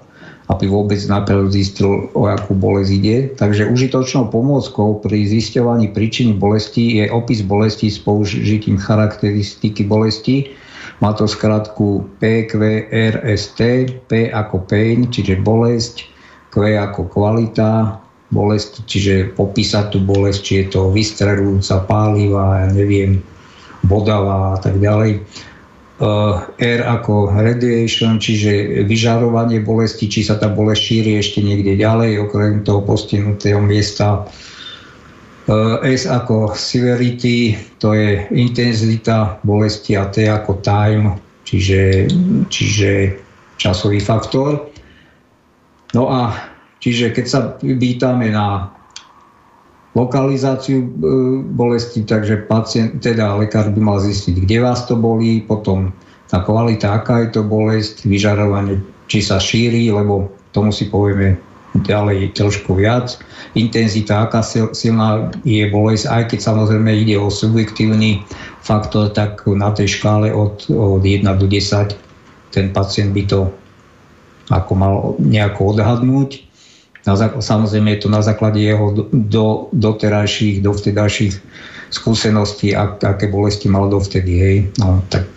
aby vôbec najprv zistil, o akú bolesť ide. Takže užitočnou pomôckou pri zisťovaní príčiny bolesti je opis bolesti s použitím charakteristiky bolesti. Má to skratku PQRST, P ako pain, čiže bolesť, Q ako kvalita bolesti, čiže popísať tú bolesť, či je to vystrelujúca, pálivá, ja neviem, bodavá a tak ďalej R ako radiation, čiže vyžarovanie bolesti, či sa tá bolesť šíri ešte niekde ďalej, okrem toho postihnutého miesta. Eh, S ako severity, to je intenzita bolesti a T ako time, čiže, čiže časový faktor. No a čiže keď sa pýtame na lokalizáciu e, bolesti, takže pacient, teda lekár by mal zistiť, kde vás to bolí, potom tá kvalita, aká je to bolesť, vyžarovanie, či sa šíri, lebo tomu si povieme ďalej trošku viac. Intenzita, aká silná je bolesť, aj keď samozrejme ide o subjektívny faktor, tak na tej škále od, od 1 do 10 ten pacient by to ako mal nejako odhadnúť. Na, samozrejme je to na základe jeho do, do, doterajších, dovtedajších skúseností, ak, aké bolesti mal dovtedy. Hej. No, tak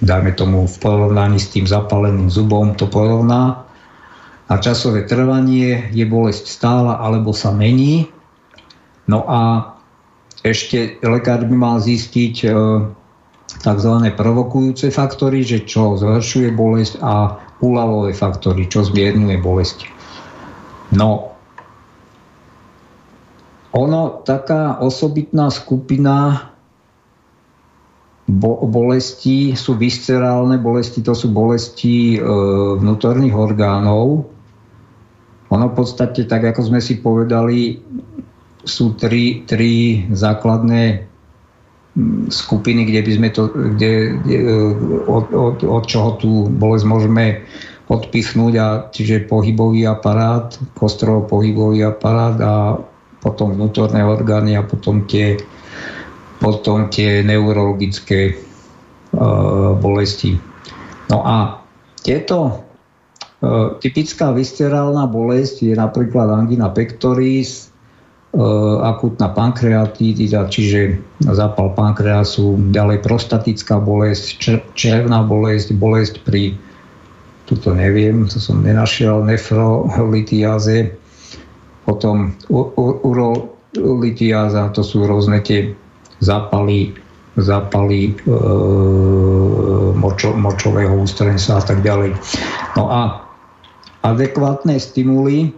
dajme tomu v porovnaní s tým zapáleným zubom to porovná a časové trvanie je bolesť stála alebo sa mení. No a ešte lekár by mal zistiť e, tzv. provokujúce faktory, že čo zhoršuje bolesť a úľavové faktory, čo zmierňuje bolesť. No, ono, taká osobitná skupina bo, bolesti sú viscerálne bolesti, to sú bolesti e, vnútorných orgánov, ono v podstate, tak ako sme si povedali, sú tri, tri základné mm, skupiny, kde by sme to, kde, kde, od, od, od čoho tú bolesť môžeme odpichnúť, a, čiže pohybový aparát, kostrovo-pohybový aparát a potom vnútorné orgány a potom tie, potom tie neurologické uh, bolesti. No a tieto E, typická viscerálna bolesť je napríklad angina pectoris, e, akutná pankreatitida, čiže zápal pankreasu, ďalej prostatická bolesť, červná bolesť, bolesť pri, tuto neviem, to som nenašiel, nefrolitiáze, potom urolitiáza, to sú rôzne tie zápaly, zápaly e, močo, močového ústrenca a tak ďalej. No a adekvátne stimuly,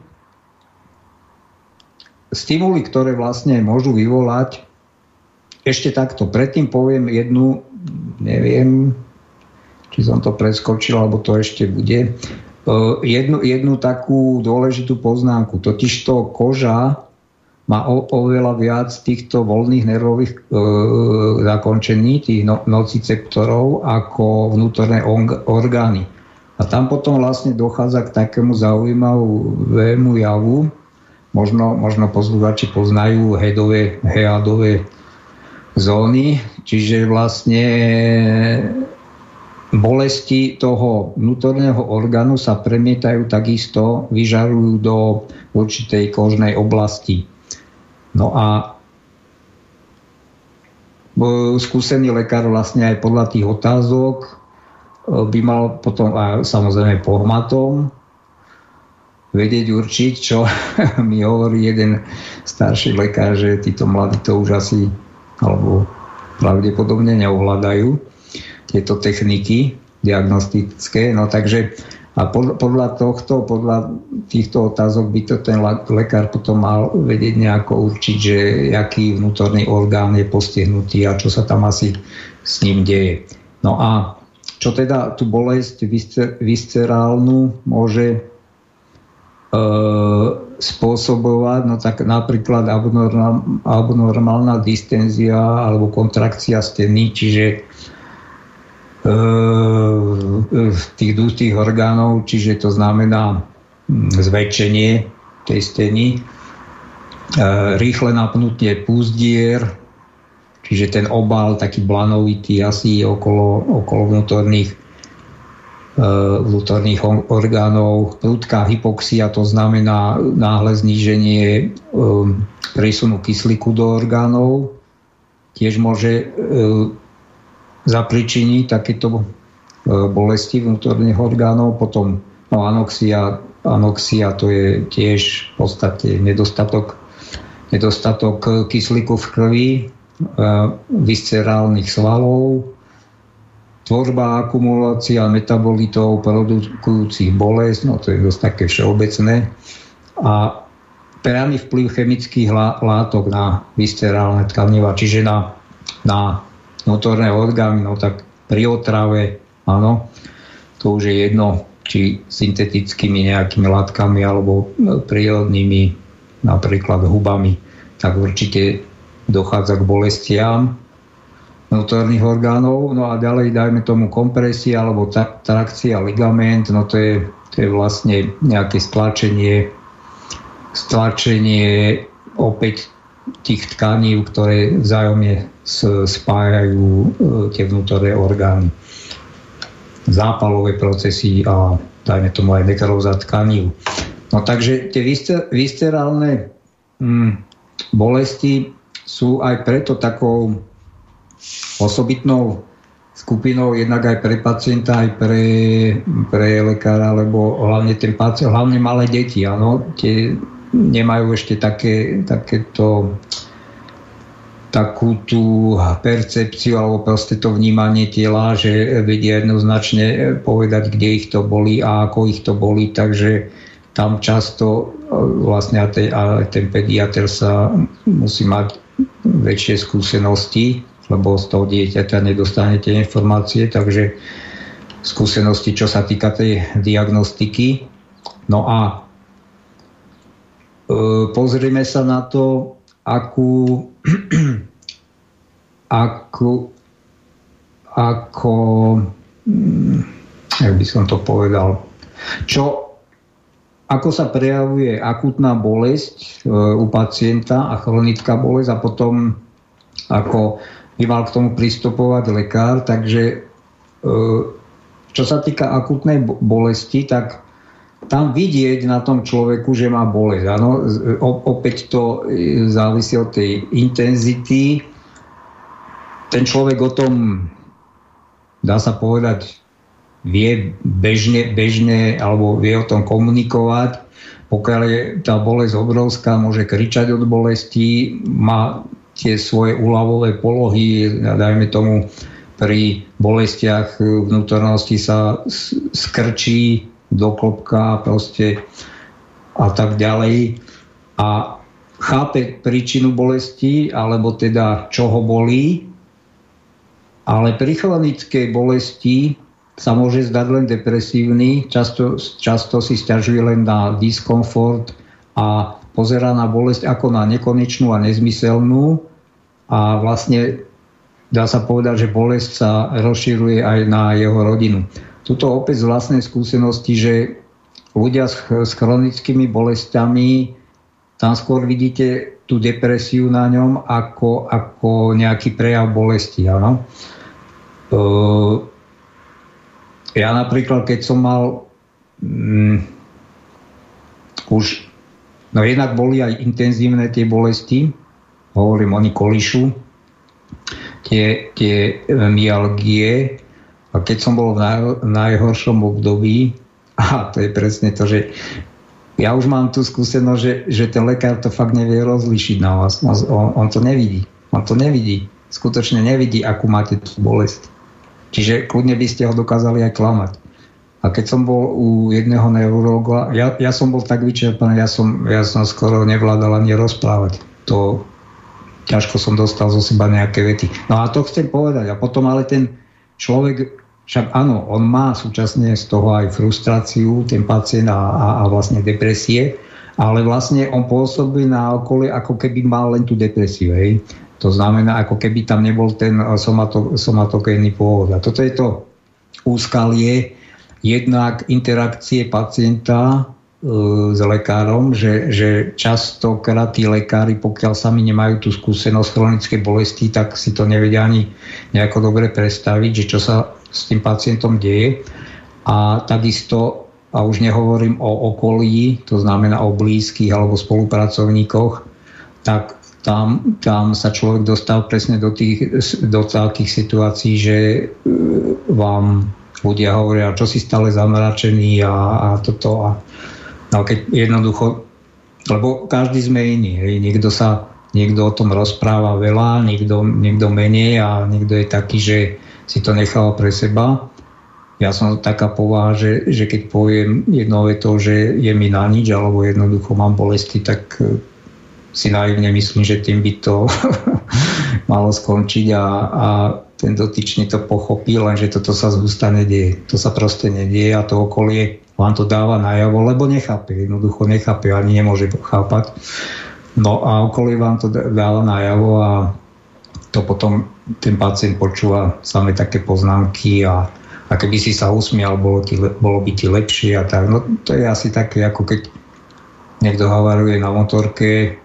stimuly, ktoré vlastne môžu vyvolať, ešte takto, predtým poviem jednu, neviem, či som to preskočil, alebo to ešte bude, e, jednu, jednu takú dôležitú poznámku. Totižto koža má o, oveľa viac týchto voľných nervových e, zakončení, tých no, nociceptorov, ako vnútorné orgány. A tam potom vlastne dochádza k takému zaujímavému javu. Možno, možno posluchači poznajú hedové, headové zóny, čiže vlastne bolesti toho vnútorného orgánu sa premietajú takisto, vyžarujú do určitej kožnej oblasti. No a skúsený lekár vlastne aj podľa tých otázok by mal potom a samozrejme pohmatom vedieť určiť, čo <laughs> mi hovorí jeden starší lekár, že títo mladí to už asi alebo pravdepodobne neovládajú tieto techniky diagnostické. No takže a podľa tohto, podľa týchto otázok by to ten lekár potom mal vedieť nejako určiť, že aký vnútorný orgán je postihnutý a čo sa tam asi s ním deje. No a čo teda tú bolesť viscerálnu môže e, spôsobovať, no tak napríklad abnormál, abnormálna distenzia alebo kontrakcia steny, čiže tých dústých orgánov, čiže to znamená hm, zväčšenie tej steny, e, rýchle napnutie púzdier, Čiže ten obal taký blanovitý asi okolo, okolo vnútorných, e, vnútorných orgánov. Prudká hypoxia to znamená náhle zníženie prísunu kyslíku do orgánov. Tiež môže zapričiniť takéto e, bolesti vnútorných orgánov. Potom no, anoxia, anoxia to je tiež v podstate nedostatok, nedostatok kyslíku v krvi E, viscerálnych svalov, tvorba akumulácia metabolitov produkujúcich bolesť, no to je dosť také všeobecné, a priamy vplyv chemických látok na viscerálne tkaniva, čiže na, na vnútorné orgány, no tak pri otrave, áno, to už je jedno, či syntetickými nejakými látkami alebo prírodnými, napríklad hubami, tak určite dochádza k bolestiam vnútorných orgánov. No a ďalej dajme tomu kompresia alebo trakcia ligament, no to je, to je vlastne nejaké stlačenie stlačenie opäť tých tkaní, ktoré vzájomne spájajú e, tie vnútorné orgány. Zápalové procesy a dajme tomu aj nekróza tkaní. No takže tie viscerálne mm, bolesti sú aj preto takou osobitnou skupinou jednak aj pre pacienta, aj pre, pre lekára, lebo hlavne ten pacient, hlavne malé deti, áno, tie nemajú ešte také, takéto takú tú percepciu alebo proste to vnímanie tela, že vedia jednoznačne povedať, kde ich to boli a ako ich to boli, takže tam často e, vlastne aj ten, aj ten pediatr sa musí mať väčšie skúsenosti, lebo z toho dieťaťa nedostanete informácie, takže skúsenosti, čo sa týka tej diagnostiky. No a E, pozrime sa na to, akú, <clears throat> akú, ako, mm, jak by som to povedal, čo, ako sa prejavuje akutná bolesť e, u pacienta a chronická bolesť a potom ako by mal k tomu pristupovať lekár. Takže e, čo sa týka akutnej bolesti, tak tam vidieť na tom človeku, že má bolesť. Áno, opäť to e, závisí od tej intenzity. Ten človek o tom, dá sa povedať, vie bežne, bežne alebo vie o tom komunikovať. Pokiaľ je tá bolesť obrovská, môže kričať od bolesti, má tie svoje úľavové polohy, dajme tomu pri bolestiach vnútornosti sa skrčí, do klopka proste a tak ďalej. A chápe príčinu bolesti, alebo teda čo ho bolí, ale pri chronickej bolesti sa môže zdať len depresívny, často, často si stiažuje len na diskomfort a pozerá na bolesť ako na nekonečnú a nezmyselnú a vlastne dá sa povedať, že bolesť sa rozširuje aj na jeho rodinu tuto opäť z vlastnej skúsenosti, že ľudia s, s chronickými bolestiami, tam skôr vidíte tú depresiu na ňom ako, ako nejaký prejav bolesti. Áno? Uh, ja napríklad, keď som mal um, už, no jednak boli aj intenzívne tie bolesti, hovorím, oni kolišu, tie, tie myalgie, a keď som bol v najhoršom období, a to je presne to, že ja už mám tú skúsenosť, že, že ten lekár to fakt nevie rozlišiť na vás. On, on to nevidí. On to nevidí. Skutočne nevidí, akú máte tú bolesť. Čiže kľudne by ste ho dokázali aj klamať. A keď som bol u jedného neurologa, ja, ja som bol tak vyčerpaný, ja som, ja som skoro nevládal ani rozprávať. To ťažko som dostal zo seba nejaké vety. No a to chcem povedať. A potom ale ten človek však áno, on má súčasne z toho aj frustráciu, ten pacient a, a, a vlastne depresie, ale vlastne on pôsobí na okolie, ako keby mal len tú depresiu. Hej. To znamená, ako keby tam nebol ten somato, somatogénny pôvod. A toto je to úskalie jednak interakcie pacienta s lekárom, že, že častokrát tí lekári, pokiaľ sami nemajú tú skúsenosť chronickej bolesti, tak si to nevedia ani nejako dobre predstaviť, že čo sa s tým pacientom deje. A takisto, a už nehovorím o okolí, to znamená o blízkych alebo spolupracovníkoch, tak tam, tam sa človek dostal presne do, tých, do takých situácií, že e, vám ľudia hovoria, čo si stále zamračený a, a toto. A, no keď jednoducho, lebo každý sme iný. Hej. Niekto sa niekto o tom rozpráva veľa, niekto, niekto menej a niekto je taký, že si to nechal pre seba. Ja som taká povaha, že, že keď poviem jednou to, že je mi na nič, alebo jednoducho mám bolesti, tak e, si naivne myslím, že tým by to <laughs> malo skončiť a, a ten dotyčný to pochopí, lenže toto sa zústa nedieje. To sa proste nedieje a to okolie vám to dáva najavo, lebo nechápe, jednoducho nechápe, ani nemôže chápať. No a okolie vám to dáva najavo a to potom ten pacient počúva samé také poznámky a, a keby si sa usmial, bolo, ti, bolo by ti lepšie a tak. No to je asi také, ako keď niekto havaruje na motorke,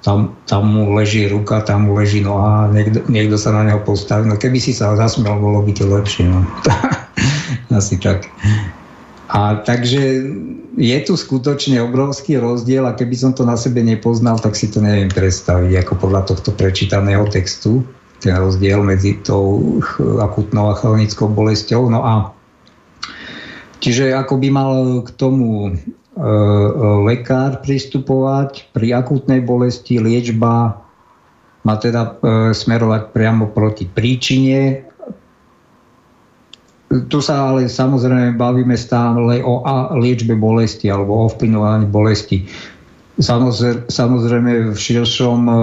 tam, tam mu leží ruka, tam mu leží noha, niekto, niekto sa na neho postaví. No keby si sa zasmiel, bolo by to lepšie. No. <laughs> Asi tak. A takže je tu skutočne obrovský rozdiel a keby som to na sebe nepoznal, tak si to neviem predstaviť, ako podľa tohto prečítaného textu, ten rozdiel medzi tou akutnou a chronickou bolesťou. No a čiže ako by mal k tomu E, lekár pristupovať pri akútnej bolesti, liečba má teda e, smerovať priamo proti príčine. Tu sa ale samozrejme bavíme stále o liečbe bolesti alebo o vplyvňovaní bolesti. Samozrejme v širšom e,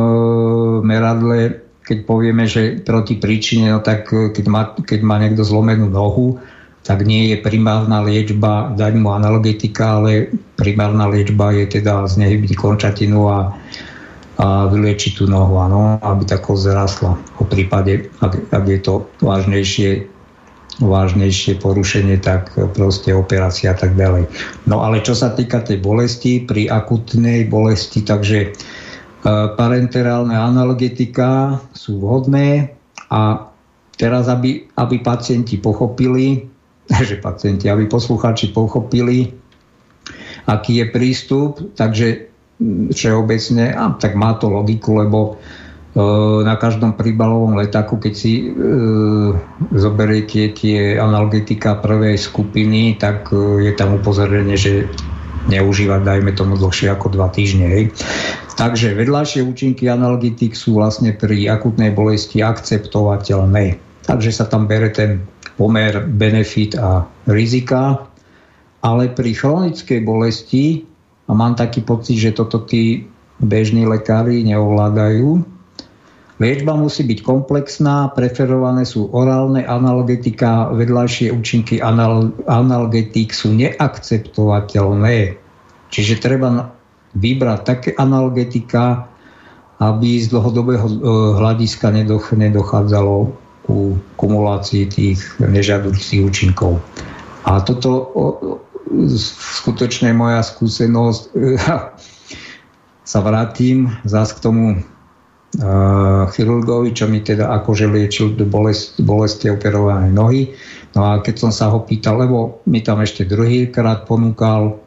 meradle, keď povieme, že proti príčine, no tak keď má, keď má niekto zlomenú nohu, tak nie je primárna liečba dať mu analgetika, ale primárna liečba je teda znehybiť končatinu a, a vyliečiť tú nohu, ano, aby tako zrasla. Po prípade, ak, ak je to vážnejšie, vážnejšie porušenie, tak proste operácia a tak ďalej. No ale čo sa týka tej bolesti, pri akutnej bolesti, takže e, parenterálne analgetika sú vhodné a teraz, aby, aby pacienti pochopili, <laughs> že pacienti, aby poslucháči pochopili, aký je prístup, takže všeobecne, a tak má to logiku, lebo na každom príbalovom letáku, keď si e, zoberiete tie analgetika prvej skupiny, tak e, je tam upozornenie, že neužívať, dajme tomu, dlhšie ako dva týždne. Hej. Takže vedľajšie účinky analgetik sú vlastne pri akutnej bolesti akceptovateľné. Takže sa tam bere ten pomer benefit a rizika, ale pri chronickej bolesti, a mám taký pocit, že toto tí bežní lekári neovládajú, liečba musí byť komplexná, preferované sú orálne analgetika, vedľajšie účinky anal, analgetik sú neakceptovateľné. Čiže treba vybrať také analgetika, aby z dlhodobého e, hľadiska nedochádzalo ku kumulácii tých nežiaducich účinkov. A toto skutočne moja skúsenosť. <laughs> sa vrátim zás k tomu chirurgovi, čo mi teda akože liečil do bolesti, operovanej nohy. No a keď som sa ho pýtal, lebo mi tam ešte druhýkrát ponúkal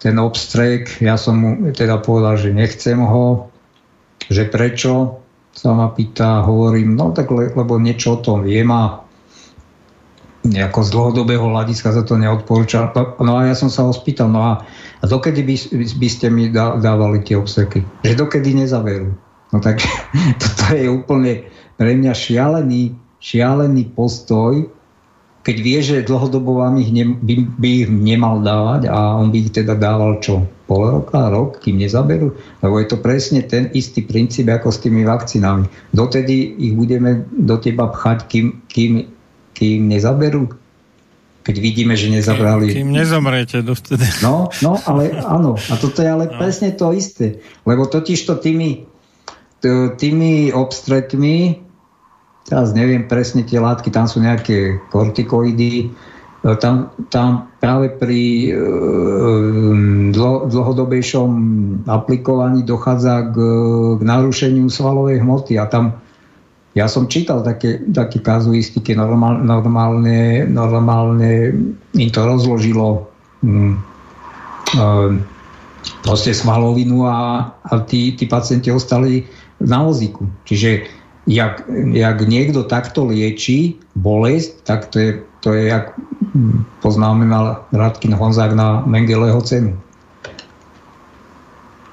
ten obstrek, ja som mu teda povedal, že nechcem ho, že prečo, sa ma pýta, hovorím, no tak le, lebo niečo o tom viem a nejako z dlhodobého hľadiska sa to neodporúča. No a ja som sa ho spýtal, no a, a dokedy by, by ste mi dávali tie obseky? Že dokedy nezaverú. No tak <laughs> toto je úplne pre mňa šialený, šialený postoj, keď vie, že dlhodobo vám ich ne, by, by ich nemal dávať a on by ich teda dával čo? Pol roka, rok, kým nezaberú? Lebo je to presne ten istý princíp ako s tými vakcínami. Dotedy ich budeme do teba pchať, kým, kým, kým nezaberú? Keď vidíme, že nezabrali... Kým nezomrete dovtedy. No, no, ale áno. A toto je ale no. presne to isté. Lebo totiž to tými, tými obstretmi teraz neviem presne tie látky, tam sú nejaké kortikoidy, e, tam, tam práve pri e, dlho, dlhodobejšom aplikovaní dochádza k, k narušeniu svalovej hmoty a tam ja som čítal také, také kazuistiky, normál, normálne, normálne im to rozložilo hm, e, proste svalovinu a, a tí, tí pacienti ostali na vozíku. Čiže jak, jak niekto takto lieči bolesť, tak to je, to je jak poznámenal Radkin Honzák na Mengeleho cenu.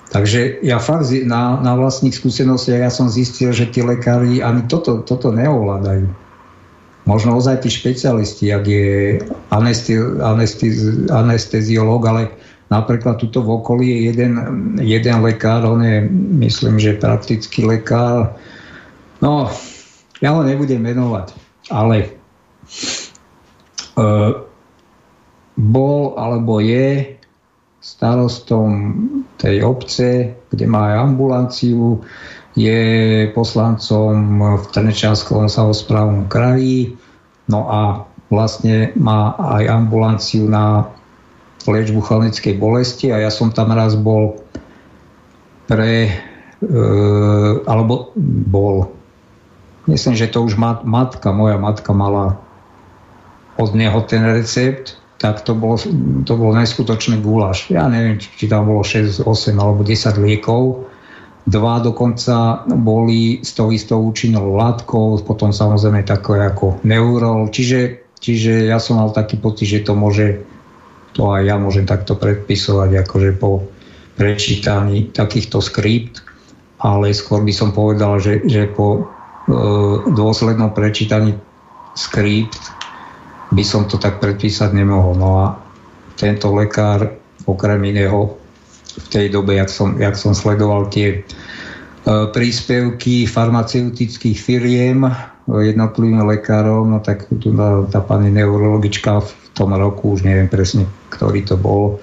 Takže ja fakt na, na vlastných skúsenostiach ja som zistil, že tí lekári ani toto, toto neovládajú. Možno ozaj tí špecialisti, ak je anesti, anesti, anesteziológ, ale napríklad tuto v okolí je jeden, jeden lekár, on je, myslím, že praktický lekár, No, ja ho nebudem menovať, ale uh, bol alebo je starostom tej obce, kde má aj ambulanciu, je poslancom v Trnečanskom samozprávnom kraji, no a vlastne má aj ambulanciu na liečbu chronickej bolesti a ja som tam raz bol pre, e, alebo bol, myslím, že to už mat, matka, moja matka mala od neho ten recept, tak to bolo, to bolo neskutočný guláš. Ja neviem, či, či tam bolo 6, 8 alebo 10 liekov. Dva dokonca boli s tou istou účinnou látkou, potom samozrejme také ako neurol. Čiže, čiže ja som mal taký pocit, že to môže, to aj ja môžem takto predpisovať, akože po prečítaní takýchto skript, ale skôr by som povedal, že, že po e, dôslednom prečítaní skript by som to tak predpísať nemohol. No a tento lekár, okrem iného, v tej dobe, jak som, jak som sledoval tie e, príspevky farmaceutických firiem jednotlivým lekárom, no tak tu tá pani neurologička tom roku, už neviem presne, ktorý to bol,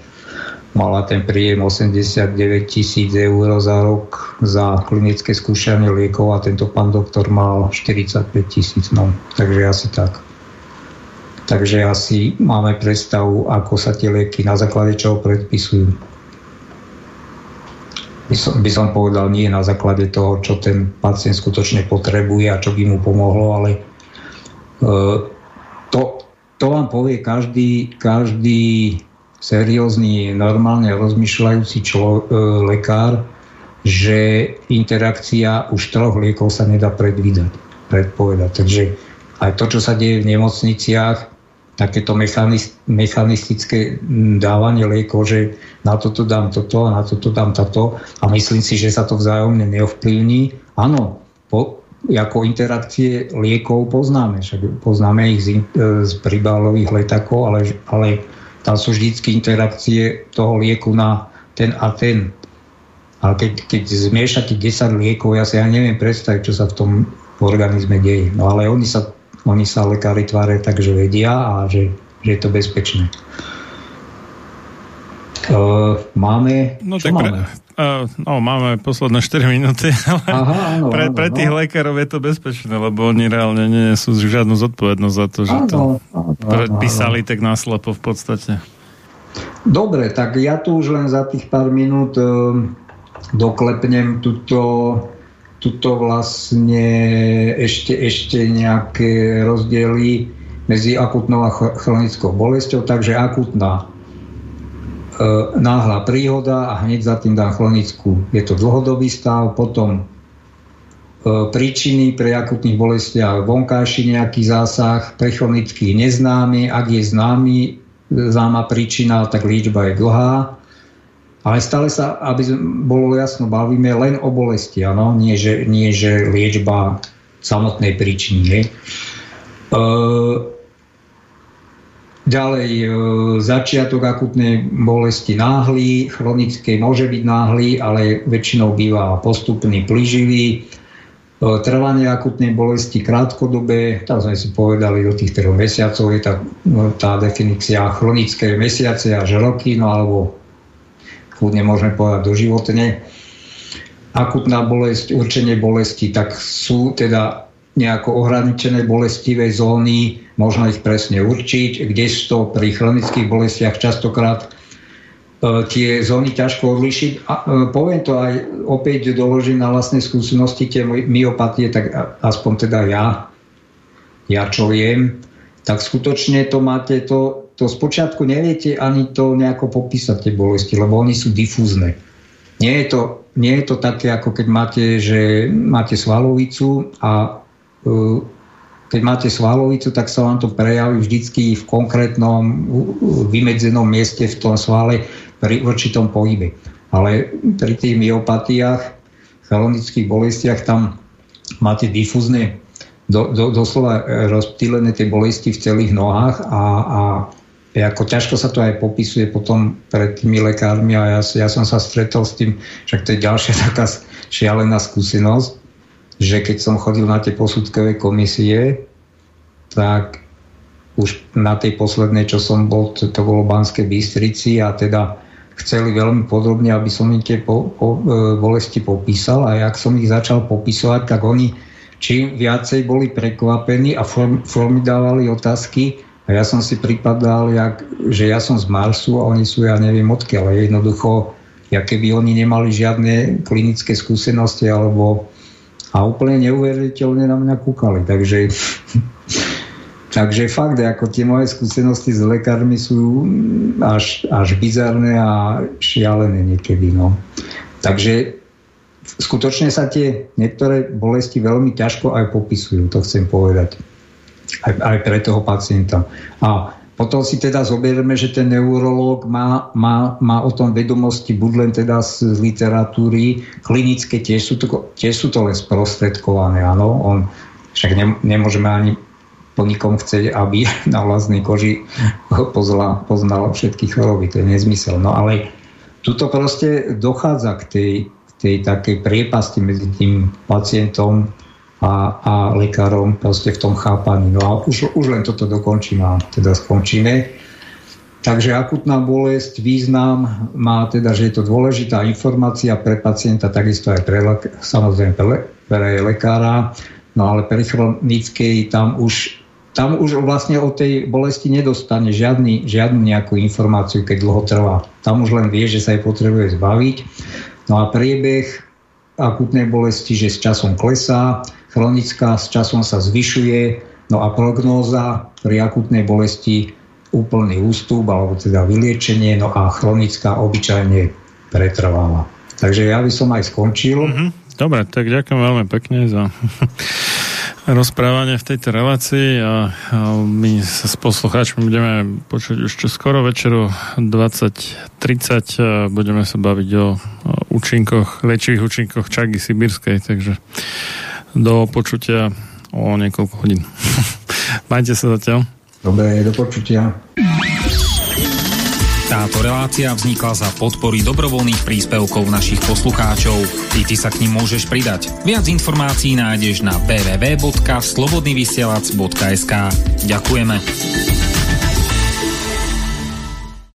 mala ten príjem 89 tisíc eur za rok za klinické skúšanie liekov a tento pán doktor mal 45 tisíc, no takže asi tak. Takže asi máme predstavu, ako sa tie lieky na základe čoho predpisujú. By som, by som povedal, nie na základe toho, čo ten pacient skutočne potrebuje a čo by mu pomohlo, ale e, to, to vám povie každý, každý seriózny, normálne rozmýšľajúci člo, e, lekár, že interakcia už troch liekov sa nedá predvídať, predpovedať. Takže aj to, čo sa deje v nemocniciach, takéto mechanistické dávanie liekov, že na toto dám toto a na toto dám toto a myslím si, že sa to vzájomne neovplyvní. Áno, po, ako interakcie liekov poznáme, však poznáme ich z, z pribálových letakov, ale, ale tam sú vždycky interakcie toho lieku na ten a ten. Ale keď, keď zmiešate 10 liekov, ja si ja neviem predstaviť, čo sa v tom organizme deje. No ale oni sa oni sa lekári tvária tak, že vedia a že, že je to bezpečné. Uh, máme... No, čo máme? Pre, uh, no, máme posledné 4 minúty, <laughs> ale Aha, áno, pre, pre tých no. lekárov je to bezpečné, lebo oni reálne nie sú žiadnu zodpovednosť za to, že áno, to áno, predpísali áno. tak náslepo v podstate. Dobre, tak ja tu už len za tých pár minút uh, doklepnem túto tuto vlastne ešte, ešte nejaké rozdiely medzi akutnou a chronickou bolesťou, takže akutná náhla príhoda a hneď za tým dám chronickú. Je to dlhodobý stav, potom e, príčiny pre akutných bolestiach vonkajší nejaký zásah, pre chronický neznámy, ak je známy, známa príčina, tak liečba je dlhá ale stále sa, aby bolo jasno, bavíme len o bolesti, ano? Nie, že, nie, že liečba samotnej príčiny. E, ďalej, e, začiatok akutnej bolesti náhly, chronickej môže byť náhly, ale väčšinou býva postupný, plíživý. E, trvanie akutnej bolesti krátkodobé, tam sme si povedali do tých troch mesiacov, je tá, no, tá definícia chronické mesiace až roky, no alebo kľudne môžeme povedať doživotne. Akutná bolesť, určenie bolesti, tak sú teda nejako ohraničené bolestivé zóny, možno ich presne určiť, kde sú to pri chronických bolestiach častokrát e, tie zóny ťažko odlišiť. A, e, poviem to aj opäť doložím na vlastnej skúsenosti tie myopatie, tak aspoň teda ja, ja čo viem, tak skutočne to máte to, to spočiatku neviete ani to nejako popísať tie bolesti, lebo oni sú difúzne. Nie je to, nie je to také, ako keď máte, že máte svalovicu a uh, keď máte svalovicu, tak sa vám to prejaví vždycky v konkrétnom vymedzenom mieste v tom svale pri určitom pohybe. Ale pri tých myopatiách, chronických bolestiach, tam máte difúzne, do, do, doslova rozptýlené tie bolesti v celých nohách a, a ako ťažko sa to aj popisuje potom pred tými lekármi a ja, ja som sa stretol s tým, že to je ďalšia <laughs> taká šialená skúsenosť, že keď som chodil na tie posudkové komisie, tak už na tej poslednej, čo som bol, to, to bolo v Banskej Bystrici a teda chceli veľmi podrobne, aby som im tie po, po, e, bolesti popísal a jak som ich začal popisovať, tak oni čím viacej boli prekvapení a form, formy dávali otázky, A ja som si pripadal, jak, že ja som z Marsu a oni sú, ja neviem odkiaľ. Jednoducho, ja keby oni nemali žiadne klinické skúsenosti alebo a úplne neuveriteľne na mňa kúkali. Takže, takže fakt, ako tie moje skúsenosti s lekármi sú až, až bizarné a šialené niekedy. No. Takže skutočne sa tie niektoré bolesti veľmi ťažko aj popisujú, to chcem povedať. Aj, aj pre toho pacienta. A potom si teda zoberieme, že ten neurológ má, má, má o tom vedomosti buď len teda z literatúry, klinické tiež sú to, tiež sú to len sprostredkované, áno. On, však ne, nemôžeme ani po nikom chcieť, aby <laughs> na vlastnej koži poznal, poznal všetky choroby, to je nezmysel. No ale tuto proste dochádza k tej, tej takej priepasti medzi tým pacientom a, a lekárom proste v tom chápaní. No a už, už len toto dokončím a teda skončíme. Takže akutná bolesť, význam má teda, že je to dôležitá informácia pre pacienta, takisto aj pre, samozrejme pre, pre lekára, no ale pri chronickej tam už, tam už vlastne o tej bolesti nedostane žiadny, žiadnu nejakú informáciu, keď dlho trvá. Tam už len vie, že sa jej potrebuje zbaviť. No a priebeh akutnej bolesti, že s časom klesá, chronická s časom sa zvyšuje, no a prognóza pri akutnej bolesti úplný ústup alebo teda vyliečenie, no a chronická obyčajne pretrváva. Takže ja by som aj skončil. Mm-hmm. Dobre, tak ďakujem veľmi pekne za <laughs> rozprávanie v tejto relácii a, my sa s poslucháčmi budeme počuť už skoro večeru 20.30 budeme sa baviť o účinkoch, liečivých účinkoch čagy sibírskej, takže do počutia o niekoľko hodín. <laughs> Majte sa zatiaľ. Dobre, do počutia. Táto relácia vznikla za podpory dobrovoľných príspevkov našich poslucháčov. I ty sa k ním môžeš pridať. Viac informácií nájdeš na www.slobodnyvysielac.sk Ďakujeme.